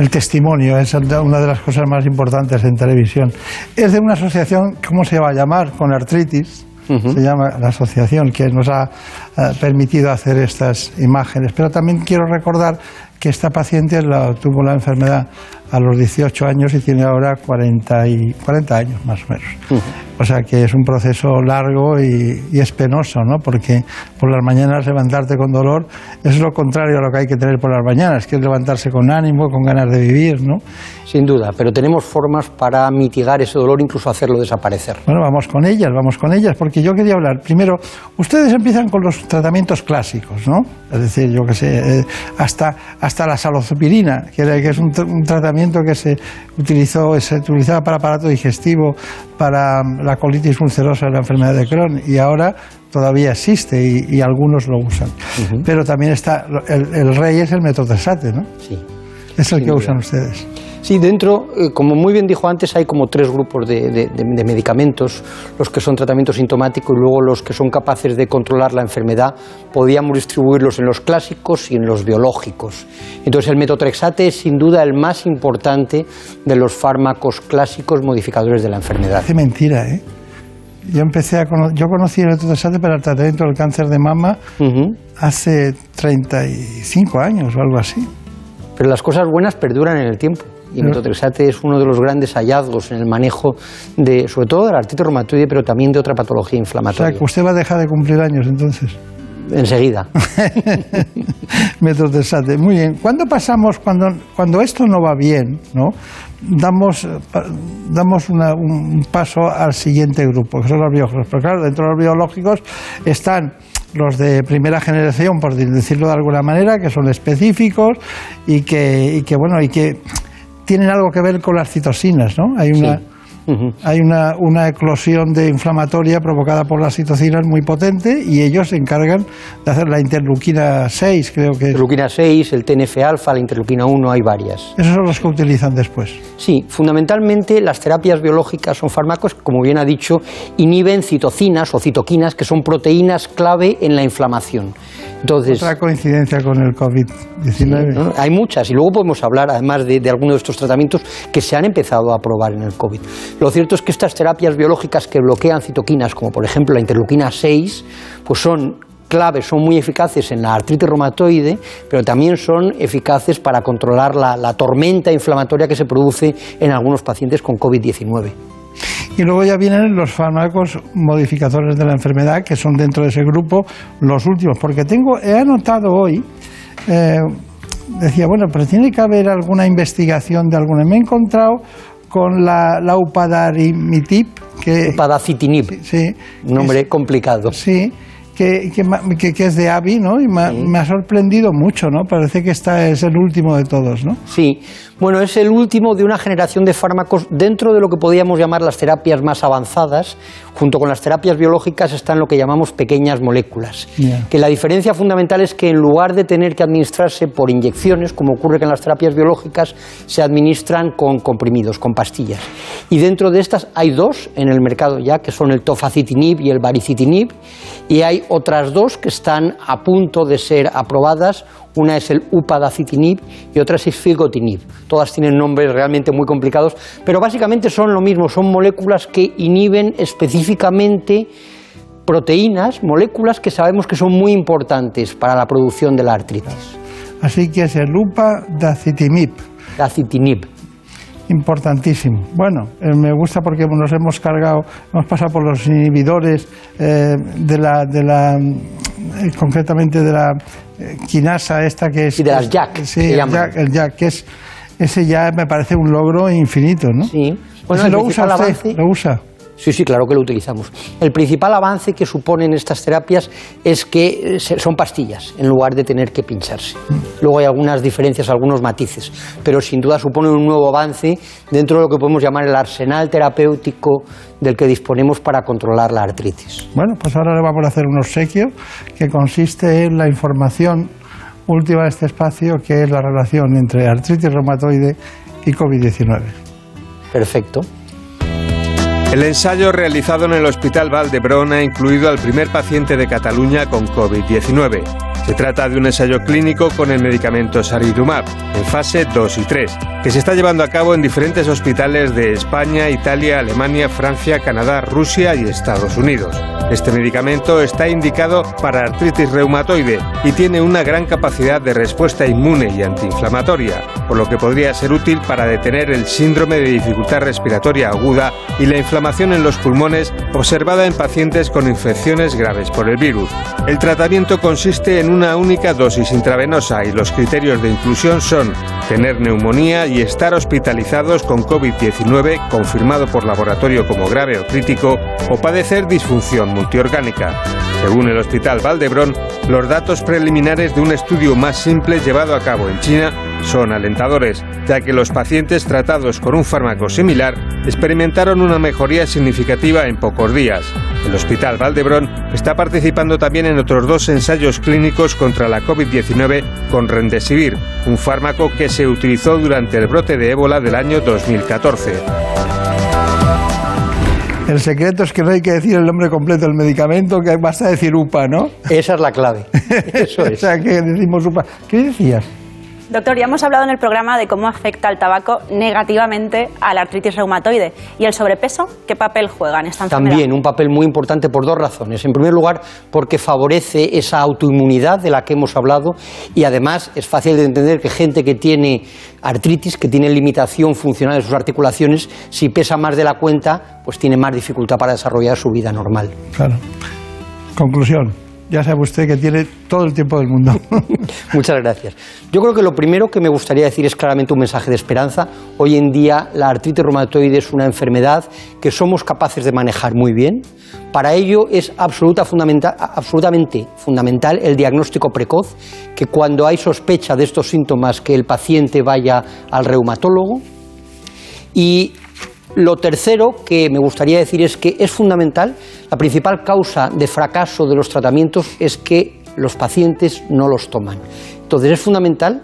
Speaker 1: el testimonio es una de las cosas más importantes en televisión. Es de una asociación, ¿cómo se va a llamar? Con artritis. se llama la asociación que nos ha eh, permitido hacer estas imágenes. Pero también quiero recordar que esta paciente la, tuvo la enfermedad a los 18 años y tiene ahora 40, y, 40 años más o menos. O sea que es un proceso largo y, y es penoso, ¿no? Porque por las mañanas levantarte con dolor es lo contrario a lo que hay que tener por las mañanas, que es levantarse con ánimo, con ganas de vivir, ¿no?
Speaker 41: Sin duda, pero tenemos formas para mitigar ese dolor, incluso hacerlo desaparecer.
Speaker 1: Bueno, vamos con ellas, vamos con ellas, porque yo quería hablar. Primero, ustedes empiezan con los tratamientos clásicos, ¿no? Es decir, yo qué sé, eh, hasta, hasta la salozapirina, que, es un tratamiento que se utilizó, se utilizaba para aparato digestivo, para mm, la colitis ulcerosa, la enfermedad de Crohn, y ahora todavía existe y, y algunos lo usan. Pero también está, el, el rey es el metotrexate, ¿no?
Speaker 41: Sí.
Speaker 1: Es el que usan ustedes.
Speaker 41: Sí, dentro, eh, como muy bien dijo antes, hay como tres grupos de, de- de- medicamentos, los que son tratamiento sintomático y luego los que son capaces de controlar la enfermedad. Podíamos distribuirlos en los clásicos y en los biológicos. Entonces el metotrexate es sin duda el más importante de los fármacos clásicos modificadores de la enfermedad.
Speaker 1: Hace mentira, ¿eh? Yo empecé a cono- yo conocí el metotrexate para el tratamiento del cáncer de mama hace 35 años o algo así.
Speaker 41: Pero las cosas buenas perduran en el tiempo. Y el metotrexate es uno de los grandes hallazgos en el manejo de, sobre todo de la artritis reumatoide, pero también de otra patología
Speaker 1: O sea,
Speaker 41: inflamatoria.
Speaker 1: que usted va a dejar de cumplir años entonces.
Speaker 41: Enseguida. *laughs*
Speaker 1: Metotrexate. Muy bien. ¿Cuándo pasamos, cuando, cuando esto no va bien, ¿no? damos, damos una- un paso al siguiente grupo, que son los biológicos? Pero claro, dentro de los biológicos están los de primera generación, por decirlo de alguna manera, que son específicos y que, y que bueno, y que tienen algo que ver con las citosinas, ¿no? Hay una, hay una, una eclosión de inflamatoria provocada por las citocinas muy potente y ellos se encargan de hacer la interleuquina 6, creo que es.
Speaker 41: Interleuquina 6, el TNF-alfa, la interleuquina 1, hay varias.
Speaker 1: Esos son los que utilizan después.
Speaker 41: Sí, fundamentalmente las terapias biológicas son fármacos que, como bien ha dicho, inhiben citocinas o citoquinas, que son proteínas clave en la inflamación. Entonces,
Speaker 1: Otra coincidencia con el COVID-19.
Speaker 41: ¿no? Hay muchas y luego podemos hablar además de, de algunos de estos tratamientos que se han empezado a probar en el COVID. Lo cierto es que estas terapias biológicas que bloquean citoquinas, como por ejemplo la interleuquina 6, pues son claves, son muy eficaces en la artritis reumatoide, pero también son eficaces para controlar la, la tormenta inflamatoria que se produce en algunos pacientes con COVID-19.
Speaker 1: Y luego ya vienen los fármacos modificadores de la enfermedad, que son dentro de ese grupo los últimos. Porque tengo, he anotado hoy, eh, decía, bueno, pero tiene que haber alguna investigación de alguna. Me he encontrado con la, la upadacitinib, que...
Speaker 41: Upadacitinib,
Speaker 1: sí,
Speaker 41: un nombre complicado.
Speaker 1: Sí, que, que, que- que es de AVI, ¿no? Y me, ha- me ha sorprendido mucho, ¿no? Parece que esta es el último de todos, ¿no?
Speaker 41: Sí, bueno, es el último de una generación de fármacos dentro de lo que podríamos llamar las terapias más avanzadas. Junto con las terapias biológicas están lo que llamamos pequeñas moléculas. Que la diferencia fundamental es que en lugar de tener que administrarse por inyecciones, como ocurre con las terapias biológicas, se administran con comprimidos, con pastillas. Y dentro de estas hay dos en el mercado ya, que son el tofacitinib y el baricitinib, y hay otras dos que están a punto de ser aprobadas. Una es el upadacitinib y otra es el filgotinib. Todas tienen nombres realmente muy complicados, pero básicamente son lo mismo, son moléculas que inhiben específicamente proteínas, moléculas que sabemos que son muy importantes para la producción de la artritis.
Speaker 1: Así que es el upadacitinib.
Speaker 41: Dacitinib.
Speaker 1: Importantísimo. Bueno, eh, me gusta porque nos hemos cargado, hemos pasado por los inhibidores eh, de la, de la eh, concretamente de la eh, quinasa esta que es...
Speaker 41: Y de las JAK,
Speaker 1: Sí, el
Speaker 41: llaman.
Speaker 1: JAK, el JAK, que es... Ese ya me parece un logro infinito, ¿no?
Speaker 41: Sí. Bueno,
Speaker 1: ¿Ese
Speaker 41: el
Speaker 1: lo usa usted?
Speaker 41: avance-
Speaker 1: ¿Lo usa?
Speaker 41: Sí, sí, claro que lo utilizamos. El principal avance que suponen estas terapias es que eh, son pastillas en lugar de tener que pincharse. Luego hay algunas diferencias, algunos matices, pero sin duda supone un nuevo avance dentro de lo que podemos llamar el arsenal terapéutico del que disponemos para controlar la artritis.
Speaker 1: Bueno, pues ahora le vamos a hacer un obsequio que consiste en la información última de este espacio, que es la relación entre artritis reumatoide y COVID-19.
Speaker 41: Perfecto.
Speaker 7: El ensayo realizado en el Hospital Valdebrón ha incluido al primer paciente de Cataluña con COVID-19. Se trata de un ensayo clínico con el medicamento Saridumab, en fase 2 y 3, que se está llevando a cabo en diferentes hospitales de España, Italia, Alemania, Francia, Canadá, Rusia y Estados Unidos. Este medicamento está indicado para artritis reumatoide y tiene una gran capacidad de respuesta inmune y antiinflamatoria, por lo que podría ser útil para detener el síndrome de dificultad respiratoria aguda y la inflamación en los pulmones observada en pacientes con infecciones graves por el virus. El tratamiento consiste en una única dosis intravenosa y los criterios de inclusión son tener neumonía y estar hospitalizados con COVID-19 confirmado por laboratorio como grave o crítico o padecer disfunción multiorgánica. Según el Hospital Valdebrón, los datos preliminares de un estudio más simple llevado a cabo en China son alentadores, ya que los pacientes tratados con un fármaco similar experimentaron una mejoría significativa en pocos días. El Hospital Valdebrón está participando también en otros dos ensayos clínicos contra la COVID-19 con Remdesivir, un fármaco que se utilizó durante el brote de ébola del año 2014.
Speaker 1: El secreto es que no hay que decir el nombre completo del medicamento, que basta decir UPA, ¿no?
Speaker 41: Esa es la clave. *laughs* Eso
Speaker 1: o
Speaker 41: es.
Speaker 1: sea, que decimos UPA. ¿Qué decías?
Speaker 42: Doctor, ya hemos hablado en el programa de cómo afecta el tabaco negativamente a la artritis reumatoide. ¿Y el sobrepeso? ¿Qué papel juega en esta enfermedad?
Speaker 41: También un papel muy importante por dos razones. En primer lugar, porque favorece esa autoinmunidad de la que hemos hablado y además es fácil de entender que gente que tiene artritis, que tiene limitación funcional de sus articulaciones, si pesa más de la cuenta, pues tiene más dificultad para desarrollar su vida normal.
Speaker 1: Claro. Conclusión. Ya sabe usted que tiene todo el tiempo del mundo. *laughs*
Speaker 41: Muchas gracias. Yo creo que lo primero que me gustaría decir es claramente un mensaje de esperanza. Hoy en día la artritis reumatoide es una enfermedad que somos capaces de manejar muy bien. Para ello es absoluta fundamenta- absolutamente fundamental el diagnóstico precoz, que cuando hay sospecha de estos síntomas que el paciente vaya al reumatólogo. Y lo tercero que me gustaría decir es que es fundamental, la principal causa de fracaso de los tratamientos es que los pacientes no los toman. Entonces es fundamental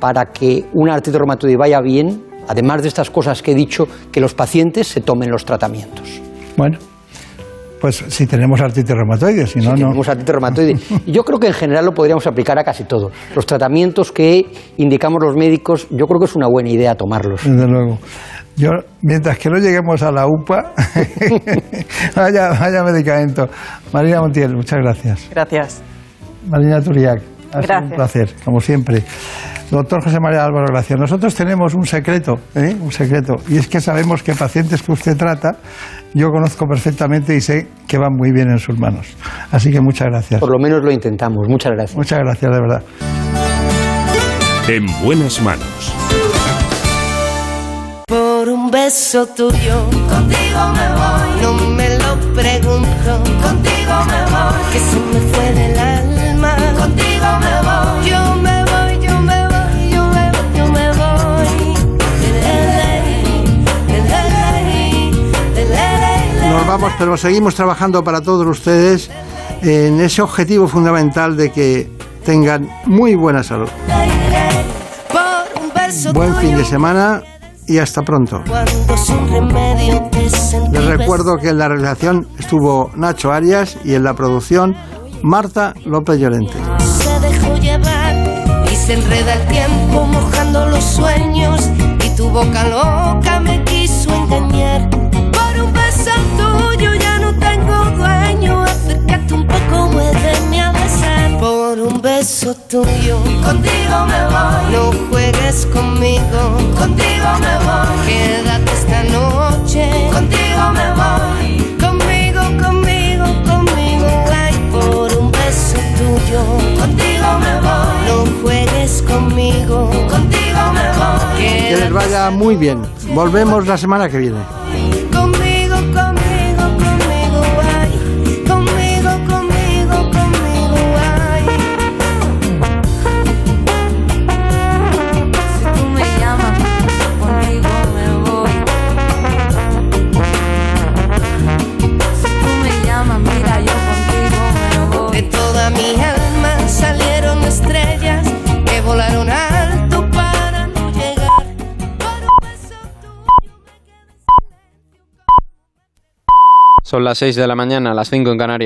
Speaker 41: para que una artritis reumatoide vaya bien, además de estas cosas que he dicho, que los pacientes se tomen los tratamientos.
Speaker 1: Bueno, pues si tenemos artritis reumatoide, si no, no.
Speaker 41: Tenemos artritis reumatoide. Y yo creo que en general lo podríamos aplicar a casi todo. Los tratamientos que indicamos los médicos, yo creo que es una buena idea tomarlos.
Speaker 1: Desde luego. Yo, mientras que no lleguemos a la UPA, *laughs* vaya, vaya medicamento. Marina Montiel, muchas gracias.
Speaker 36: Gracias.
Speaker 1: Marina Turiac, ha sido un placer, como siempre. Doctor José María Álvaro Gracia, nosotros tenemos un secreto, ¿eh? un secreto, y es que sabemos que pacientes que usted trata, yo conozco perfectamente y sé que van muy bien en sus manos. Así que muchas gracias.
Speaker 41: Por lo menos lo intentamos. Muchas gracias.
Speaker 1: Muchas gracias, de verdad.
Speaker 2: En buenas manos.
Speaker 43: Beso tuyo, contigo me voy. No me lo pregunto, contigo me voy. Que se me fue del alma, contigo me voy. Yo me voy, yo me voy, yo me voy, yo me voy.
Speaker 1: Nos vamos, pero seguimos trabajando para todos ustedes en ese objetivo fundamental de que tengan muy buena salud. Buen fin de semana y hasta pronto. Les recuerdo que en la realización estuvo Nacho Arias y en la producción Marta López Llorente.
Speaker 43: se dejó llevar y se enreda el tiempo mojando los sueños y tu boca loca me quiso engañar. Por un beso tuyo ya Por un beso tuyo, contigo me voy. No juegues conmigo, contigo me voy. Quédate esta noche, contigo me voy. Conmigo, conmigo, conmigo, ay, por un beso tuyo. Contigo me voy. No juegues conmigo. Contigo me voy.
Speaker 1: Que les vaya muy bien. Volvemos la semana que viene.
Speaker 28: Son las 6 de la mañana, las 5 en Canarias.